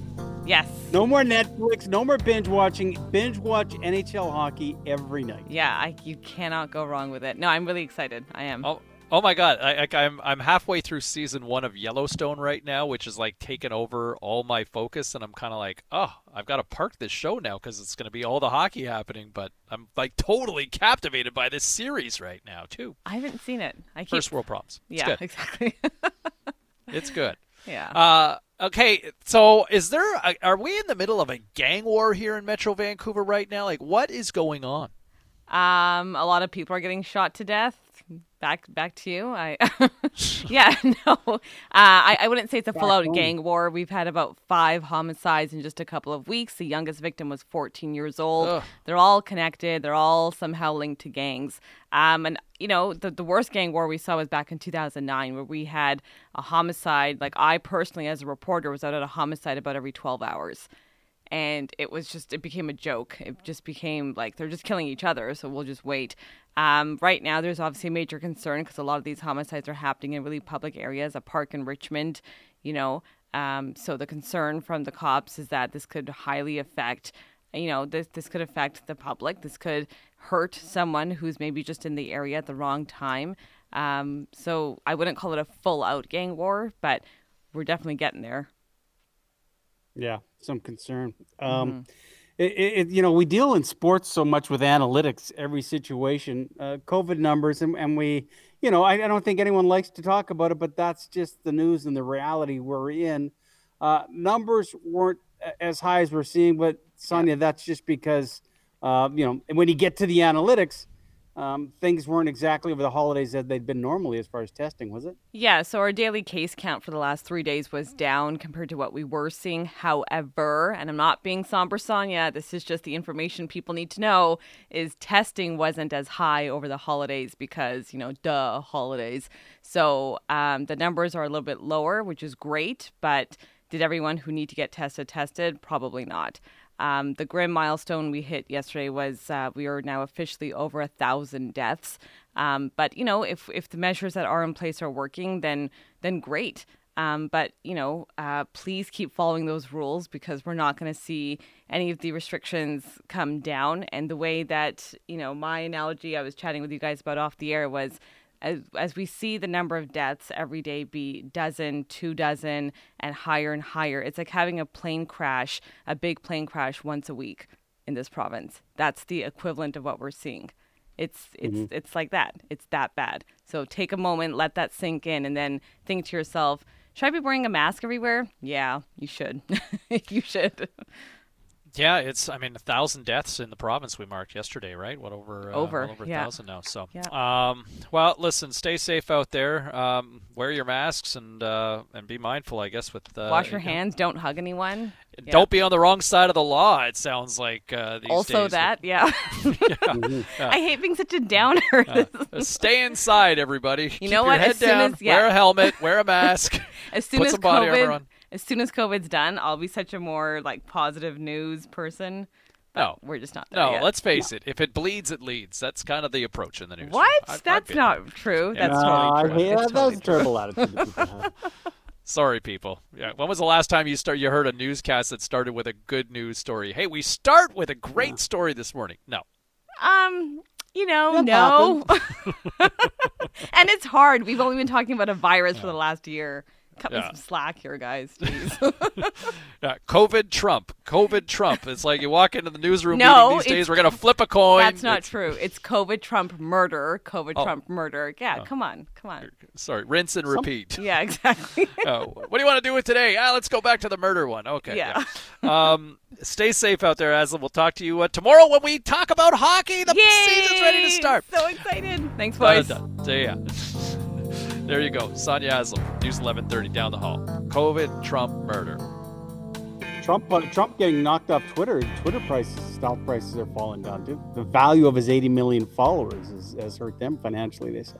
Yes. No more Netflix. No more binge watching. Binge watch NHL hockey every night. Yeah, I, you cannot go wrong with it. No, I'm really excited. I am. Oh, oh my God! I, I, I'm I'm halfway through season one of Yellowstone right now, which is like taking over all my focus, and I'm kind of like, oh, I've got to park this show now because it's going to be all the hockey happening. But I'm like totally captivated by this series right now too. I haven't seen it. I keep... First world problems. It's Yeah, good. <laughs> exactly. <laughs> It's good. Yeah. Uh, okay, so is there? A, are we in the middle of a gang war here in Metro Vancouver right now? Like, what is going on? Um, a lot of people are getting shot to death. Back, back to you. I, <laughs> <laughs> yeah, <laughs> no, uh, I, I wouldn't say it's a full-out gang war. We've had about five homicides in just a couple of weeks. The youngest victim was 14 years old. Ugh. They're all connected. They're all somehow linked to gangs. Um, and you know, the the worst gang war we saw was back in 2009, where we had a homicide. Like I personally, as a reporter, was out at a homicide about every 12 hours and it was just it became a joke. It just became like they're just killing each other so we'll just wait. Um, right now there's obviously a major concern because a lot of these homicides are happening in really public areas a park in richmond you know? Um, so the concern from the cops is that this could highly affect you know this this could affect the public. This could hurt someone who's maybe just in the area at the wrong time. Um, so i wouldn't call it a full out gang war but we're definitely getting there. Yeah, some concern. Um, it, it, it- you know, we deal in sports so much with analytics, every situation, uh, COVID numbers, and, and we, you know, I, I don't think anyone likes to talk about it, but that's just the news and the reality we're in. Uh, numbers weren't as high as we're seeing, but Sonia, that's just because, uh, you know, when you get to the analytics, um, things weren't exactly over the holidays as they'd been normally as far as testing, was it? Yeah, so our daily case count for the last three days was down compared to what we were seeing. However, and I'm not being somber, Sonia, this is just the information people need to know, is testing wasn't as high over the holidays because, you know, duh, holidays. So um, the numbers are a little bit lower, which is great, but did everyone who need to get tested tested? Probably not. Um, the grim milestone we hit yesterday was uh, we are now officially over a thousand deaths. Um, but you know, if if the measures that are in place are working, then then great. Um, but you know, uh, please keep following those rules because we're not going to see any of the restrictions come down. And the way that you know, my analogy I was chatting with you guys about off the air was as, as we see the number of deaths every day be dozen, two dozen, and higher and higher, it's like having a plane crash, a big plane crash once a week in this province. That's the equivalent of what we're seeing. It's it's Mhm. it's like that. It's that bad. So take a moment, let that sink in, and then think to yourself, should I be wearing a mask everywhere? Yeah, you should. <laughs> you should. Yeah, it's I mean a thousand deaths in the province we marked yesterday, right? What over uh, Over, well over a thousand now. So, Yeah. um, well, listen, stay safe out there. Um, wear your masks and uh, and be mindful, I guess. With uh, Wash your you know, hands. Don't hug anyone. Don't be on the wrong side of the law. It sounds like uh, these also days. that, yeah. <laughs> Yeah. <laughs> I hate being such a downer. Uh, stay inside, everybody. Keep know your what? Head As soon down. as- yeah. Wear a helmet. Wear a mask. <laughs> as soon put as some body COVID, armor on. As soon as COVID's done, I'll be such a more like positive news person. No, we're just not. no, yet. let's face it. If it bleeds, it leads. That's kind of the approach in the news. What? I've, I've That's been- not true. Yeah. That's No, totally I true. hate- It's that totally was terrible attitude that people have. <laughs> Sorry, people. Yeah. When was the last time you start? You heard a newscast that started with a good news story? Hey, we start with a great story this morning. No. Um, you know, That no. <laughs> <laughs> and it's hard. We've only been talking about a virus for the last year. Cut me some slack here, guys. <laughs> Jeez. Yeah, COVID Trump. COVID Trump. It's like you walk into the newsroom No, these days. We're gonna flip a coin. That's not It's- true. It's COVID Trump murder. COVID Oh. Trump murder. Yeah, Oh. come on, come on. Sorry, rinse and repeat. Yeah, exactly. <laughs> oh, what do you want to do with today? Ah, let's go back to the murder one. Okay. Yeah. yeah. Um, stay safe out there, Aslam. We'll talk to you uh, tomorrow when we talk about hockey. The season's ready to start. So excited. Thanks, boys. and done. There you go. Sonia Aslam, News 1130 down the hall. COVID, Trump, murder. Trump, uh, Trump getting knocked off Twitter. Twitter prices, stock prices are falling down too. The value of his 80 million followers has, has hurt them financially. They say.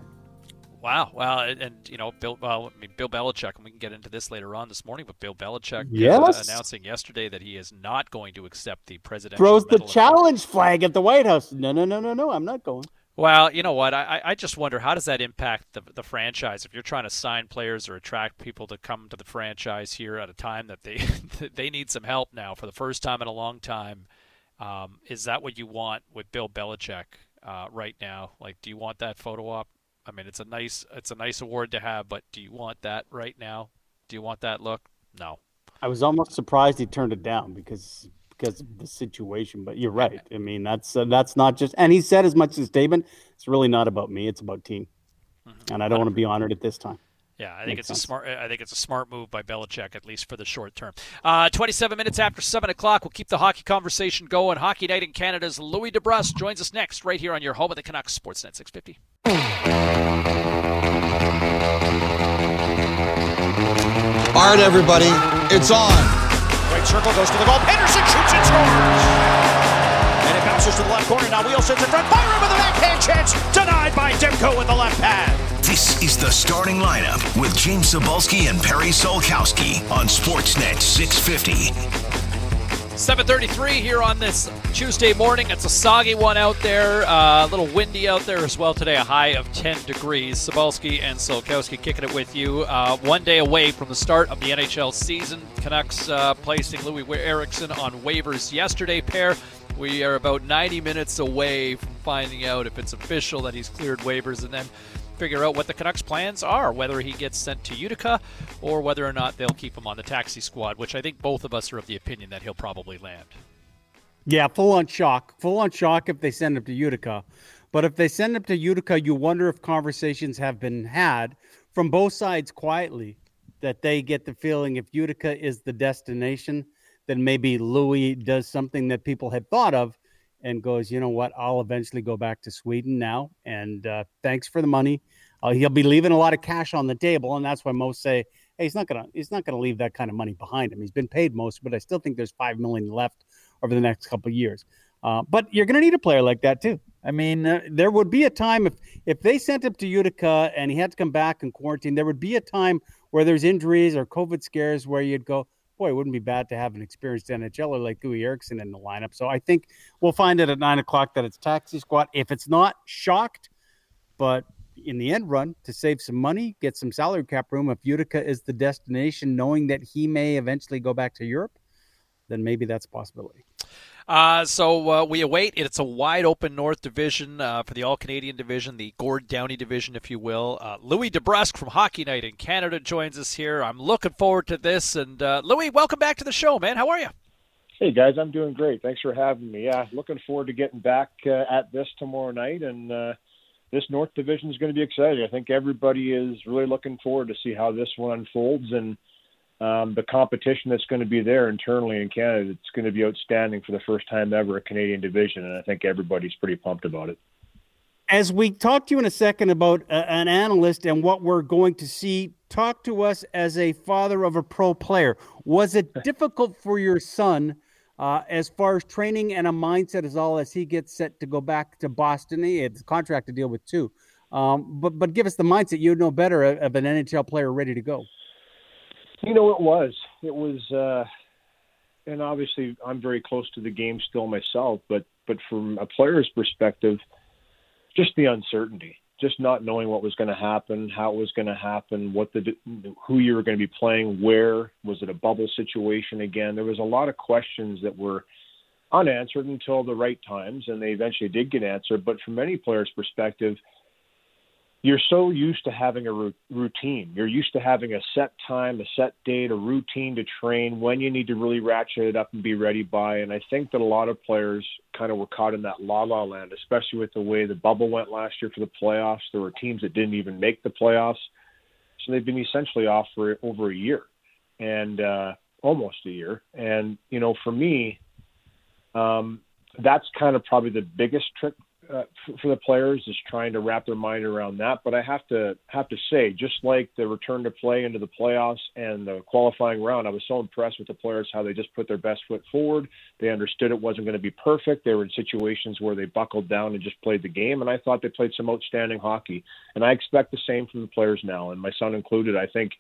Wow. Well, and, and, you know, Bill. Well, I mean, Bill Belichick, and we can get into this later on this morning. But Bill Belichick, uh, Yes. announcing yesterday that he is not going to accept the presidential. Throws the challenge flag at the White House. No, no, no, no, no. I'm not going. Well, you know what? I, I- just wonder how does that impact the the franchise if you're trying to sign players or attract people to come to the franchise here at a time that they <laughs> they need some help now for the first time in a long time. Um, is that what you want with Bill Belichick uh, right now? Like, do you want that photo op? I mean, it's a nice it's a nice award to have, but do you want that right now? Do you want that look? No. I was almost surprised he turned it down because because of the situation. But you're right. I mean, that's uh, that's not just. And he said as much as a statement. It's really not about me. It's about team. And I don't want to be honored at this time. Yeah, I think Makes it's sense. a smart. I think it's a smart move by Belichick, at least for the short term. Uh, Twenty-seven minutes after seven o'clock, we'll keep the hockey conversation going. Hockey night in Canada's Louie DeBrusk joins us next, right here on your home of the Canucks, Sportsnet six fifty. All right, everybody, it's on. Right circle goes to the goal. Henderson shoots and scores. And it bounces to the left corner. Now Wheel sits in front. Byron with a backhand chance. Denied by Demko with the left pad. This is the starting lineup with James Cybulski and Perry Solkowski on Sportsnet 650. 7:33 here on this Tuesday morning. It's a soggy one out there, uh, a little windy out there as well today. A high of 10 degrees. Cybulski and Solkowski kicking it with you. Uh, one day away from the start of the NHL season. Canucks uh, placing Loui Eriksson on waivers yesterday. Pair. We are about 90 minutes away from finding out if it's official that he's cleared waivers, and then figure out what the Canucks' plans are, whether he gets sent to Utica or whether or not they'll keep him on the taxi squad, which I think both of us are of the opinion that he'll probably land. Yeah, full on shock. Full on shock if they send him to Utica. But if they send him to Utica, you wonder if conversations have been had from both sides quietly that they get the feeling if Utica is the destination, then maybe Loui does something that people had thought of and goes, you know what, I'll eventually go back to Sweden now. And uh, thanks for the money. Uh, he'll be leaving a lot of cash on the table, and that's why most say, hey, he's not gonna he's not gonna leave that kind of money behind him. He's been paid most, but I still think there's five million left over the next couple years. Uh, but you're to need a player like that too. I mean, uh, there would be a time if if they sent him to Utica and he had to come back and quarantine. There would be a time where there's injuries or COVID scares where you'd go, boy, it wouldn't be bad to have an experienced NHLer like Loui Eriksson in the lineup. So I think we'll find it at nine o'clock that it's taxi squad. If it's not, shocked. But in the end run, to save some money, get some salary cap room, if Utica is the destination, knowing that he may eventually go back to Europe, then maybe that's a possibility. Uh, so uh, we await. It's a wide open North Division uh, for the All Canadian Division, the Gord Downie Division, if you will. Uh, Louie DeBrusk from Hockey Night in Canada joins us here. I'm looking forward to this. And uh, Louie, welcome back to the show, man. How are you? Hey guys, I'm doing great. Thanks for having me. Yeah, looking forward to getting back uh, at this tomorrow night, and uh, this North Division is going to be exciting. I think everybody is really looking forward to see how this one unfolds and um, the competition that's going to be there internally in Canada. It's going to be outstanding for the first time ever a Canadian division, and I think everybody's pretty pumped about it. As we talk to you in a second about uh, an analyst and what we're going to see, talk to us as a father of a pro player. Was it difficult for your son? Uh, as far as training and a mindset as all as he gets set to go back to Boston, he had a contract to deal with too. Um, but but give us the mindset. You would know better of an NHL player ready to go. You know, it was. It was. Uh, and obviously I'm very close to the game still myself, but but from a player's perspective, just the uncertainty, just not knowing what was going to happen, how it was going to happen, what the who you were going to be playing, where was it a bubble situation again? There was a lot of questions that were unanswered until the right times, and they eventually did get answered. But from any player's perspective, you're so used to having a routine. You're used to having a set time, a set date, a routine to train when you need to really ratchet it up and be ready by. And I think that a lot of players kind of were caught in that la la land, especially with the way the bubble went last year for the playoffs. There were teams that didn't even make the playoffs. So they've been essentially off for over a year and uh, almost a year. And, you know, for me, um, that's kind of probably the biggest trick uh, for the players is trying to wrap their mind around that. But I have to have to say, just like the return to play into the playoffs and the qualifying round, I was so impressed with the players how they just put their best foot forward. They understood it wasn't going to be perfect. They were in situations where they buckled down and just played the game, and I thought they played some outstanding hockey. And I expect the same from the players now, and my son included. I think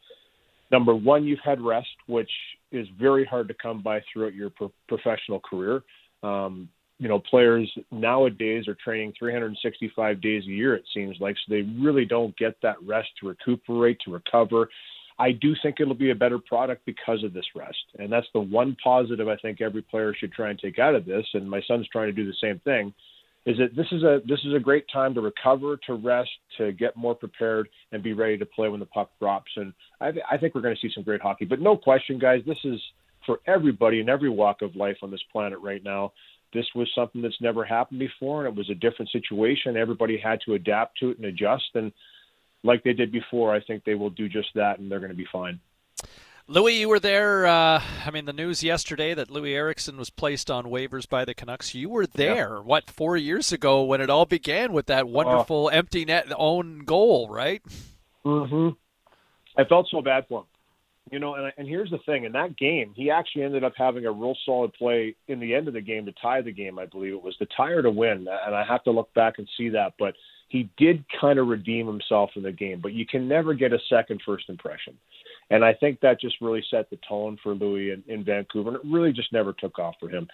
number one, you've had rest, which is very hard to come by throughout your pro- professional career. Um, you know, players nowadays are training 365 days a year, it seems like, so they really don't get that rest to recuperate, to recover. I do think it'll be a better product because of this rest. And that's the one positive I think every player should try and take out of this. And my son's trying to do the same thing. Is that this is a this is a great time to recover, to rest, to get more prepared, and be ready to play when the puck drops. And I, th- I think we're going to see some great hockey. But no question, guys, this is for everybody in every walk of life on this planet right now this was something that's never happened before, and it was a different situation. Everybody had to adapt to it and adjust. And like they did before, I think they will do just that, and they're going to be fine. Louie, you were there. Uh, I mean, the news yesterday that Loui Eriksson was placed on waivers by the Canucks. You were there, yeah. what, four years ago when it all began with that wonderful uh, empty net own goal, right? Mm-hmm. I felt so bad for him. You know, and, and here's the thing: in that game, he actually ended up having a real solid play in the end of the game to tie the game. I believe it was to tie or to win, and I have to look back and see that. But he did kind of redeem himself in the game. But you can never get a second first impression, and I think that just really set the tone for Loui in, in Vancouver, and it really just never took off for him.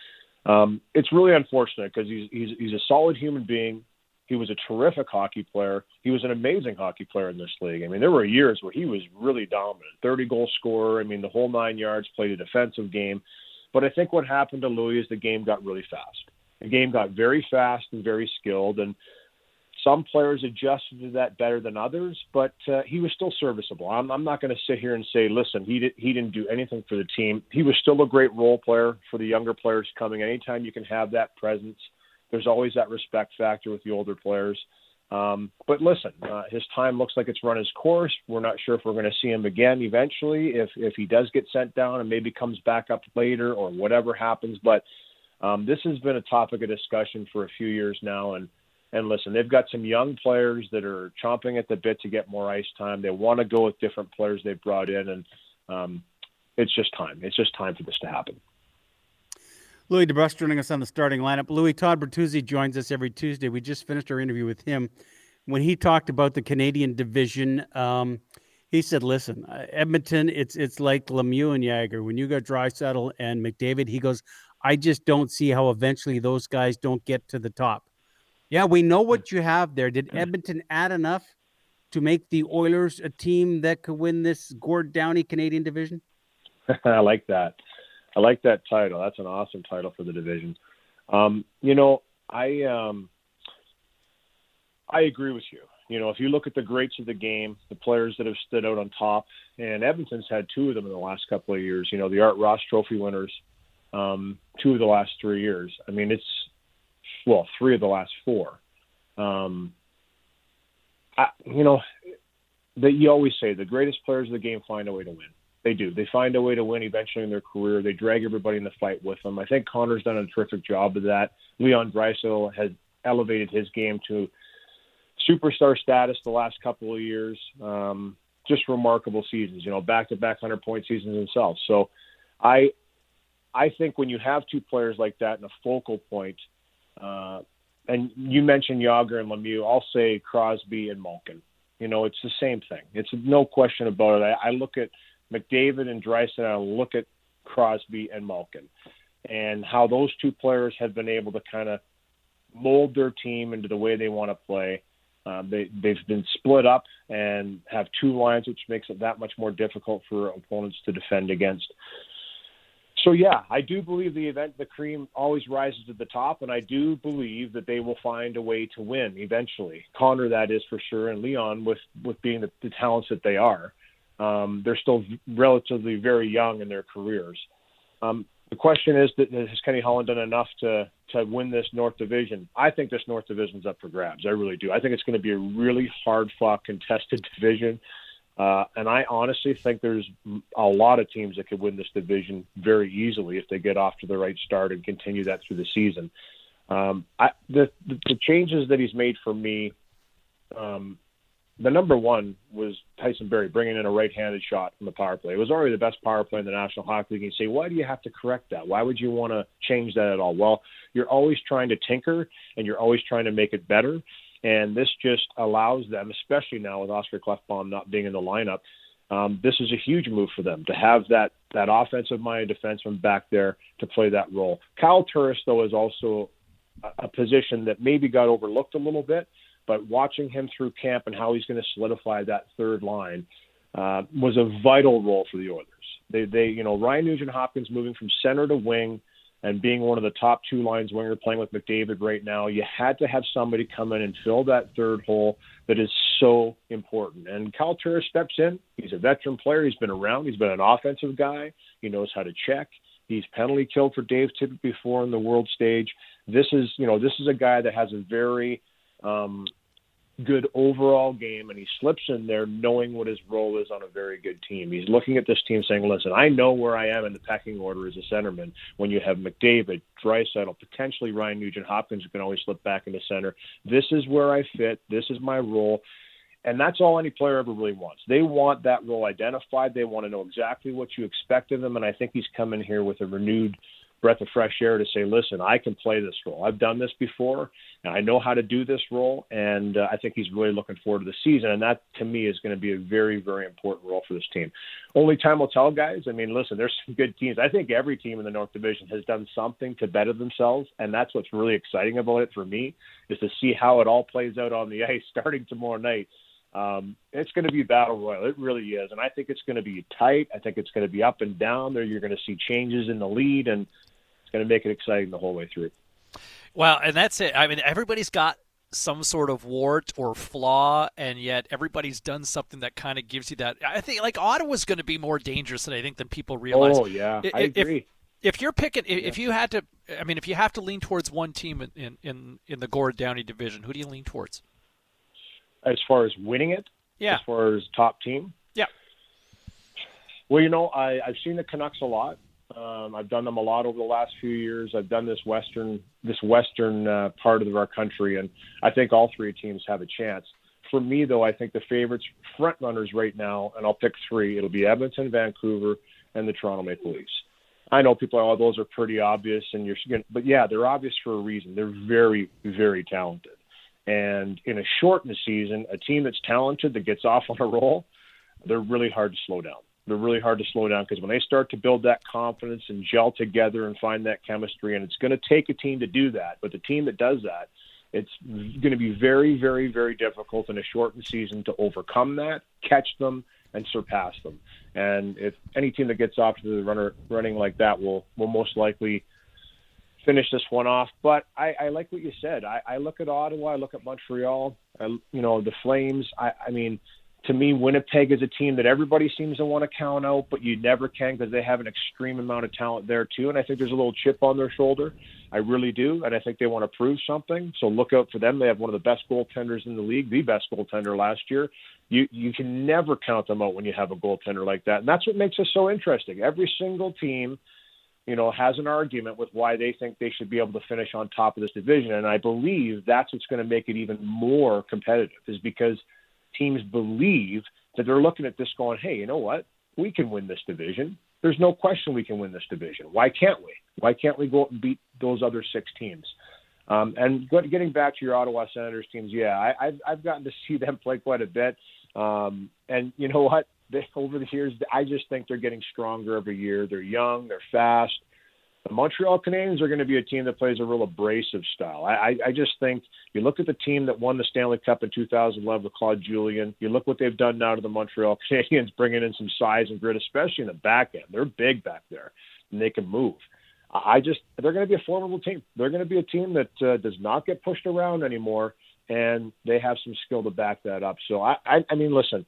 Um, it's really unfortunate because he's, he's he's a solid human being. He was a terrific hockey player. He was an amazing hockey player in this league. I mean, there were years where he was really dominant 30 goal scorer. I mean, the whole nine yards, played a defensive game. But I think what happened to Loui is the game got really fast. The game got very fast and very skilled. And some players adjusted to that better than others, but uh, he was still serviceable. I'm, I'm not going to sit here and say, listen, he did, he didn't do anything for the team. He was still a great role player for the younger players coming. Anytime you can have that presence, there's always that respect factor with the older players. Um, but listen, uh, his time looks like it's run his course. We're not sure if we're going to see him again eventually, if if he does get sent down and maybe comes back up later or whatever happens. But um, this has been a topic of discussion for a few years now, and and listen, they've got some young players that are chomping at the bit to get more ice time. They want to go with different players they've brought in, and um, it's just time. It's just time for this to happen. Louie DeBrusk joining us on the starting lineup. Louie Todd Bertuzzi joins us every Tuesday. We just finished our interview with him. When he talked about the Canadian division, um, he said, "Listen, uh, Edmonton, it's it's like Lemieux and Jagr. When you got Draisaitl and McDavid, he goes, I just don't see how eventually those guys don't get to the top. Yeah, we know what you have there. Did Edmonton add enough to make the Oilers a team that could win this Gord Downie Canadian division? <laughs> I like that. I like that title. That's an awesome title for the division. Um, you know, I um, I agree with you. You know, if you look at the greats of the game, the players that have stood out on top, and Edmonton's had two of them in the last couple of years. You know, the Art Ross Trophy winners, um, two of the last three years. I mean, it's well, three of the last four. Um, I, you know, that you always say the greatest players of the game find a way to win. They do. They find a way to win eventually in their career. They drag everybody in the fight with them. I think Connor's done a terrific job of that. Leon Draisaitl has elevated his game to superstar status the last couple of years. Um, just remarkable seasons, you know, back-to-back hundred-point seasons himself. So, I, I think when you have two players like that in a focal point, uh, and you mentioned Jagr and Lemieux, I'll say Crosby and Malkin. You know, it's the same thing. It's no question about it. I, I look at McDavid and Draisaitl look at Crosby and Malkin, and how those two players have been able to kind of mold their team into the way they want to play. Um, they, they've been split up and have two lines, which makes it that much more difficult for opponents to defend against. So yeah, I do believe the event, the cream always rises to the top, and I do believe that they will find a way to win eventually. Connor, that is for sure, and Leon, with with being the, the talents that they are, um, they're still relatively very young in their careers. Um, the question is that has Kenny Holland done enough to to win this North Division? I think this North Division's up for grabs. I really do. I think it's going to be a really hard fought, contested <laughs> division. Uh, and I honestly think there's a lot of teams that could win this division very easily if they get off to the right start and continue that through the season. Um, I, the, the, the changes that he's made for me, um, the number one was Tyson Barrie bringing in a right-handed shot from the power play. It was already the best power play in the National Hockey League. You say, why do you have to correct that? Why would you want to change that at all? Well, you're always trying to tinker and you're always trying to make it better. And this just allows them, especially now with Oscar Klefbom not being in the lineup, um, this is a huge move for them to have that that offensive minded defenseman back there to play that role. Kyle Turris, though, is also a, a position that maybe got overlooked a little bit, but watching him through camp and how he's going to solidify that third line uh, was a vital role for the Oilers. They, they, you know, Ryan Nugent Hopkins moving from center to wing and being one of the top two lines winger playing with McDavid right now, you had to have somebody come in and fill that third hole that is so important. And Kyle Turris steps in. He's a veteran player. He's been around. He's been an offensive guy. He knows how to check. He's penalty killed for Dave Tippett before in the world stage. This is, you know, this is a guy that has a very um, good overall game, and he slips in there knowing what his role is on a very good team. He's looking at this team saying, "Listen, I know where I am in the pecking order as a centerman. When you have McDavid, Draisaitl, potentially Ryan Nugent Hopkins, who can always slip back into center. This is where I fit. This is my role." And that's all any player ever really wants. They want that role identified. They want to know exactly what you expect of them. And I think he's come in here with a renewed breath of fresh air to say, listen, I can play this role. I've done this before, and I know how to do this role. And uh, I think he's really looking forward to the season. And that, to me, is going to be a very, very important role for this team. Only time will tell, guys. I mean, listen, there's some good teams. I think every team in the North Division has done something to better themselves, and that's what's really exciting about it for me is to see how it all plays out on the <laughs> ice starting tomorrow night. Um, it's going to be battle royal. It really is, and I think it's going to be tight. I think it's going to be up and down. There, you're going to see changes in the lead, and it's going to make it exciting the whole way through. Well, and that's it. I mean, everybody's got some sort of wart or flaw, and yet everybody's done something that kind of gives you that. I think like Ottawa's going to be more dangerous than I think than people realize. Oh yeah, if, I agree. If, if you're picking, if you had to, I mean, if you have to lean towards one team in in in, in the Gord Downie division, who do you lean towards? As far as winning it, yeah. As far as top team, yeah. Well, you know, I I've seen the Canucks a lot. Um, I've done them a lot over the last few years. I've done this western this western uh, part of our country, and I think all three teams have a chance. For me, though, I think the favorites front runners right now, and I'll pick three. It'll be Edmonton, Vancouver, and the Toronto Maple Leafs. I know people are, oh, those are pretty obvious, and you're, but yeah, they're obvious for a reason. They're very, very talented. And in a shortened season, a team that's talented that gets off on a roll, they're really hard to slow down they're really hard to slow down because when they start to build that confidence and gel together and find that chemistry, and it's going to take a team to do that, but the team that does that, it's going to be very, very, very difficult in a shortened season to overcome that, catch them, and surpass them. And if any team that gets off to the runner running like that will will most likely finish this one off. But I, I like what you said. I, I look at Ottawa, I look at Montreal, I, you know the Flames. I, I mean, to me, Winnipeg is a team that everybody seems to want to count out, but you never can because they have an extreme amount of talent there too. And I think there's a little chip on their shoulder. I really do, and I think they want to prove something. So look out for them. They have one of the best goaltenders in the league, the best goaltender last year. You you can never count them out when you have a goaltender like that, and that's what makes us so interesting. Every single team you know, has an argument with why they think they should be able to finish on top of this division. And I believe that's what's going to make it even more competitive is because teams believe that they're looking at this going, hey, you know what? We can win this division. There's no question we can win this division. Why can't we? Why can't we go out and beat those other six teams? Um, and getting back to your Ottawa Senators teams, yeah, I, I've, I've gotten to <laughs> see them play quite a bit. Um, and you know what? they, over the years, I just think they're getting stronger every year. They're young, they're fast. The Montreal Canadiens are going to be a team that plays a real abrasive style. I, I, just think you look at the team that won the Stanley Cup in 2011 with Claude Julien. You look what they've done now to the Montreal <laughs> Canadiens, bringing in some size and grit, especially in the back end. They're big back there, and they can move. I just they're going to be a formidable team. They're going to be a team that uh, does not get pushed around anymore, and they have some skill to back that up. So I, I, I mean, listen,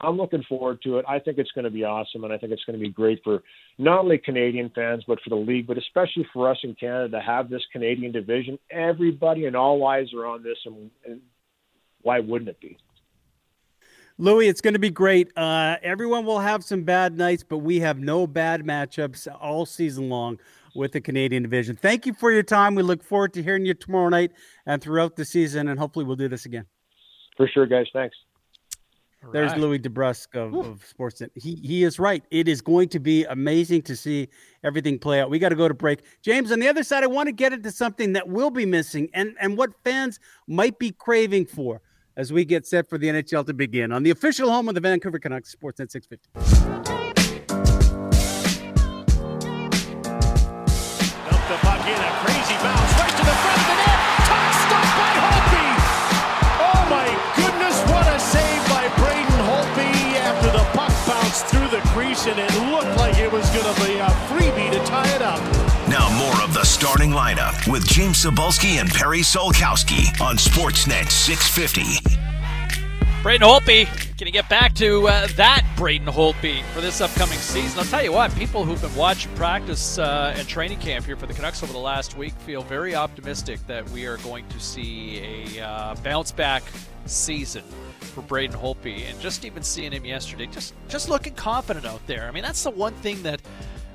I'm looking forward to it. I think it's going to be awesome, and I think it's going to be great for not only Canadian fans, but for the league, but especially for us in Canada to have this Canadian division. Everybody and all eyes are on this, and, and why wouldn't it be? Louie, it's going to be great. Uh, everyone will have some bad nights, but we have no bad matchups all season long with the Canadian division. Thank you for your time. We look forward to hearing you tomorrow night and throughout the season, and hopefully we'll do this again. For sure, guys. Thanks. There's right. Louie DeBrusk of, of Sportsnet. He he is right. It is going to be amazing to see everything play out. We got to go to break. James, on the other side, I want to get into something that will be missing and, and what fans might be craving for as we get set for the NHL to begin on the official home of the Vancouver Canucks, Sportsnet 650. And it looked like it was going to be a freebie to tie it up. Now more of the starting lineup with James Cybulski and Perry Solkowski on Sportsnet 650. Braden Holtby, can you get back to uh, that Braden Holtby for this upcoming season? I'll tell you what, people who've been watching practice uh, and training camp here for the Canucks over the last week feel very optimistic that we are going to see a uh, bounce back season for Braden Holtby, and just even seeing him yesterday, just just looking confident out there. I mean, that's the one thing that,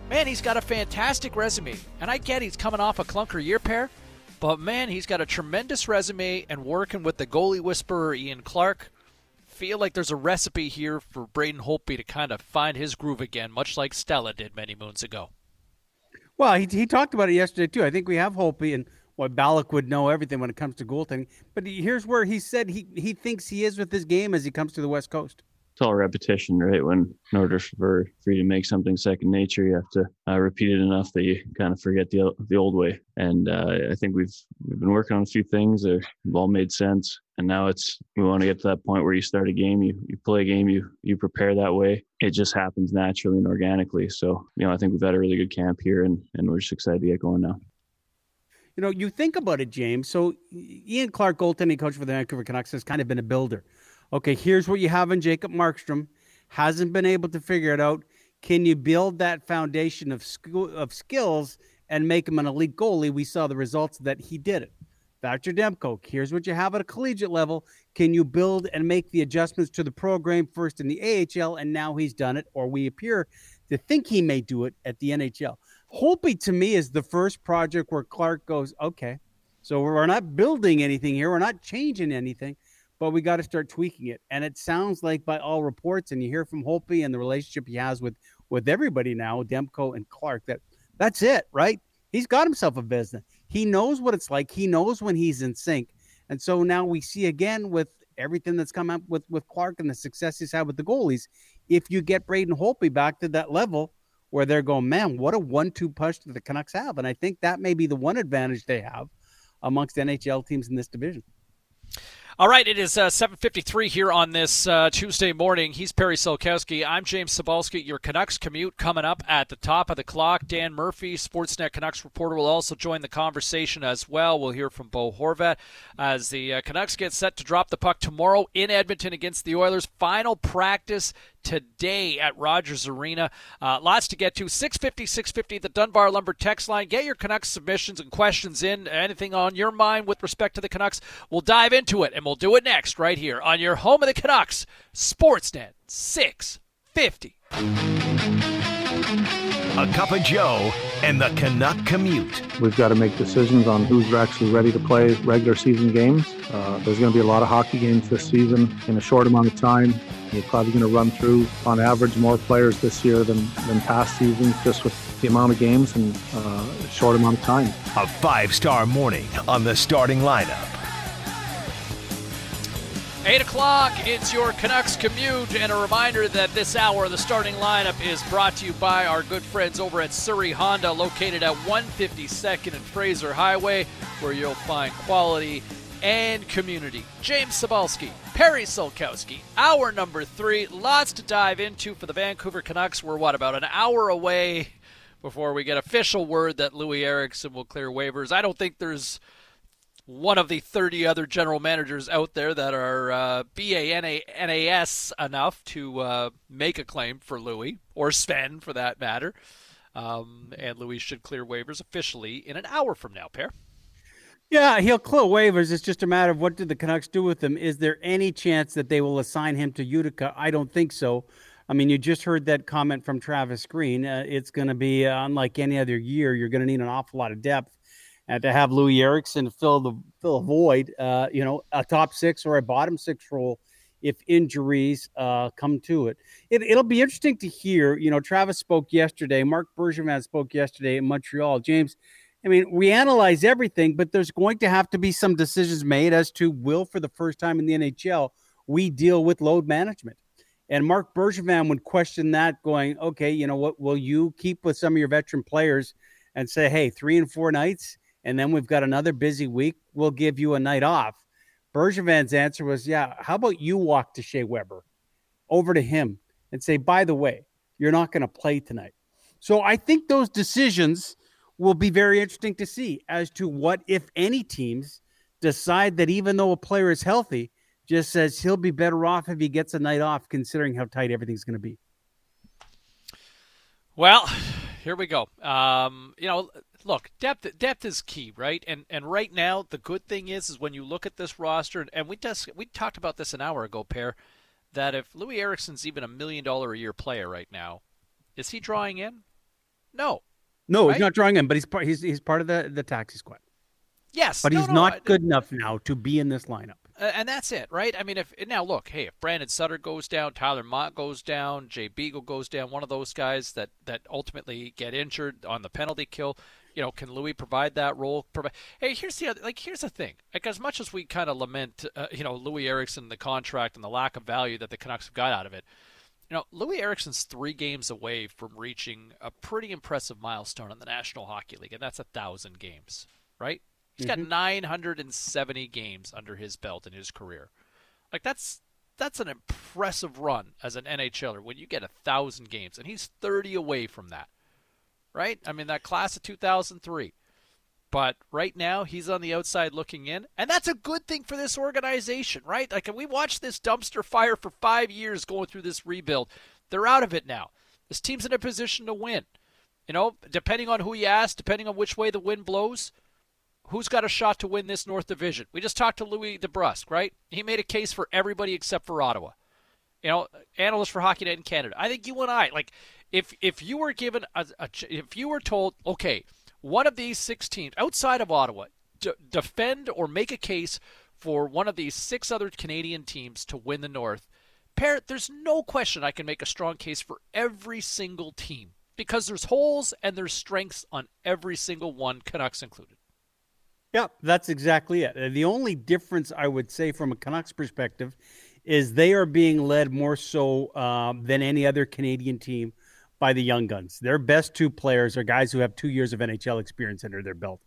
man, he's got a fantastic resume, and I get he's coming off a clunker year pair, but man, he's got a tremendous resume, and working with the goalie whisperer Ian Clark, feel like there's a recipe here for Braden Holtby to kind of find his groove again, much like Stella did many moons ago. Well, he, he talked about it yesterday too. I think we have Holtby, and well, Balak would know everything when it comes to goaltending. But here's where he said he, he thinks he is with this game as he comes to the West Coast. It's all repetition, right? When in order for, for you to make something second nature, you have to uh, repeat it enough that you kind of forget the the old way. And uh, I think we've we've been working on a few things that have all made sense. And now it's we want to get to that point where you start a game, you you play a game, you you prepare that way. It just happens naturally and organically. So you know, I think we've had a really good camp here, and and we're just excited to get going now you know, you think about it, James. So Ian Clark, goaltending coach for the Vancouver Canucks, has kind of been a builder. Okay, here's what you have in Jacob Markstrom. Hasn't been able to figure it out. Can you build that foundation of sk- of skills and make him an elite goalie? We saw the results that he did it. Thatcher Demko, here's what you have at a collegiate level. Can you build and make the adjustments to the program first in the AHL? And now he's done it, or we appear to think he may do it at the NHL. Holtby to me is the first project where Clark goes, okay, so we're not building anything here, we're not changing anything, but we got to start tweaking it. And it sounds like, by all reports, and you hear from Holtby and the relationship he has with with everybody now, Demko and Clark, that that's it, right? He's got himself a business. He knows what it's like. He knows when he's in sync. And so now we see again with everything that's come up with with Clark and the success he's had with the goalies. If you get Braden Holtby back to that level, where they're going, man, what a one-two punch that the Canucks have, and I think that may be the one advantage they have amongst NHL teams in this division. All right, it is uh, 7:53 here on this uh, Tuesday morning. He's Perry Solkowski. I'm James Cybulski. Your Canucks commute coming up at the top of the clock. Dan Murphy, Sportsnet Canucks reporter, will also join the conversation as well. We'll hear from Bo Horvat as the uh, Canucks get set to drop the puck tomorrow in Edmonton against the Oilers. Final practice today at Rogers Arena. Uh, lots to get to. 650, 650, the Dunbar Lumber text line. Get your Canucks submissions and questions in. Anything on your mind with respect to the Canucks, we'll dive into it, and we'll do it next right here on your home of the Canucks, Sportsnet 650. A cup of Joe and the Canuck commute. We've got to make decisions on who's actually ready to play regular season games. Uh, there's going to be a lot of hockey games this season in a short amount of time. We're probably going to run through, on average, more players this year than, than past seasons, just with the amount of games and uh, short amount of time. A five star morning on the starting lineup. 8 o'clock, it's your Canucks commute, and a reminder that this hour the starting lineup is brought to you by our good friends over at Surrey Honda, located at 152nd and Fraser Highway, where you'll find quality and community. James Cybulski, Perry Solkowski, hour number three. Lots to dive into for the Vancouver Canucks. We're, what, about an hour away before we get official word that Loui Eriksson will clear waivers? I don't think there's one of the 30 other general managers out there that are uh, enough to uh, make a claim for Loui, or Sven for that matter. Um, and Loui should clear waivers officially in an hour from now, Pair. Yeah, he'll clear waivers. It's just a matter of what did the Canucks do with him. Is there any chance that they will assign him to Utica? I don't think so. I mean, you just heard that comment from Travis Green. Uh, it's going to be uh, unlike any other year. You're going to need an awful lot of depth, and to have Loui Eriksson fill the fill a void, uh, you know, a top six or a bottom six role, if injuries uh, come to it. it. It'll be interesting to hear. You know, Travis spoke yesterday. Marc Bergevin spoke yesterday in Montreal. James I mean, we analyze everything, but there's going to have to be some decisions made as to will, for the first time in the NHL, we deal with load management. And Marc Bergevin would question that, going, okay, you know what? Will you keep with some of your veteran players and say, hey, three and four nights, and then we've got another busy week. We'll give you a night off. Bergevin's answer was, yeah, how about you walk to Shea Weber over to him and say, by the way, you're not going to play tonight. So I think those decisions will be very interesting to see as to what, if any, teams decide that even though a player is healthy, just says he'll be better off if he gets a night off, considering how tight everything's going to be. Well, here we go. Um, you know, look, depth depth is key, right? And and right now, the good thing is, is when you look at this roster, and we just we talked about this an hour ago, pair, that if Loui Eriksson's even a million dollar a year player right now, is he drawing in? No, no, right? he's not drawing in, but he's part. He's he's part of the the taxi squad. Yes, but no, he's no, not I, good enough now to be in this lineup. Uh, and that's it, right? I mean, if now look, hey, if Brandon Sutter goes down, Tyler Motte goes down, Jay Beagle goes down, one of those guys that that ultimately get injured on the penalty kill, you know, can Loui provide that role? Provide. Hey, here's the other, like here's the thing. Like as much as we kind of lament, uh, you know, Loui Eriksson, the contract and the lack of value that the Canucks have got out of it, you know, Loui Eriksson's three games away from reaching a pretty impressive milestone in the National Hockey League, and that's a thousand games, right? He's mm-hmm. got 970 games under his belt in his career. Like that's that's an impressive run as an NHLer when you get a thousand games, and he's 30 away from that, right? I mean, that class of 2003. But right now, he's on the outside looking in, and that's a good thing for this organization, right? Like we watched this dumpster fire for five years going through this rebuild. They're out of it now. This team's in a position to win. You know, depending on who you ask, depending on which way the wind blows, who's got a shot to win this North Division? We just talked to Louie DeBrusk, right? He made a case for everybody except for Ottawa. You know, analyst for Hockey Night in Canada. I think you and I, like, if if you were given a, a if you were told, okay one of these six teams outside of Ottawa d- defend or make a case for one of these six other Canadian teams to win the North, Parrot, there's no question I can make a strong case for every single team because there's holes and there's strengths on every single one, Canucks included. Yeah, that's exactly it. The only difference I would say from a Canucks perspective is they are being led more so um, than any other Canadian team by the young guns. Their best two players are guys who have two years of NHL experience under their belt.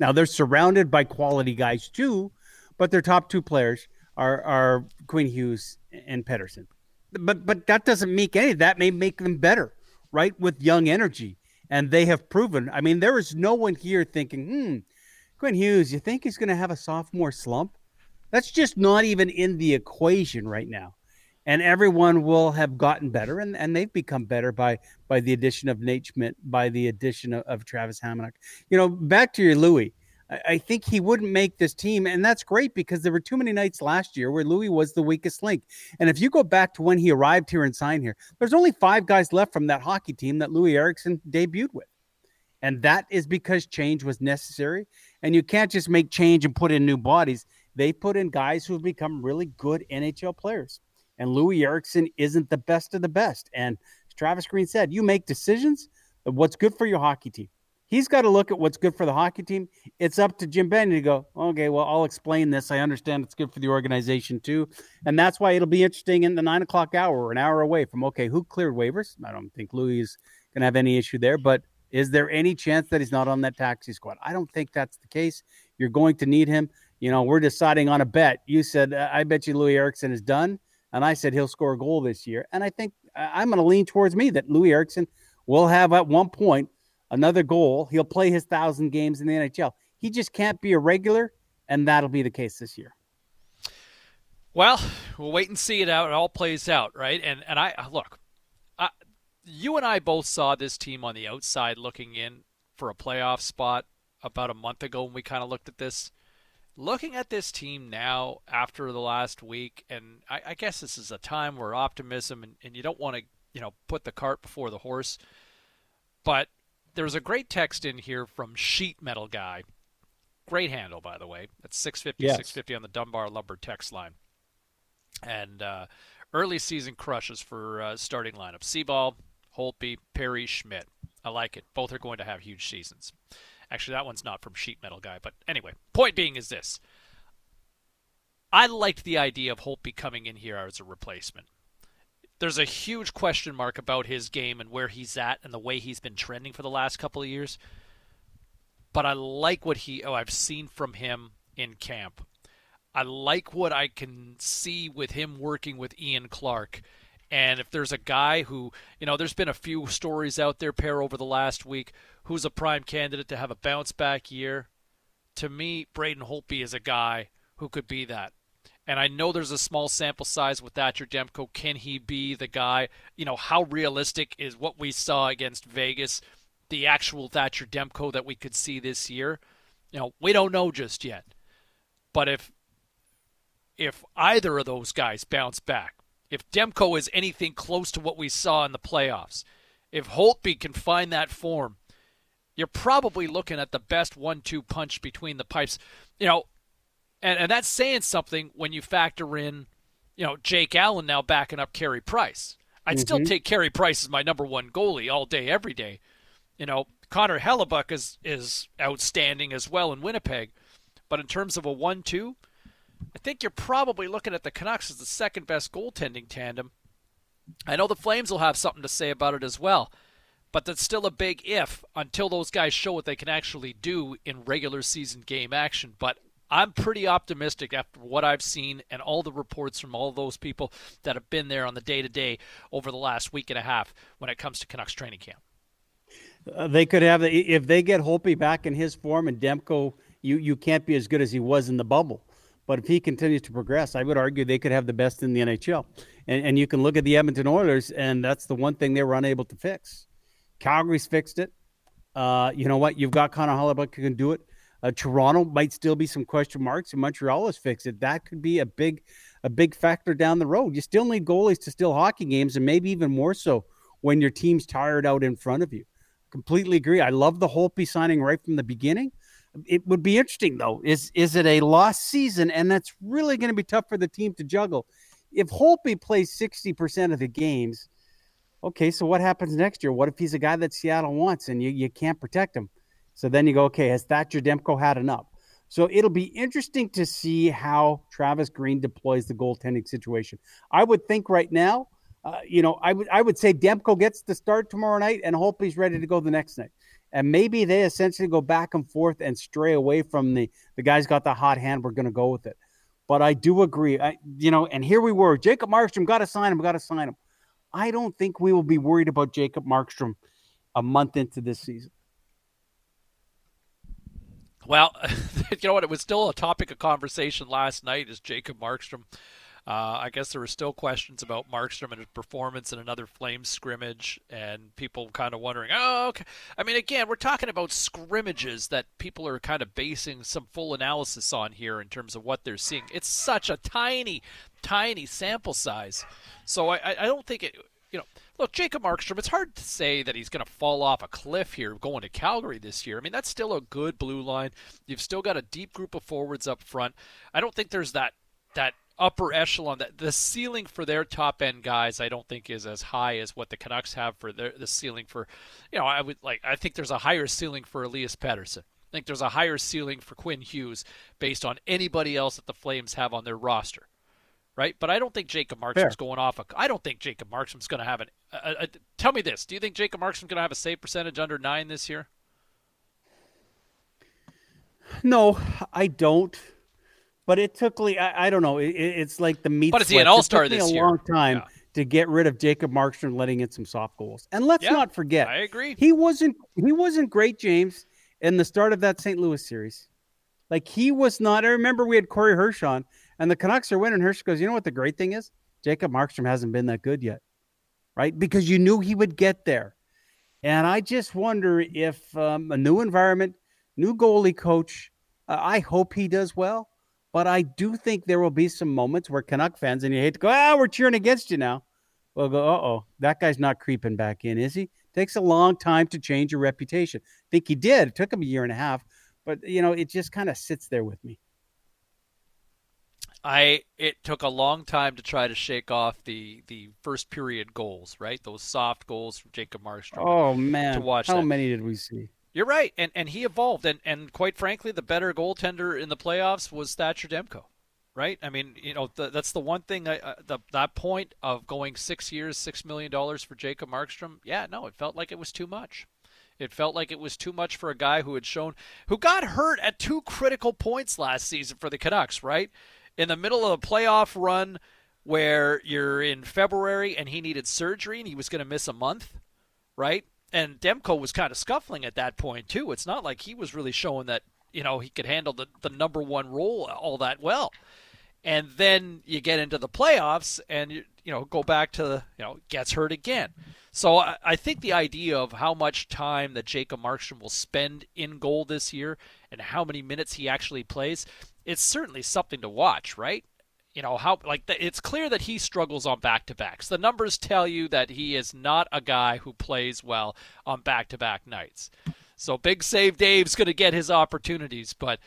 Now they're surrounded by quality guys too, but their top two players are are Quinn Hughes and Pettersson. But but that doesn't make any. That may make them better, right? With young energy, and they have proven. I mean, there is no one here thinking, hmm, Quinn Hughes. You think he's going to have a sophomore slump? That's just not even in the equation right now and everyone will have gotten better and, and they've become better by by the addition of Nate Schmidt, by the addition of, of Travis Hamonic. You know, back to your Loui. I, I, think he wouldn't make this team, and that's great because there were too many nights last year where Loui was the weakest link. And if you go back to when he arrived here and signed here, there's only five guys left from that hockey team that Loui Eriksson debuted with. And that is because change was necessary. And you can't just make change and put in new bodies. They put in guys who have become really good NHL players and Loui Eriksson isn't the best of the best. And Travis Green said, you make decisions of what's good for your hockey team. He's got to look at what's good for the hockey team. It's up to Jim Benning to go, okay, well, I'll explain this. I understand it's good for the organization too. And that's why it'll be interesting in the nine o'clock hour, an hour away from, okay, who cleared waivers? I don't think Loui is going to have any issue there, but is there any chance that he's not on that taxi squad? I don't think that's the case. You're going to need him. You know, we're deciding on a bet. You said, I bet you Loui Eriksson is done. And I said he'll score a goal this year. And I think I'm going to lean towards me that Loui Eriksson will have at one point another goal. He'll play his thousand games in the NHL. He just can't be a regular, and that'll be the case this year. Well, we'll wait and see it out. It all plays out, right? And and I uh, look, I, you and I both saw this team on the outside looking in for a playoff spot about a month ago when we kind of looked at this. Looking at this team now after the last week, and I, I guess this is a time where optimism and, and you don't want to, you know, put the cart before the horse. But there's a great text in here from Sheet Metal Guy. Great handle, by the way. That's 650, yes. 650 on the Dunbar Lumber text line. And uh, early season crushes for uh, starting lineup. Seaball, Holtby, Perry, Schmidt. I like it. Both are going to have huge seasons. Actually, that one's not from Sheet Metal Guy. But anyway, point being is this. I liked the idea of Holtby coming in here as a replacement there's a huge question mark about his game and where he's at and the way he's been trending for the last couple of years. But I like what he oh I've seen from him in camp. I like what I can see with him working with Ian Clark. And if there's a guy who, you know, there's been a few stories out there, pair over the last week, who's a prime candidate to have a bounce back year. To me, Braden Holtby is a guy who could be that. And I know there's a small sample size with Thatcher Demko. Can he be the guy? You know, how realistic is what we saw against Vegas, the actual Thatcher Demko that we could see this year? You know, we don't know just yet. But if if either of those guys bounce back, if Demko is anything close to what we saw in the playoffs, if Holtby can find that form, you're probably looking at the best one-two punch between the pipes. You know, and, and that's saying something when you factor in, you know, Jake Allen now backing up Carey Price. I'd mm-hmm. still take Carey Price as my number one goalie all day, every day. You know, Connor Hellebuyck is is outstanding as well in Winnipeg, but in terms of a one-two, I think you're probably looking at the Canucks as the second best goaltending tandem. I know the Flames will have something to say about it as well, but that's still a big if until those guys show what they can actually do in regular season game action. But I'm pretty optimistic after what I've seen and all the reports from all those people that have been there on the day to day over the last week and a half when it comes to Canucks training camp. Uh, they could have if they get Holtby back in his form and Demko, you you can't be as good as he was in the bubble. But if he continues to progress, I would argue they could have the best in the NHL. And, and you can look at the Edmonton Oilers, and that's the one thing they were unable to fix. Calgary's fixed it. Uh, you know what? You've got Connor Hellebuyck who can do it. Uh, Toronto might still be some question marks, and Montreal has fixed it. That could be a big, a big factor down the road. You still need goalies to steal hockey games, and maybe even more so when your team's tired out in front of you. Completely agree. I love the Holtby signing right from the beginning. It would be interesting though. Is is it a lost season, and that's really going to be tough for the team to juggle. If Holtby plays sixty percent of the games, okay, so what happens next year? What if he's a guy that Seattle wants and you, you can't protect him? So then you go, okay, has Thatcher Demko had enough? So it'll be interesting to see how Travis Green deploys the goaltending situation. I would think right now, uh, you know, I would I would say Demko gets the start tomorrow night and hope he's ready to go the next night. And maybe they essentially go back and forth and stray away from the the guy's got the hot hand. We're going to go with it. But I do agree. I, you know, and here we were. Jacob Markstrom got to sign him. Got to sign him. I don't think we will be worried about Jacob Markstrom a month into this season. Well, <laughs> you know what? It was still a topic of conversation last night. Is Jacob Markstrom? Uh, I guess there were still questions about Markstrom and his performance in another Flames scrimmage, and people kind of wondering, oh, okay. I mean, again, we're talking about scrimmages that people are kind of basing some full analysis on here in terms of what they're seeing. It's such a tiny, tiny sample size, so I, I don't think it. You know, look, Jacob Markstrom, it's hard to say that he's going to fall off a cliff here going to Calgary this year. I mean, that's still a good blue line. You've still got a deep group of forwards up front. I don't think there's that that upper echelon that the ceiling for their top end guys I don't think is as high as what the Canucks have for their the ceiling for you know I would like I think there's a higher ceiling for Elias Pettersson. I think there's a higher ceiling for Quinn Hughes based on anybody else that the Flames have on their roster. Right? But I don't think Jacob Markstrom's going off a, I don't think Jacob Markstrom's going to have an a, a, tell me this, do you think Jacob Markstrom's going to have a save percentage under 9 this year? No, I don't. But it took me, I, I don't know. It, it's like the meat. But is he an all star this year? a long time yeah. to get rid of Jacob Markstrom, letting in some soft goals. And let's Yeah, not forget, I agree. He wasn't. He wasn't great, James, in the start of that St. Louis series. Like he was not. I remember we had Corey Hirsch on, and the Canucks are winning. Hirsch goes, "You know what the great thing is? Jacob Markstrom hasn't been that good yet, right? Because you knew he would get there." And I just wonder if um, a new environment, new goalie coach. Uh, I hope he does well, but I do think there will be some moments where Canuck fans, and you hate to go, ah, we're cheering against you now. We'll go, uh oh, that guy's not creeping back in, is he? Takes a long time to change your reputation. I think he did. It took him a year and a half, but you know, it just kind of sits there with me. I it took a long time to try to shake off the the first period goals, right? Those soft goals from Jacob Markstrom. Oh man, to watch how that. many did we see? You're right, and and he evolved, and and quite frankly, the better goaltender in the playoffs was Thatcher Demko, right? I mean, you know, the, that's the one thing. I, uh, the that point of going six years, six million dollars for Jacob Markstrom. Yeah, no, it felt like it was too much. It felt like it was too much for a guy who had shown, who got hurt at two critical points last season for the Canucks, right? In the middle of a playoff run where you're in February and he needed surgery and he was going to miss a month, right? And Demko was kind of scuffling at that point too. It's not like he was really showing that you know he could handle the, the number one role all that well. And then you get into the playoffs and you you know go back to you know gets hurt again. So I, I think the idea of how much time that Jacob Markstrom will spend in goal this year and how many minutes he actually plays, it's certainly something to watch, right? You know how like the, it's clear that he struggles on back to backs. The numbers tell you that he is not a guy who plays well on back to back nights. So big save Dave's going to get his opportunities, but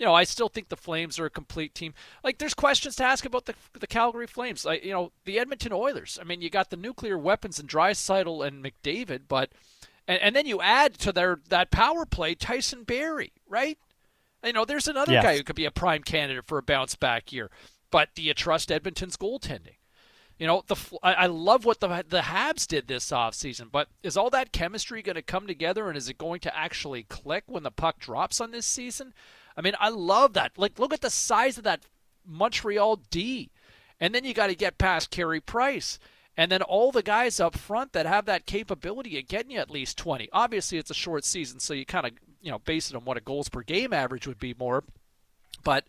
you know I still think the Flames are a complete team. Like there's questions to ask about the the Calgary Flames. Like you know the Edmonton Oilers. I mean you got the nuclear weapons in Draisaitl and McDavid, but and, and then you add to their that power play Tyson Barrie, right? You know, there's another Yes. guy who could be a prime candidate for a bounce back year. But do you trust Edmonton's goaltending? You know, the I love what the the Habs did this offseason, but is all that chemistry going to come together and is it going to actually click when the puck drops on this season? I mean, I love that. Like look at the size of that Montreal D. And then you got to get past Carey Price. And then all the guys up front that have that capability of getting you at least 20. Obviously, it's a short season, so you kind of, you know, base it on what a goals per game average would be more. But,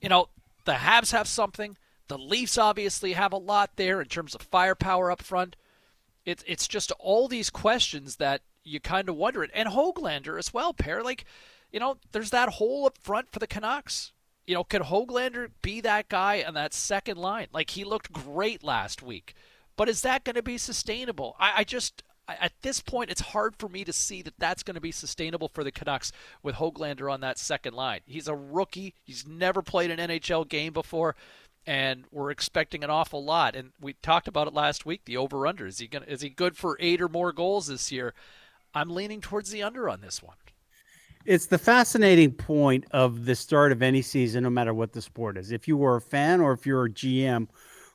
you know, the Habs have something. The Leafs obviously have a lot there in terms of firepower up front. It's it's just all these questions that you kind of wonder. it, And Hoglander as well, pair. Like, you know, there's that hole up front for the Canucks. You know, could Hoglander be that guy on that second line? Like he looked great last week, but is that going to be sustainable? I, I just at this point, it's hard for me to see that that's going to be sustainable for the Canucks with Hoglander on that second line. He's a rookie. He's never played an NHL game before, and we're expecting an awful lot. And we talked about it last week. The over under is he going is he good for eight or more goals this year? I'm leaning towards the under on this one. It's the fascinating point of the start of any season, no matter what the sport is. If you were a fan or if you're a GM,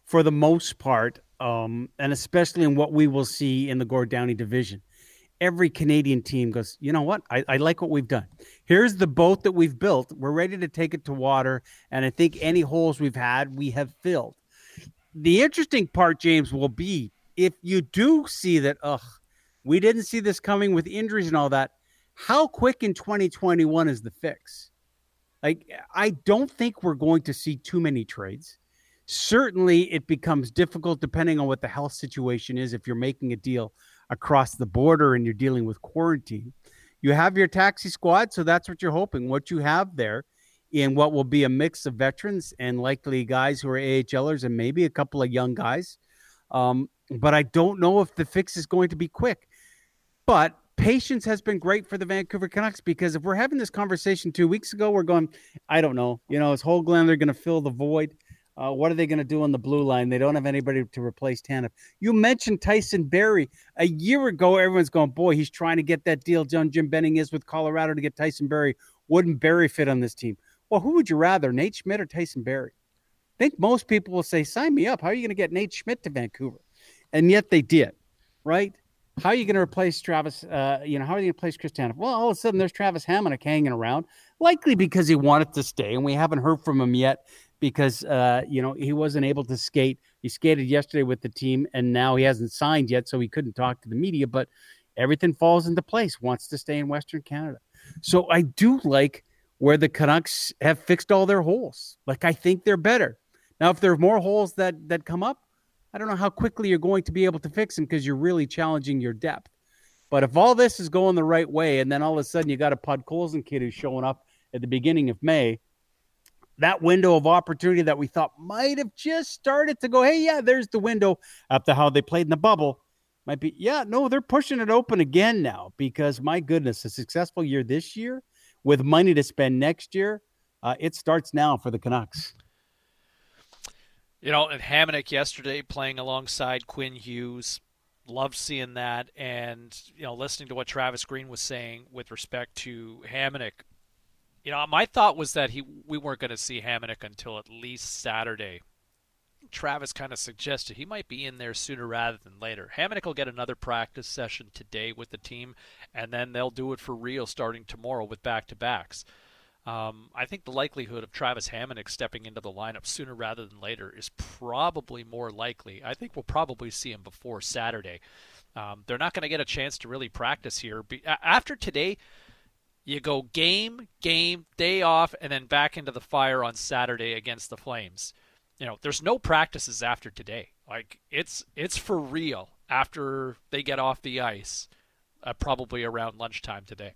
for the most part, um, and especially in what we will see in the Gord Downie division, every Canadian team goes, you know what? I, I like what we've done. Here's the boat that we've built. We're ready to take it to water. And I think any holes we've had, we have filled. The interesting part, James, will be if you do see that, ugh, we didn't see this coming with injuries and all that. How quick in 2021 is the fix? Like, I don't think we're going to see too many trades. Certainly, it becomes difficult depending on what the health situation is. If you're making a deal across the border and you're dealing with quarantine, you have your taxi squad. So that's what you're hoping. What you have there in what will be a mix of veterans and likely guys who are AHLers and maybe a couple of young guys. Um, but I don't know if the fix is going to be quick. But patience has been great for the Vancouver Canucks because if we're having this conversation two weeks ago, we're going, I don't know, you know, is Hoglander going to fill the void? Uh, what are they going to do on the blue line? They don't have anybody to replace Tanev. You mentioned Tyson Barrie A year ago, everyone's going, boy, he's trying to get that deal done. Jim Benning is with Colorado to get Tyson Barrie. Wouldn't Barrie fit on this team? Well, who would you rather, Nate Schmidt or Tyson Barrie? I think most people will say, sign me up. How are you going to get Nate Schmidt to Vancouver? And yet they did, right? How are you going to replace Travis? Uh, you know, how are you going to replace Chris Tanev? Well, all of a sudden there's Travis Hamonic hanging around, likely because he wanted to stay, and we haven't heard from him yet because uh, you know he wasn't able to skate. He skated yesterday with the team, and now he hasn't signed yet, so he couldn't talk to the media. But everything falls into place. Wants to stay in Western Canada, so I do like where the Canucks have fixed all their holes. Like I think they're better now. If there are more holes that that come up, I don't know how quickly you're going to be able to fix them because you're really challenging your depth. But if all this is going the right way, and then all of a sudden you got a Pod Podkolzin kid who's showing up at the beginning of May, that window of opportunity that we thought might have just started to go, hey, yeah, there's the window after how they played in the bubble. Might be, yeah, no, they're pushing it open again now because my goodness, a successful year this year with money to spend next year, uh, it starts now for the Canucks. You know, and Hamonic yesterday playing alongside Quinn Hughes, loved seeing that, and you know, listening to what Travis Green was saying with respect to Hamonic you know, my thought was that he we weren't going to see Hamonic until at least Saturday. Travis kind of suggested he might be in there sooner rather than later. Hamonic will get another practice session today with the team, and then they'll do it for real starting tomorrow with back to backs. Um, I think the likelihood of Travis Hamonic stepping into the lineup sooner rather than later is probably more likely. I think we'll probably see him before Saturday. Um, they're not going to get a chance to really practice here. After today, you go game, game, day off, and then back into the fire on Saturday against the Flames. You know, there's no practices after today. Like it's it's for real after they get off the ice, uh, probably around lunchtime today.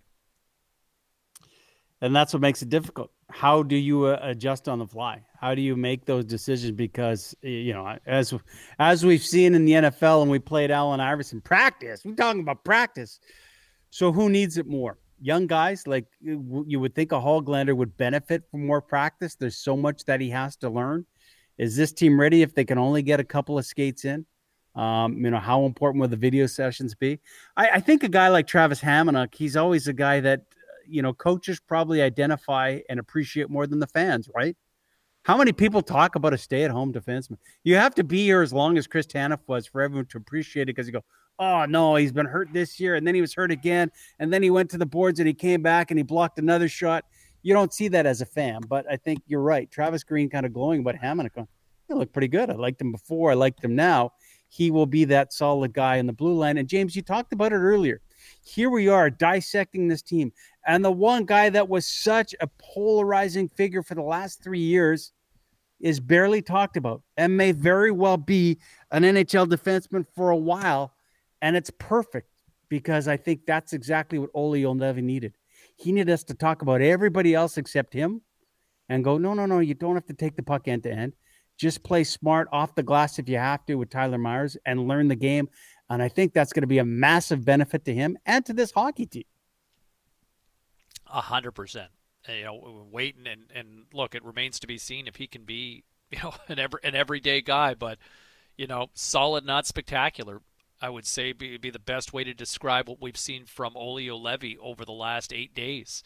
And that's what makes it difficult. How do you uh, adjust on the fly? How do you make those decisions? Because you know, as as we've seen in the NFL, and we played Allen Iverson practice. We're talking about practice. So who needs it more? Young guys like you would think a Hoglander would benefit from more practice. There's so much that he has to learn. Is this team ready if they can only get a couple of skates in? Um, you know, how important will the video sessions be? I, I think a guy like Travis Hamonic, he's always a guy that, you know, coaches probably identify and appreciate more than the fans, right? How many people talk about a stay at home defenseman? You have to be here as long as Chris Tanev was for everyone to appreciate it because you go, oh no, he's been hurt this year, and then he was hurt again, and then he went to the boards and he came back and he blocked another shot. You don't see that as a fan, but I think you're right. Travis Green kind of glowing about Hamonic. Uh, he looked pretty good. I liked him before. I liked him now. He will be that solid guy in the blue line. And James, you talked about it earlier. Here we are dissecting this team. And the one guy that was such a polarizing figure for the last three years is barely talked about and may very well be an NHL defenseman for a while and it's perfect because I think that's exactly what Olli Juolevi needed. He needed us to talk about everybody else except him and go, no, no, no, you don't have to take the puck end to end. Just play smart off the glass if you have to with Tyler Myers and learn the game. And I think that's going to be a massive benefit to him and to this hockey team. A hundred percent. Eh, you know, waiting and, and look, it remains to be seen if he can be, <laughs> you know, an every an everyday guy, but you know, solid, not spectacular. I would say be, be the best way to describe what we've seen from Olli Juolevi over the last eight days.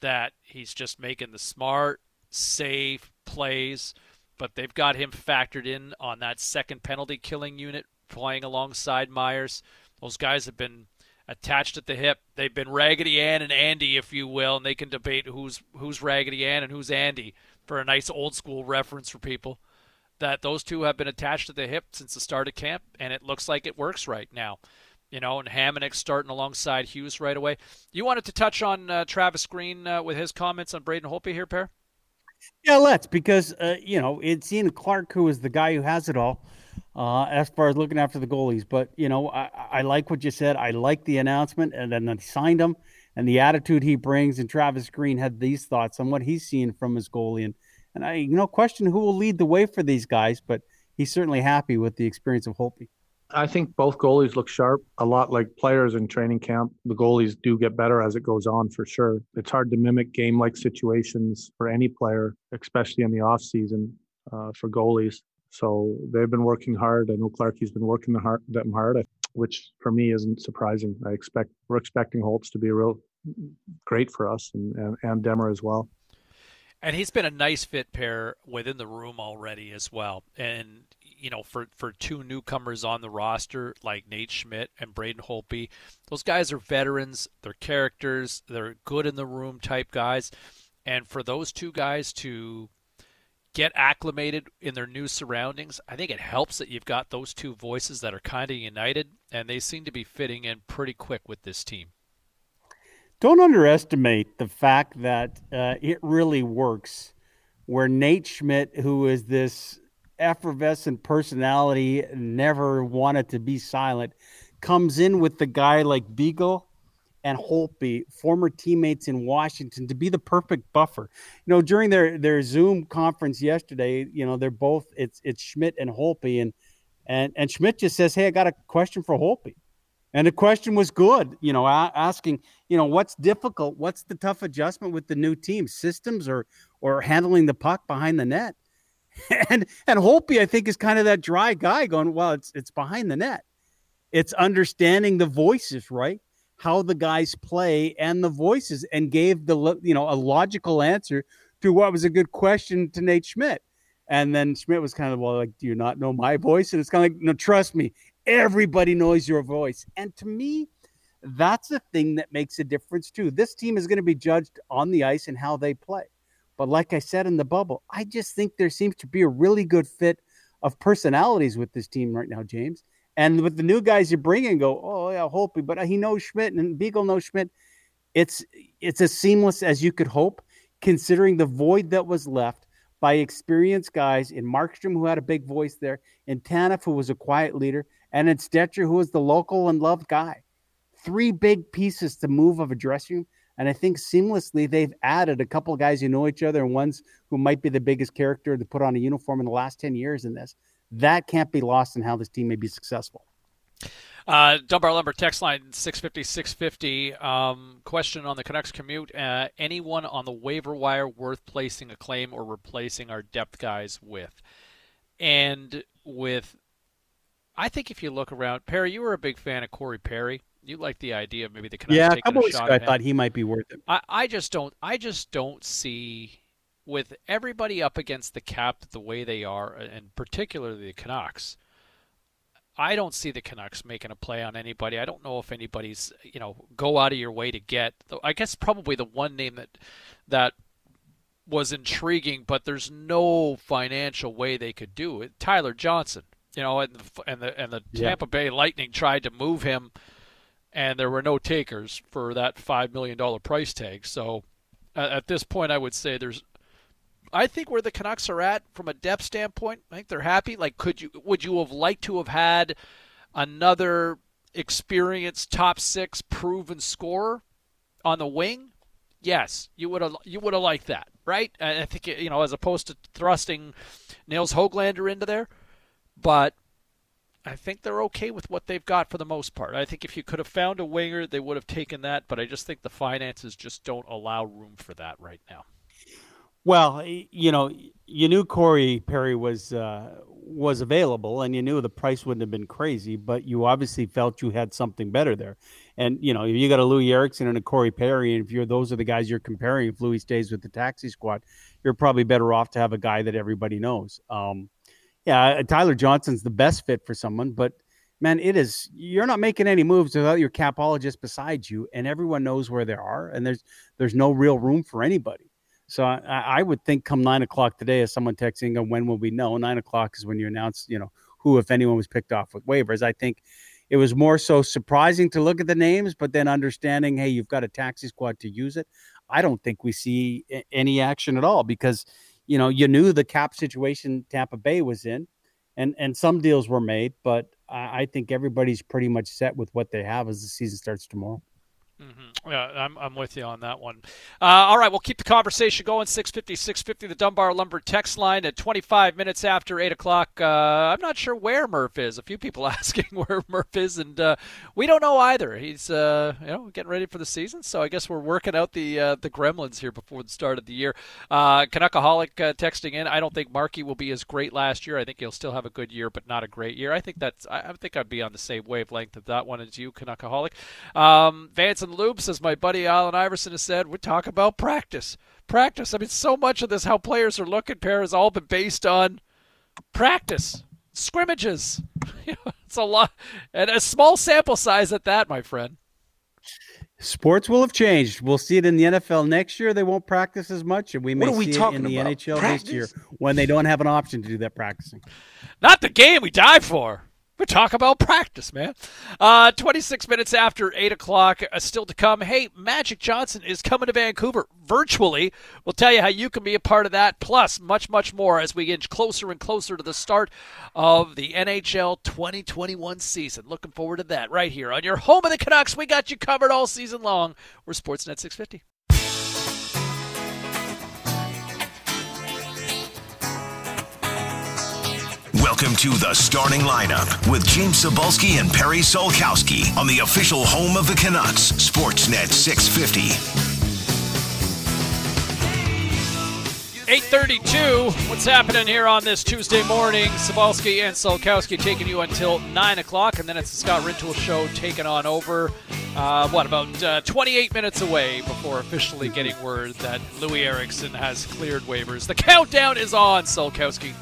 That he's just making the smart, safe plays, but they've got him factored in on that second penalty killing unit playing alongside Myers. Those guys have been attached at the hip. They've been Raggedy Ann and Andy, if you will, and they can debate who's who's Raggedy Ann and who's Andy for a nice old school reference for people that those two have been attached to the hip since the start of camp, and it looks like it works right now. You know, and Hamonic starting alongside Hughes right away. You wanted to touch on uh, Travis Green uh, with his comments on Braden Holtby here, Pair? Yeah, let's because uh, you know it's Ian Clark who is the guy who has it all uh, as far as looking after the goalies. But you know, I, I like what you said. I like the announcement, and then they signed him and the attitude he brings. And Travis Green had these thoughts on what he's seen from his goalie and and I no question who will lead the way for these guys, but he's certainly happy with the experience of Holtby. I think both goalies look sharp, a lot like players in training camp. The goalies do get better as it goes on for sure. It's hard to mimic game like situations for any player, especially in the off season. uh, for goalies. So they've been working hard. I know Clarkie's been working the hard, them hard, which for me isn't surprising. I expect we're expecting Holtz to be real great for us and, and, and Demer as well. And he's been a nice fit pair within the room already as well. And you know, for for two newcomers on the roster like Nate Schmidt and Braden Holtby, those guys are veterans. They're characters. They're good in the room type guys. And for those two guys to get acclimated in their new surroundings, I think it helps that you've got those two voices that are kind of united, and they seem to be fitting in pretty quick with this team. Don't underestimate the fact that uh, it really works. Where Nate Schmidt, who is this effervescent personality, never wanted to be silent, comes in with the guy like Beagle and Holtby, former teammates in Washington, to be the perfect buffer. You know, during their their Zoom conference yesterday, you know, they're both it's it's Schmidt and Holtby, and and and Schmidt just says, "Hey, I got a question for Holtby." And the question was good, you know, asking, you know, what's difficult? What's the tough adjustment with the new team, systems or or handling the puck behind the net? <laughs> And and Holtby, I think, is kind of that dry guy going, well, it's it's behind the net. It's understanding the voices, right? How the guys play and the voices, and gave the you know a logical answer to what was a good question to Nate Schmidt. And then Schmidt was kind of well, like, do you not know my voice? And it's kind of like, no, trust me, everybody knows your voice. And to me, that's the thing that makes a difference too. This team is going to be judged on the ice and how they play. But like I said in the bubble, I just think there seems to be a really good fit of personalities with this team right now, James. And with the new guys you bring in, go, oh yeah, Holtby, but he knows Schmidt and Beagle knows Schmidt. It's it's as seamless as you could hope, considering the void that was left by experienced guys in Markstrom, who had a big voice there, and Tanev, who was a quiet leader, and it's Stecher, who is the local and loved guy. Three big pieces to move of a dressing room. And I think seamlessly they've added a couple guys who know each other and ones who might be the biggest character to put on a uniform in the last 10 years in this. That can't be lost in how this team may be successful. Uh, Dunbar Lumber text line 650 650. Um, question on the Canucks commute. Uh, anyone on the waiver wire worth placing a claim or replacing our depth guys with? And with I think if you look around, Perry, you were a big fan of Corey Perry. You like the idea of maybe the Canucks yeah, taking a couple a shot I thought he might be worth it. I, I just don't. I just don't see with everybody up against the cap the way they are, and particularly the Canucks. I don't see the Canucks making a play on anybody. I don't know if anybody's you know go out of your way to get. I guess probably the one name that that was intriguing, but there's no financial way they could do it. Tyler Johnson you know, and the, and the and the Tampa. Bay Lightning tried to move him, and there were no takers for that five million dollar price tag. So, at, at this point, I would say there's. I think where the Canucks are at from a depth standpoint, I think they're happy. Like, could you would you have liked to have had another experienced top six proven scorer on the wing? Yes, you would have you would have liked that, right? I think you know, as opposed to thrusting Nils Hoglander into there but I think they're okay with what they've got for the most part. I think if you could have found a winger, they would have taken that, but I just think the finances just don't allow room for that right now. Well, you know, you knew Corey Perry was uh, was available, and you knew the price wouldn't have been crazy, but you obviously felt you had something better there. And you know, if you got a Loui Eriksson and a Corey Perry, and if you're those are the guys you're comparing, if Loui stays with the taxi squad, you're probably better off to have a guy that everybody knows. Um, yeah, uh, Tyler Johnson's the best fit for someone, but man, it is you're not making any moves without your capologist beside you, and everyone knows where they are, and there's there's no real room for anybody. So I, I would think come nine o'clock today, as someone texting, when will we know? Nine o'clock is when you announce, you know, who, if anyone, was picked off with waivers. I think it was more so surprising to look at the names, but then understanding, hey, you've got a taxi squad to use it. I don't think we see any action at all because you know, you knew the cap situation Tampa Bay was in, and and some deals were made, but I, I think everybody's pretty much set with what they have as the season starts tomorrow. Mm-hmm. Yeah, I'm, I'm with you on that one. Uh, all right, we'll keep the conversation going. 650, 650, the Dunbar Lumber text line at 25 minutes after 8 o'clock. Uh, I'm not sure where Murph is. A few people <laughs> asking where Murph is, and uh, we don't know either. He's uh, you know getting ready for the season, so I guess we're working out the uh, the gremlins here before the start of the year. Uh, Canuckaholic texting in. I don't think Markey will be as great last year. I think he'll still have a good year, but not a great year. I think that's. I, I think I'd be on the same wavelength of that one as you, Canuckaholic. Um, Vance and Loops, as my buddy Allen Iverson has said, we talk about practice. Practice. I mean, so much of this, how players are looking, pair, has all been based on practice, scrimmages. <laughs> it's a lot, and a small sample size at that, my friend. Sports will have changed. We'll see it in the NFL next year. They won't practice as much, and we may see it in the about? NHL practice? this year when they don't have an option to do that practicing. Not the game we die for. We talk about practice, man. Uh, 26 minutes after 8 o'clock, uh, still to come. Hey, Magic Johnson is coming to Vancouver virtually. We'll tell you how you can be a part of that, plus much, much more as we inch closer and closer to the start of the NHL 2021 season. Looking forward to that right here on your home of the Canucks. We got you covered all season long. We're Sportsnet 650. Welcome to the starting lineup with James Cybulski and Perry Solkowski on the official home of the Canucks, Sportsnet 650. 832. What's happening here on this Tuesday morning? Cybulski and Solkowski taking you until 9 o'clock, and then it's the Scott Rintoul show taking on over, uh, what, about uh, 28 minutes away before officially getting word that Loui Eriksson has cleared waivers. The countdown is on, Solkowski.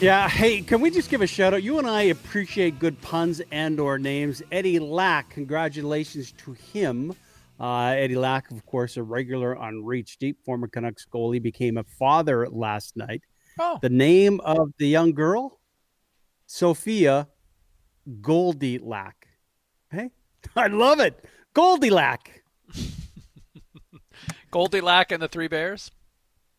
Yeah, hey, can we just give a shout out? You and I appreciate good puns and or names. Eddie Lack, congratulations to him. Uh, Eddie Lack, of course, a regular on Reach Deep, former Canucks goalie, became a father last night. Oh. The name of the young girl, Sophia Goldie Lack. Hey, <laughs> I love it. Goldie Lack. <laughs> Goldie Lack and the Three Bears.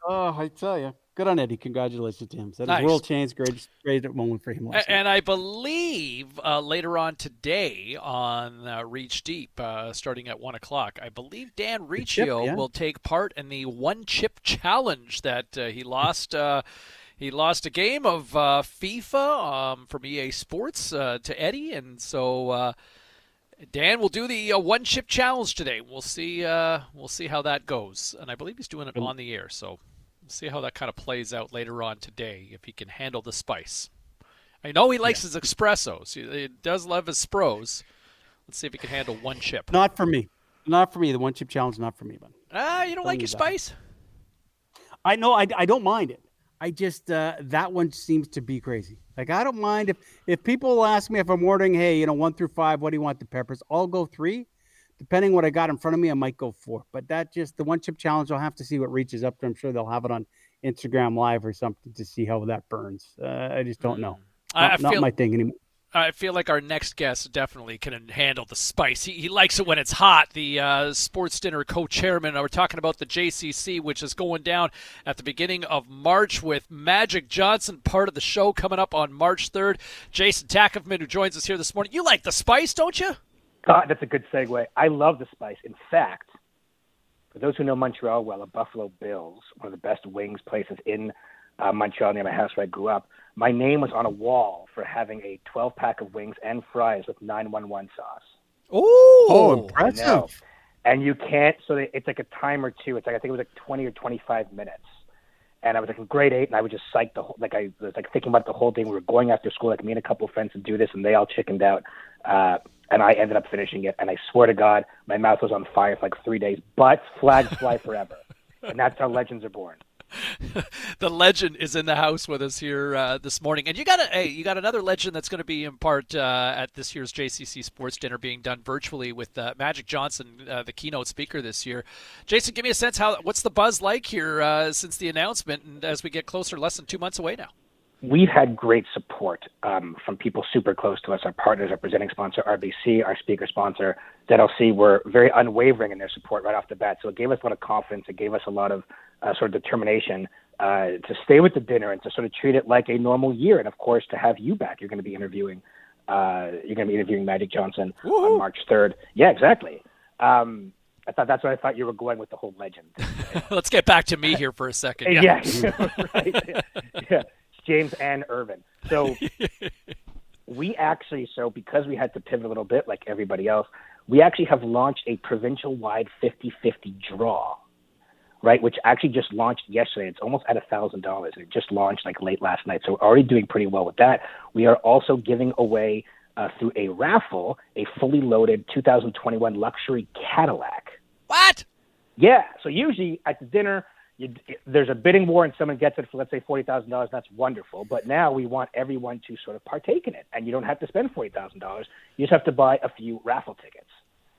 Oh, I tell you good on Eddie. Congratulations to him. That nice. world change. Great, great moment for him. and, I believe uh, later on today on uh, Reach Deep, uh, starting at one o'clock, I believe Dan Riccio yeah. will take part in the one chip challenge that uh, he lost. Uh, he lost a game of uh, FIFA um, from EA Sports to Eddie, and so. Dan will do the uh, one chip challenge today. We'll see. Uh, we'll see how that goes, and I believe he's doing it on the air. So see how that kind of plays out later on today if he can handle the spice. I know he likes yeah. his espressos. He, does love his spros. Let's see if he can handle one chip. Not for me. Not for me. The one chip challenge not for me, but ah, you don't, don't like your spice? That. I know. I, I don't mind it. I just uh, that one seems to be crazy. Like I don't mind if if people ask me if I'm ordering, hey, you know, one through five, what do you want the peppers? I'll go three depending what I got in front of me, I might go four. But that just the one chip challenge, I'll have to see what reaches up to. I'm sure they'll have it on Instagram Live or something to see how that burns. Uh, I just don't know. Mm. Not, I feel, not my thing anymore. I feel like our next guest definitely can handle the spice. He, he likes it when it's hot. The uh, sports dinner co-chairman. We're talking about the JCC, which is going down at the beginning of March with Magic Johnson, part of the show coming up on March 3rd. Jason Tackman, who joins us here this morning. You like the spice, don't you? God, that's a good segue. I love the spice. In fact, for those who know Montreal well, a Buffalo Bills, one of the best wings places in uh, Montreal near my house where I grew up, my name was on a wall for having a 12 pack of wings and fries with 911 sauce. Ooh, oh, impressive. And you can't, so it's like a time or two. It's like, I think it was like 20 or 25 minutes. And I was like in grade eight, and I would just psych the whole, like I was like thinking about the whole thing. We were going after school, like me and a couple of friends to do this, and they all chickened out. Uh, and I ended up finishing it. And I swear to God, my mouth was on fire for like three days. But flags fly forever, and that's how legends are born. <laughs> the legend is in the house with us here uh, this morning, and you got a hey, you got another legend that's going to be in part uh, at this year's JCC Sports Dinner, being done virtually with uh, Magic Johnson, uh, the keynote speaker this year. Jason, give me a sense how what's the buzz like here uh, since the announcement, and as we get closer, less than two months away now we've had great support um, from people super close to us. Our partners, our presenting sponsor, RBC, our speaker sponsor, ZLC, were very unwavering in their support right off the bat. So it gave us a lot of confidence. It gave us a lot of uh, sort of determination uh, to stay with the dinner and to sort of treat it like a normal year. And of course, to have you back, you're going to be interviewing. Uh, you're going to be interviewing Magic Johnson Woo-hoo. on March 3rd. Yeah, exactly. Um, I thought that's what I thought you were going with the whole legend. <laughs> Let's get back to me here for a second. <laughs> Yeah, <laughs> right. Yeah, James and Earvin. So <laughs> we actually, so because we had to pivot a little bit, like everybody else, we actually have launched a provincial-wide 50-50 draw, right? Which actually just launched yesterday. It's almost at a thousand dollars. It just launched like late last night, so we're already doing pretty well with that. We are also giving away uh, through a raffle a fully loaded 2021 luxury Cadillac. What? Yeah. So usually at the dinner, you, there's a bidding war and someone gets it for let's say forty thousand dollars. That's wonderful. But now we want everyone to sort of partake in it, and you don't have to spend forty thousand dollars. You just have to buy a few raffle tickets,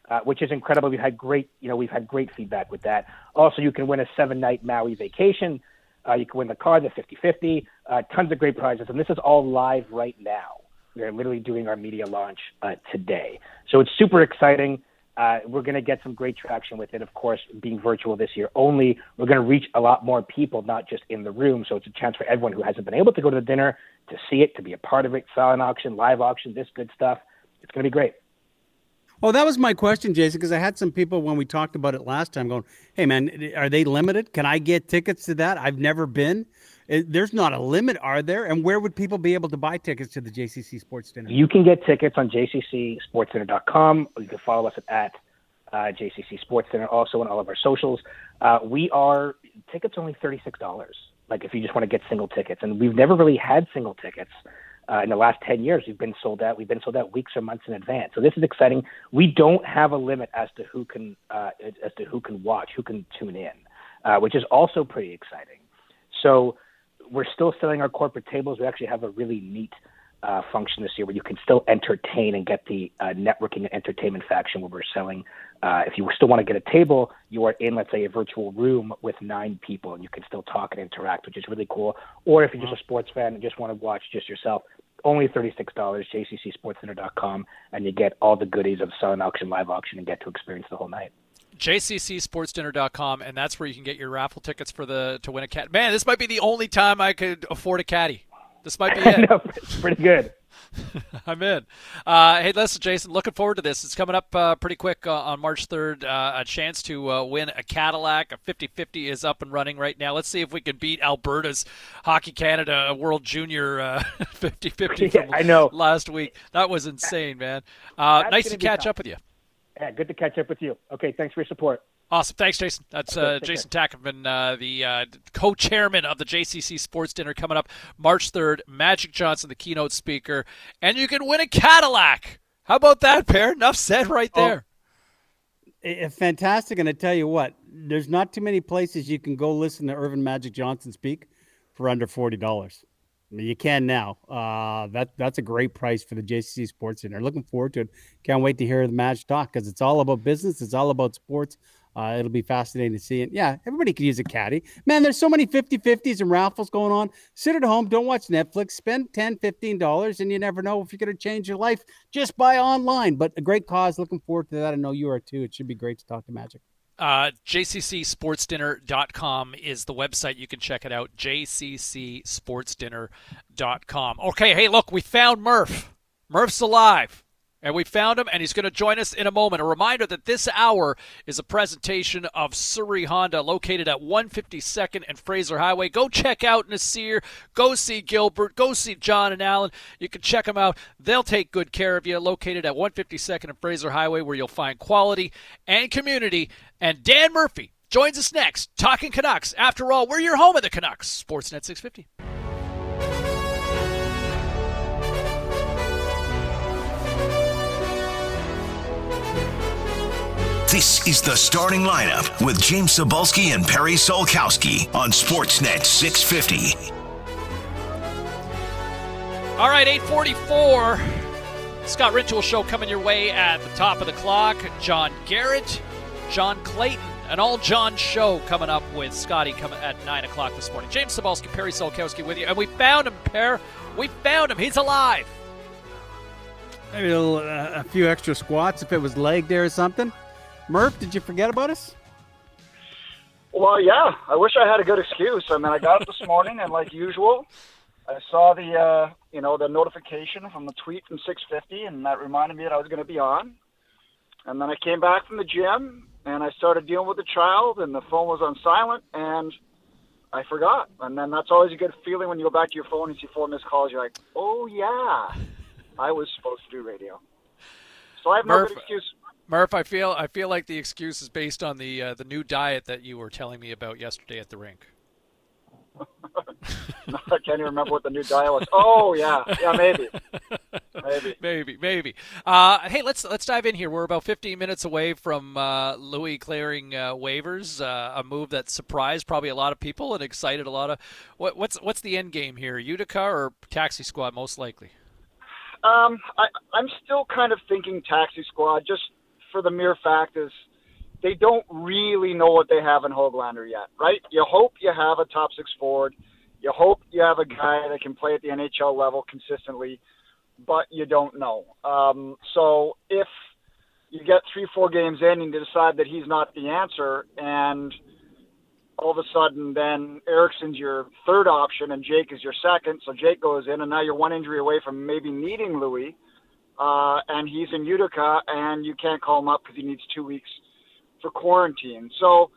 uh, which is incredible. We've had great, you know, we've had great feedback with that. Also, you can win a seven night Maui vacation. Uh, you can win the car, the 50-50, uh, tons of great prizes, and this is all live right now. We are literally doing our media launch uh, today, so it's super exciting. Uh, we're going to get some great traction with it, of course, being virtual this year only. We're going to reach a lot more people, not just in the room. So it's a chance for everyone who hasn't been able to go to the dinner to see it, to be a part of it, silent auction, live auction, this good stuff. It's going to be great. Oh, that was my question, Jason, because I had some people when we talked about it last time going, hey, man, are they limited? Can I get tickets to that? I've never been. There's not a limit, are there? And where would people be able to buy tickets to the JCC Sports Dinner? You can get tickets on jccsportsdinner.com. Or you can follow us at uh, JCC Sports Dinner, also on all of our socials. Uh, we are tickets only thirty six dollars. Like if you just want to get single tickets, and we've never really had single tickets. Uh, in the last 10 years, we've been sold out. We've been sold out weeks or months in advance. So this is exciting. We don't have a limit as to who can uh, as to who can watch, who can tune in, uh, which is also pretty exciting. So we're still selling our corporate tables. We actually have a really neat uh, function this year where you can still entertain and get the uh, networking and entertainment faction where we're selling. Uh, if you still want to get a table, you are in, let's say, a virtual room with nine people and you can still talk and interact, which is really cool. Or if you're just a sports fan and just want to watch just yourself, only $36, jccsportscenter.com, and you get all the goodies of silent auction, live auction, and get to experience the whole night jccsportsdinner.com, and that's where you can get your raffle tickets for the to win a cat. Man, this might be the only time I could afford a caddy. This might be <laughs> it. no, pretty good. <laughs> I'm in. Uh, hey, listen, Jason, looking forward to this. It's coming up uh, pretty quick uh, on March 3rd. Uh, a chance to uh, win a Cadillac. A 50 50 is up and running right now. Let's see if we can beat Alberta's Hockey Canada World Junior 50 uh, <laughs> 50 yeah, I know. last week. That was insane, man. nice to catch tough. up with you. Yeah, good to catch up with you. Okay, thanks for your support. Awesome. Thanks, Jason. That's uh, Jason Tackman, uh, the uh, co chairman of the JCC Sports Dinner coming up March 3rd. Magic Johnson, the keynote speaker. And you can win a Cadillac. How about that, Per? Enough said right there. Oh, fantastic. And I tell you what, there's not too many places you can go listen to Earvin Magic Johnson speak for under $40. You can now. Uh, that that's a great price for the JCC Sports Center. Looking forward to it. Can't wait to hear the match talk because it's all about business. It's all about sports. Uh, it'll be fascinating to see And Yeah, everybody could use a caddy. Man, there's so many 50 50s and raffles going on. Sit at home, don't watch Netflix, spend 10 $15, and you never know if you're going to change your life just by online. But a great cause. Looking forward to that. I know you are too. It should be great to talk to Magic. Uh, JCCSportsDinner.com is the website. You can check it out. JCCSportsDinner.com. Okay, hey, look, we found Murph. Murph's alive. And we found him, and he's going to join us in a moment. A reminder that this hour is a presentation of Surrey Honda, located at 152nd and Fraser Highway. Go check out Nasir. Go see Gilbert. Go see John and Alan. You can check them out. They'll take good care of you. Located at 152nd and Fraser Highway, where you'll find quality and community. And Dan Murphy joins us next, talking Canucks. After all, we're your home of the Canucks. Sportsnet 650. This is the starting lineup with James Cybulski and Perry Solkowski on Sportsnet 650. All right, 844. Scott Rintoul Show coming your way at the top of the clock. John Garrett, John Clayton, an all John show coming up with Scotty coming at 9 o'clock this morning. James Cybulski, Perry Solkowski with you. And we found him, Per. We found him. He's alive. Maybe a, little, uh, a few extra squats if it was leg day or something. Murph, did you forget about us? Well, yeah. I wish I had a good excuse. I mean, I got up this morning, and like usual, I saw the uh, you know the notification from the tweet from 650, and that reminded me that I was going to be on. and then I came back from the gym and I started dealing with the child, and the phone was on silent, and I forgot. And then that's always a good feeling when you go back to your phone and see four missed calls. You're like, oh yeah, I was supposed to do radio. So I have no Murph, good excuse. Murph, I feel I feel like the excuse is based on the uh, the new diet that you were telling me about yesterday at the rink. <laughs> I can't even remember what the new diet was. Oh yeah, yeah, maybe, maybe, <laughs> maybe, maybe. Uh, hey, let's let's dive in here. We're about 15 minutes away from uh, Loui clearing uh, waivers, uh, a move that surprised probably a lot of people and excited a lot of. What, what's what's the end game here? Utica or taxi squad, most likely. Um, I, I'm still kind of thinking taxi squad, just for the mere fact is they don't really know what they have in Hoglander yet, right? You hope you have a top six forward. You hope you have a guy that can play at the NHL level consistently, but you don't know. Um, so if you get three, four games in and you decide that he's not the answer, and all of a sudden then Eriksson's your third option and Jake is your second, so Jake goes in, and now you're one injury away from maybe needing Loui, uh, and he's in Utica, and you can't call him up because he needs two weeks for quarantine. So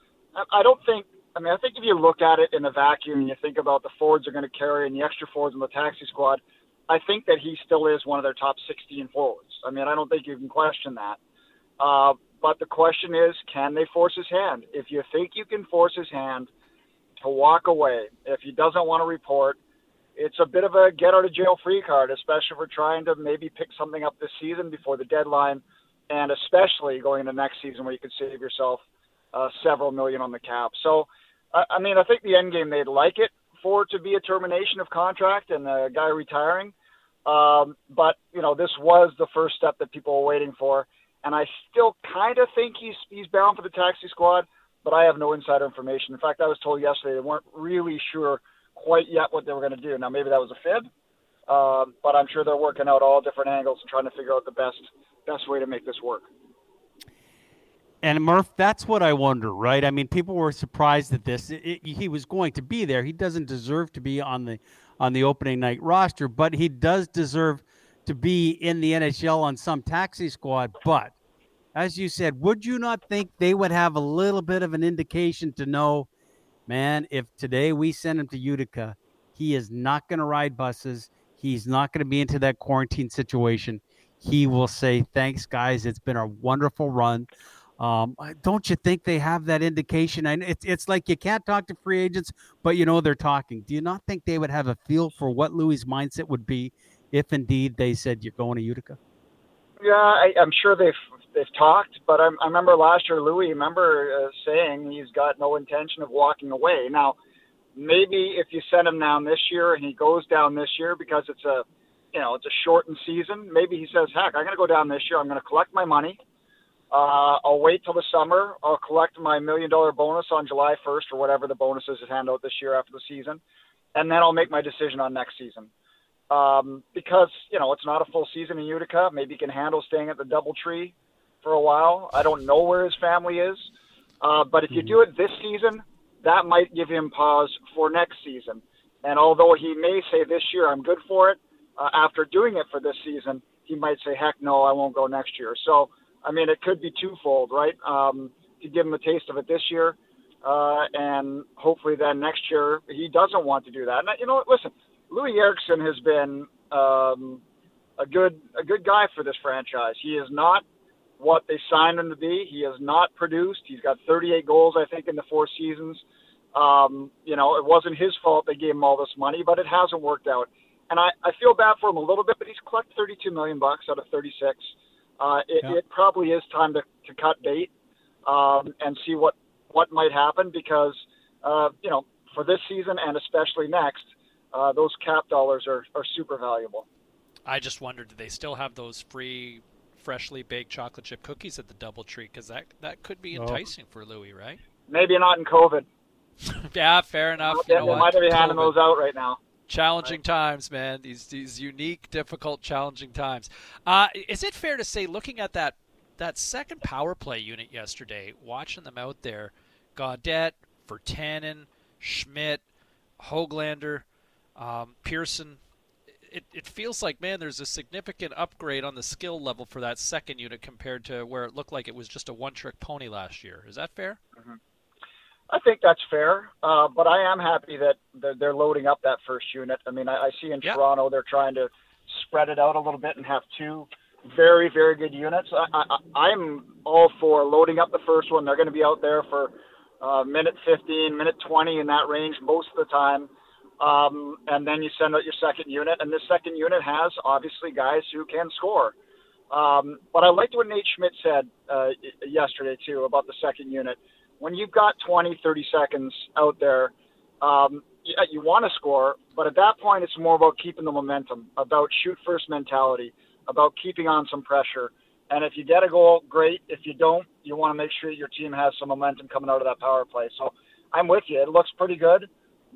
I don't think. I mean, I think if you look at it in a vacuum and you think about the forwards are going to carry and the extra forwards in the taxi squad, I think that he still is one of their top 16 forwards. I mean, I don't think you can question that. Uh, but the question is, can they force his hand? If you think you can force his hand to walk away, if he doesn't want to report, it's a bit of a get out of jail free card, especially we're trying to maybe pick something up this season before the deadline and especially going into next season where you could save yourself uh, several million on the cap. So, I, I mean, I think the end game they'd like it for it to be a termination of contract and a guy retiring. Um, but you know, this was the first step that people were waiting for, and I still kind of think he's he's bound for the taxi squad. But I have no insider information. In fact, I was told yesterday they weren't really sure quite yet what they were going to do. Now, maybe that was a fib, um, but I'm sure they're working out all different angles and trying to figure out the best best way to make this work. And Murph, that's what I wonder, right? I mean, people were surprised at this. It, it, he was going to be there. He doesn't deserve to be on the on the opening night roster, but he does deserve to be in the NHL on some taxi squad. But as you said, would you not think they would have a little bit of an indication to know, man, if today we send him to Utica, he is not going to ride buses. He's not going to be into that quarantine situation he will say, "Thanks, guys. It's been a wonderful run." Um, don't you think they have that indication? And it's it's like you can't talk to free agents, but you know they're talking. Do you not think they would have a feel for what Loui's mindset would be if indeed they said you're going to Utica? Yeah, I, I'm sure they've they've talked, but I, I remember last year Loui remember uh, saying he's got no intention of walking away. Now, maybe if you send him down this year and he goes down this year because it's a you know, it's a shortened season. Maybe he says, heck, I'm going to go down this year. I'm going to collect my money. Uh, I'll wait till the summer. I'll collect my million dollar bonus on July 1st or whatever the bonuses is hand out this year after the season. And then I'll make my decision on next season. Um, because, you know, it's not a full season in Utica. Maybe he can handle staying at the Doubletree for a while. I don't know where his family is. Uh, but if you do it this season, that might give him pause for next season. And although he may say this year, I'm good for it, uh, after doing it for this season, he might say, heck no, I won't go next year. So, I mean, it could be twofold, right? Um, to give him a taste of it this year, uh, and hopefully then next year he doesn't want to do that. And you know, listen, Loui Eriksson has been um, a good a good guy for this franchise. He is not what they signed him to be. He has not produced. He's got 38 goals, I think, in the four seasons. Um, you know, it wasn't his fault they gave him all this money, but it hasn't worked out and I, I feel bad for him a little bit, but he's collected 32 million bucks out of 36. Uh, it, yeah. it probably is time to, to cut bait um, and see what what might happen because uh, you know for this season and especially next, uh, those cap dollars are, are super valuable. I just wondered, do they still have those free, freshly baked chocolate chip cookies at the DoubleTree? Because that that could be enticing oh. for Loui, right? Maybe not in COVID. <laughs> yeah, fair enough. You know they might be handing those out right now challenging times, man. These these unique, difficult, challenging times. Uh, is it fair to say, looking at that that second power play unit yesterday, watching them out there, Gaudette, Virtanen, Schmidt, Hoglander, um, Pearson. It, it feels like man, there's a significant upgrade on the skill level for that second unit compared to where it looked like it was just a one-trick pony last year. Is that fair? Mm-hmm. I think that's fair, uh, but I am happy that they're, they're loading up that first unit. I mean, I, I see in. Toronto they're trying to spread it out a little bit and have two very, very good units. I, I, I'm all for loading up the first one. They're going to be out there for uh, minute 15, minute 20 in that range most of the time. Um, and then you send out your second unit, and this second unit has obviously guys who can score. Um, but I liked what Nate Schmidt said uh, yesterday too about the second unit. When you've got 20, 30 seconds out there, um, you, you want to score, but at that point, it's more about keeping the momentum, about shoot first mentality, about keeping on some pressure. And if you get a goal, great. If you don't, you want to make sure your team has some momentum coming out of that power play. So I'm with you. It looks pretty good,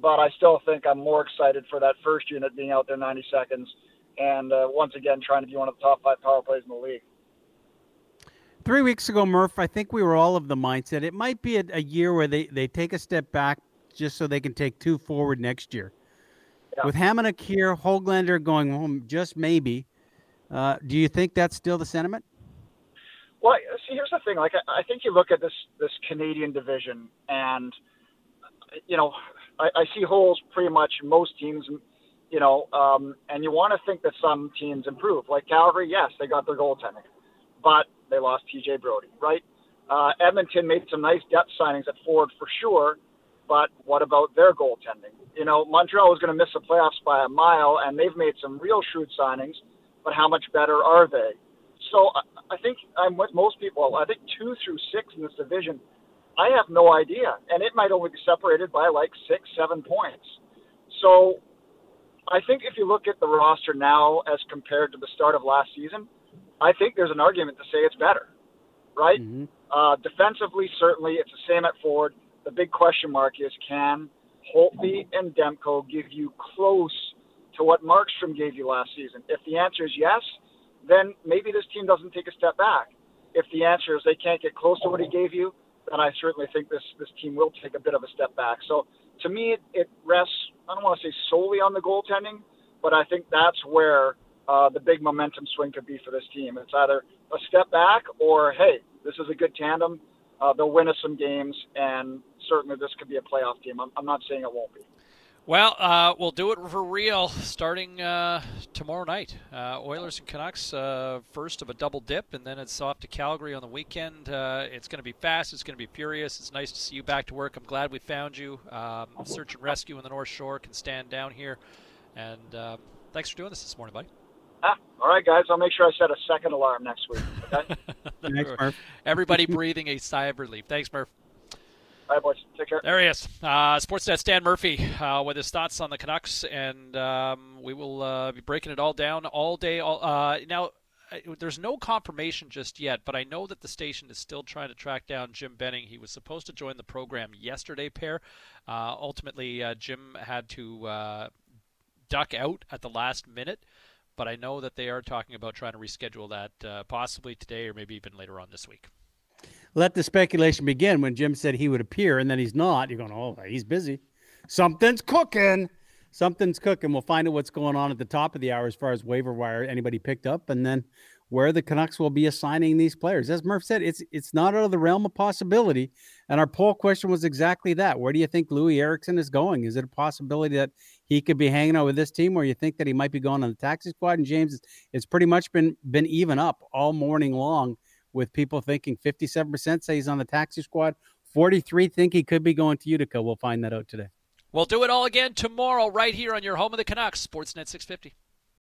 but I still think I'm more excited for that first unit being out there 90 seconds and uh, once again trying to be one of the top five power plays in the league. Three weeks ago, Murph, I think we were all of the mindset it might be a, a year where they, they take a step back just so they can take two forward next year. Yeah. With Hamonic here, Hoglander going home, just maybe. Uh, do you think that's still the sentiment? Well, see, here's the thing. Like, I, I think you look at this this Canadian division, and you know, I, I see holes pretty much most teams. You know, um, and you want to think that some teams improve. Like Calgary, yes, they got their goaltending, but they lost TJ Brodie, right? Uh, Edmonton made some nice depth signings at forward for sure, but what about their goaltending? You know, Montreal was going to miss the playoffs by a mile, and they've made some real shrewd signings, but how much better are they? So I, I think I'm with most people. I think two through six in this division, I have no idea, and it might only be separated by like six, seven points. So I think if you look at the roster now as compared to the start of last season, I think there's an argument to say it's better, right? Mm-hmm. Uh, defensively, certainly, it's the same at forward. The big question mark is can Holtby and Demko give you close to what Markstrom gave you last season? If the answer is yes, then maybe this team doesn't take a step back. If the answer is they can't get close to what he gave you, then I certainly think this this team will take a bit of a step back. So to me, it, it rests I don't want to say solely on the goaltending, but I think that's where uh, the big momentum swing could be for this team. It's either a step back or hey, this is a good tandem. Uh, they'll win us some games, and certainly this could be a playoff team. I'm, I'm not saying it won't be. Well, uh, we'll do it for real starting uh, tomorrow night. Uh, Oilers and Canucks, uh, first of a double dip, and then it's off to Calgary on the weekend. Uh, it's going to be fast. It's going to be furious. It's nice to see you back to work. I'm glad we found you. Um, search and rescue in the North Shore can stand down here. And um, thanks for doing this this morning, buddy. Ah, all right, guys. I'll make sure I set a second alarm next week. Okay. <laughs> Thanks, Murph. Everybody breathing a sigh of relief. Thanks, Murph. Bye, boys. Take care. There he is. Uh, Sportsnet's Dan Murphy uh, with his thoughts on the Canucks, and um, we will uh, be breaking it all down all day. All, uh, now, there's no confirmation just yet, but I know that the station is still trying to track down Jim Benning. He was supposed to join the program yesterday, Per. Uh, ultimately, uh, Jim had to duck out at the last minute, but I know that they are talking about trying to reschedule that possibly today or maybe even later on this week let the speculation begin when Jim said he would appear and then he's not. You're going, oh, he's busy. Something's cooking. Something's cooking. We'll find out what's going on at the top of the hour as far as waiver wire anybody picked up, and then where the Canucks will be assigning these players. As Murph said, it's it's not out of the realm of possibility. And our poll question was exactly that. Where do you think Loui Eriksson is going? Is it a possibility that he could be hanging out with this team, or you think that he might be going on the taxi squad? And James, it's pretty much been been even up all morning long with people thinking 57% say he's on the taxi squad. 43 think he could be going to Utica. We'll find that out today. We'll do it all again tomorrow, right here on your home of the Canucks, Sportsnet 650.